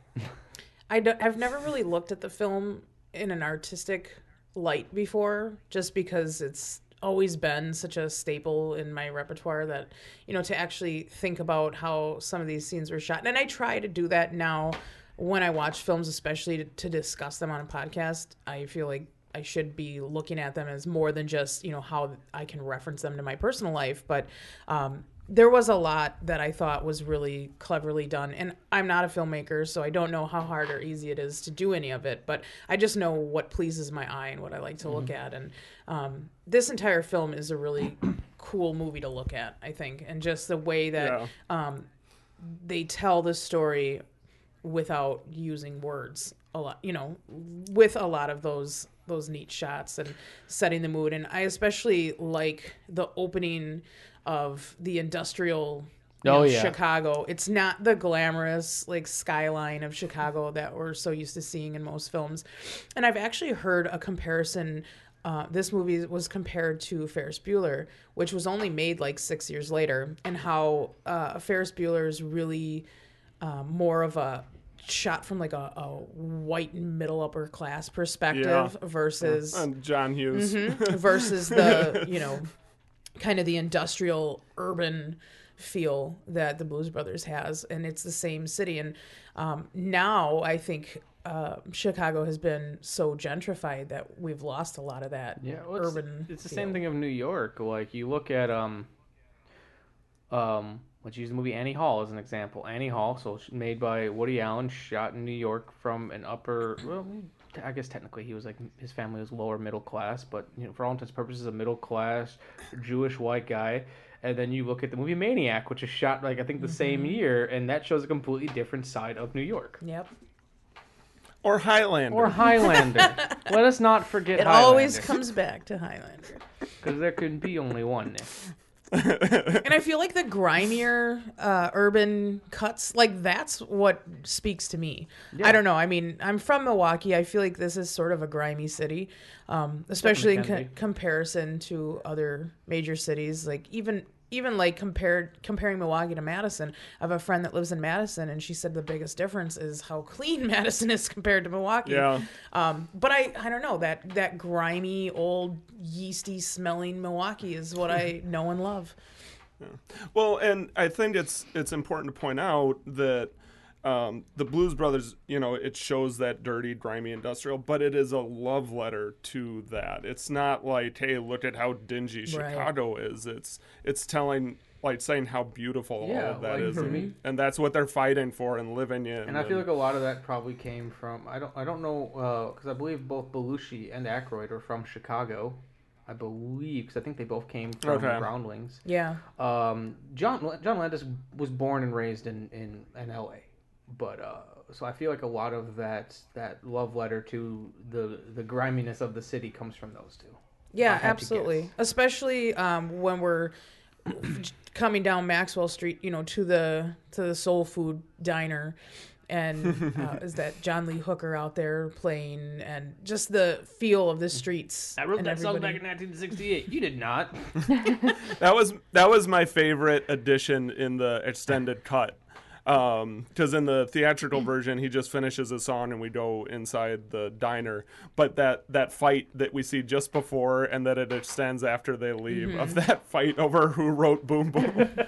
C: I don't, I've never really looked at the film in an artistic light before, just because it's always been such a staple in my repertoire that you know to actually think about how some of these scenes were shot, and I try to do that now when I watch films, especially to, to discuss them on a podcast. I feel like I should be looking at them as more than just you know how I can reference them to my personal life, but um, there was a lot that I thought was really cleverly done. And I'm not a filmmaker, so I don't know how hard or easy it is to do any of it, but I just know what pleases my eye and what I like to look
A: Mhm.
C: at. And um, this entire film is a really cool movie to look at, I think. And just the way that um, they tell the story without using words a lot you know with a lot of those those neat shots and setting the mood. And i especially like the opening of the industrial
A: Oh,
C: know,
A: yeah.
C: chicago. It's not the glamorous like skyline of chicago that we're so used to seeing in most films. And i've actually heard a comparison uh, this movie was compared to Ferris Bueller, which was only made like six years later, and how uh, Ferris Bueller is really uh, more of a shot from like a, a white middle upper class perspective
B: Yeah.
C: versus
B: And John Hughes.
C: Mhm. versus the you know kind of the industrial urban feel that the Blues Brothers has, and it's the same city. And um, now I think uh, Chicago has been so gentrified that we've lost a lot of that
A: Yeah, well, it's,
C: urban.
A: It's the
C: feel.
A: same thing of New York. Like you look at um, um, let's use the movie Annie Hall as an example. Annie Hall, so made by Woody Allen, shot in New York from an upper. Well, I guess technically he was like his family was lower middle class, but you know, for all intents and purposes, a middle class Jewish white guy. And then you look at the movie Maniac, which is shot like I think the same
C: Mhm.
A: year, and that shows a completely different side of New York.
C: Yep.
B: Or Highlander.
A: Or Highlander. Let us not forget. Highlander.
C: It always comes back to Highlander.
A: because there can be only one. Nick.
C: and I feel like the grimier uh, urban cuts, like that's what speaks to me.
A: Yeah.
C: I don't know. I mean, I'm from Milwaukee. I feel like this is sort of a grimy city, um, especially in co- comparison to other major cities. Like even even like compared comparing Milwaukee to Madison. I have a friend that lives in Madison, and she said the biggest difference is how clean Madison is compared to Milwaukee.
B: Yeah.
C: Um, but I, I don't know that that grimy old yeasty smelling Milwaukee is what I know and love.
B: Well, and I think it's it's important to point out that um, the Blues Brothers, you know, it shows that dirty, grimy industrial, but it is a love letter to that. It's not like, hey, look at how dingy
A: Right.
B: Chicago is. It's it's telling, like, saying how beautiful
A: Yeah,
B: all of that
A: like
B: is,
A: for
B: and,
A: me-
B: and that's what they're fighting for and living in.
A: And I feel like a lot of that probably came from I don't I don't know because I believe both Belushi and Aykroyd are from Chicago. I believe because I think they both came from
B: Okay.
A: Groundlings.
C: Yeah.
A: Um, John John Landis was born and raised in in, in L.A. But uh, so I feel like a lot of that that love letter to the the griminess of the city comes from those two.
C: Yeah,
A: If I had to
C: absolutely. Especially um, when we're coming down Maxwell Street, you know, to the to the soul food diner, and uh, is that John Lee Hooker out there playing, and just the feel of the streets.
A: I wrote
C: and
A: that song back in 1968. You did not.
B: that was that was my favorite addition in the extended cut. Because in the theatrical version, he just finishes a song and we go inside the diner. But that that fight that we see just before and that it extends after they leave of
A: Mhm.
B: that fight over who wrote Boom Boom.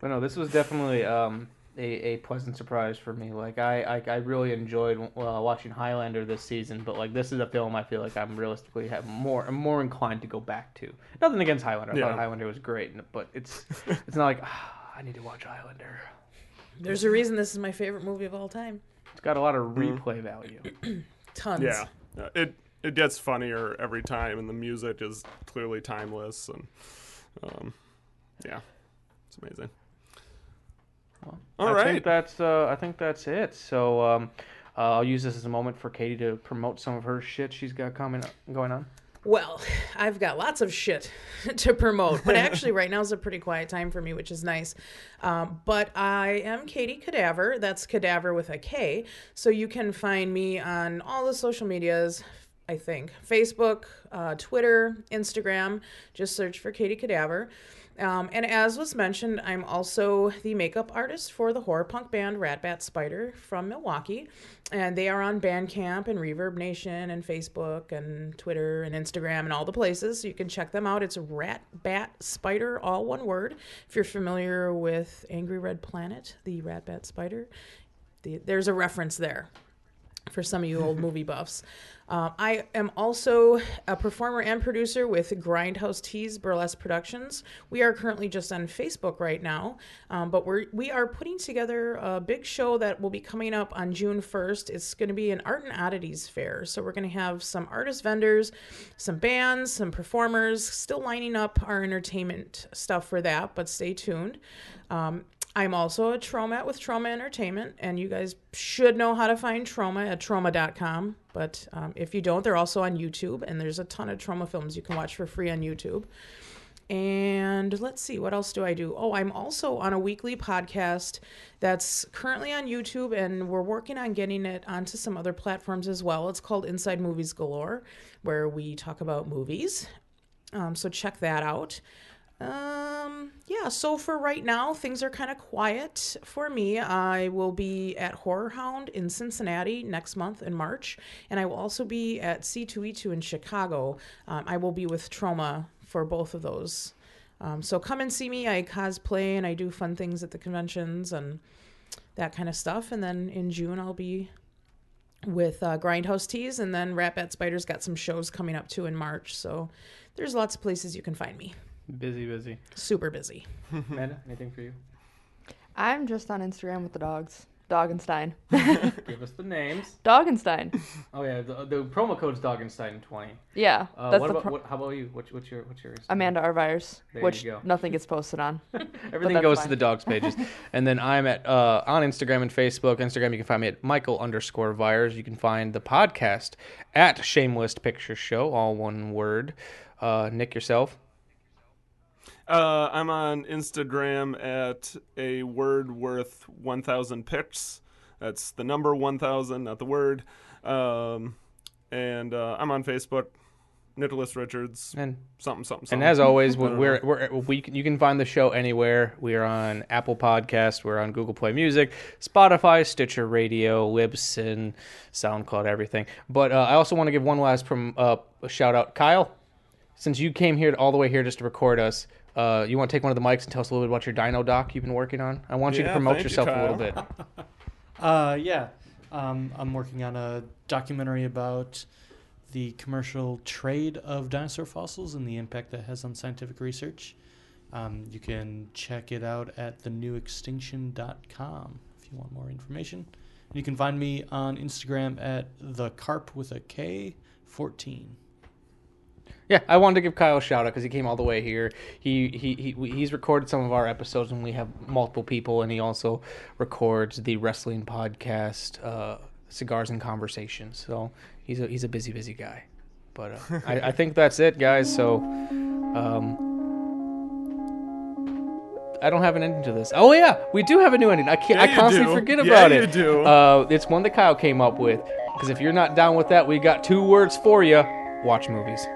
A: But no, this was definitely um, a, a pleasant surprise for me. Like I, I, I really enjoyed uh, watching Highlander this season, but like this is a film I feel like I'm realistically have more I'm more inclined to go back to. Nothing against Highlander. I
B: Yeah.
A: thought Highlander was great, but it's it's not like ah, I need to watch Highlander.
C: There's a reason this is my favorite movie of all time.
A: It's got a lot of
B: Mhm.
A: replay value.
C: Tons.
B: yeah, Yeah, it it gets funnier every time, and the music is clearly timeless, and um, yeah, it's amazing. All
A: I
B: right.
A: think that's uh, I think that's it. So um, uh, I'll use this as a moment for Katie to promote some of her shit she's got coming going on.
C: Well, I've got lots of shit to promote, but actually, right now is a pretty quiet time for me, which is nice. Um, but I am Katie Cadaver. That's Cadaver with a K. So you can find me on all the social medias. I think Facebook, uh, Twitter, Instagram. Just search for Katie Cadaver. Um, and as was mentioned, I'm also the makeup artist for the horror punk band Ratbat Spider from Milwaukee. And they are on Bandcamp and Reverb Nation and Facebook and Twitter and Instagram and all the places. So you can check them out. It's Ratbat Spider, all one word. If you're familiar with Angry Red Planet, the Ratbat Spider, the, there's a reference there for some of you old movie buffs. Um, I am also a performer and producer with Grindhouse Tease Burlesque Productions. We are currently just on Facebook right now, um, but we're we are putting together a big show that will be coming up on June 1st. It's going to be an art and oddities fair, so we're going to have some artist vendors, some bands, some performers. Still lining up our entertainment stuff for that, but stay tuned. Um, I'm also a Tromette with Troma Entertainment, and you guys should know how to find Troma at troma.com. But um, if you don't, they're also on YouTube, and there's a ton of troma films you can watch for free on YouTube. And let's see, what else do I do? Oh, I'm also on a weekly podcast that's currently on YouTube, and we're working on getting it onto some other platforms as well. It's called Inside Movies Galore, where we talk about movies. Um, so check that out. Um, yeah, so for right now, things are kind of quiet for me. I will be at Horror Hound in Cincinnati next month in March, and I will also be at C2E2 in Chicago. Um, I will be with Troma for both of those. Um, so come and see me. I cosplay and I do fun things at the conventions and that kind of stuff. And then in June, I'll be with uh, Grindhouse Tease, and then Rat Bat Spiders got some shows coming up too in March. So there's lots of places you can find me.
A: Busy, busy.
C: Super busy.
A: Amanda, anything for you?
D: I'm just on Instagram with the dogs. Doggenstein.
A: Give us the names.
D: Doggenstein.
A: Oh yeah, the, the promo code's Doggenstein twenty.
D: Yeah,
A: Uh,
D: that's
A: what
D: the
A: about
D: pro-
A: what, how about you? What's, what's your what's yours?
D: Amanda Arvires,
A: There
D: which
A: you go.
D: nothing gets posted on.
A: Everything goes
D: fine.
A: to the dogs pages, and then I'm at uh, on Instagram and Facebook. Instagram, you can find me at Michael underscore Vires. You can find the podcast at Shameless Picture Show, all one word. Uh, Nick, yourself.
B: Uh, I'm on Instagram at a word worth 1,000 pics. That's the number 1,000, not the word. Um, and uh, I'm on Facebook, Nicholas Richards,
A: and
B: something, something,
A: And as always, we're, we're we can, you can find the show anywhere. We are on Apple Podcast, we're on Google Play Music, Spotify, Stitcher Radio, Libsyn, SoundCloud, everything. But uh, I also want to give one last prom, uh, shout out, Kyle. Since you came here all the way here just to record us, uh, you want to take one of the mics and tell us a little bit about your Dino doc you've been working on? I want you to promote
B: thank you,
A: yourself a little bit.
W: Uh, yeah. Um, I'm working on a documentary about the commercial trade of dinosaur fossils and the impact that has on scientific research. Um, you can check it out at thenewextinction.com if you want more information. And you can find me on Instagram at the carp with a K 14.
A: Yeah, I wanted to give Kyle a shout out because he came all the way here. He, he he he's recorded some of our episodes and we have multiple people, and he also records the wrestling podcast, uh, Cigars and Conversations. So he's a he's a busy busy guy. But uh, I, I think that's it, guys. So um, I don't have an ending to this. Oh yeah, we do have a new ending. I can't.
B: Yeah,
A: I constantly
B: do.
A: forget
B: Yeah,
A: about
B: you
A: it.
B: do.
A: Uh, it's one that Kyle came up with. Because if you're not down with that, we got two words for you: watch movies.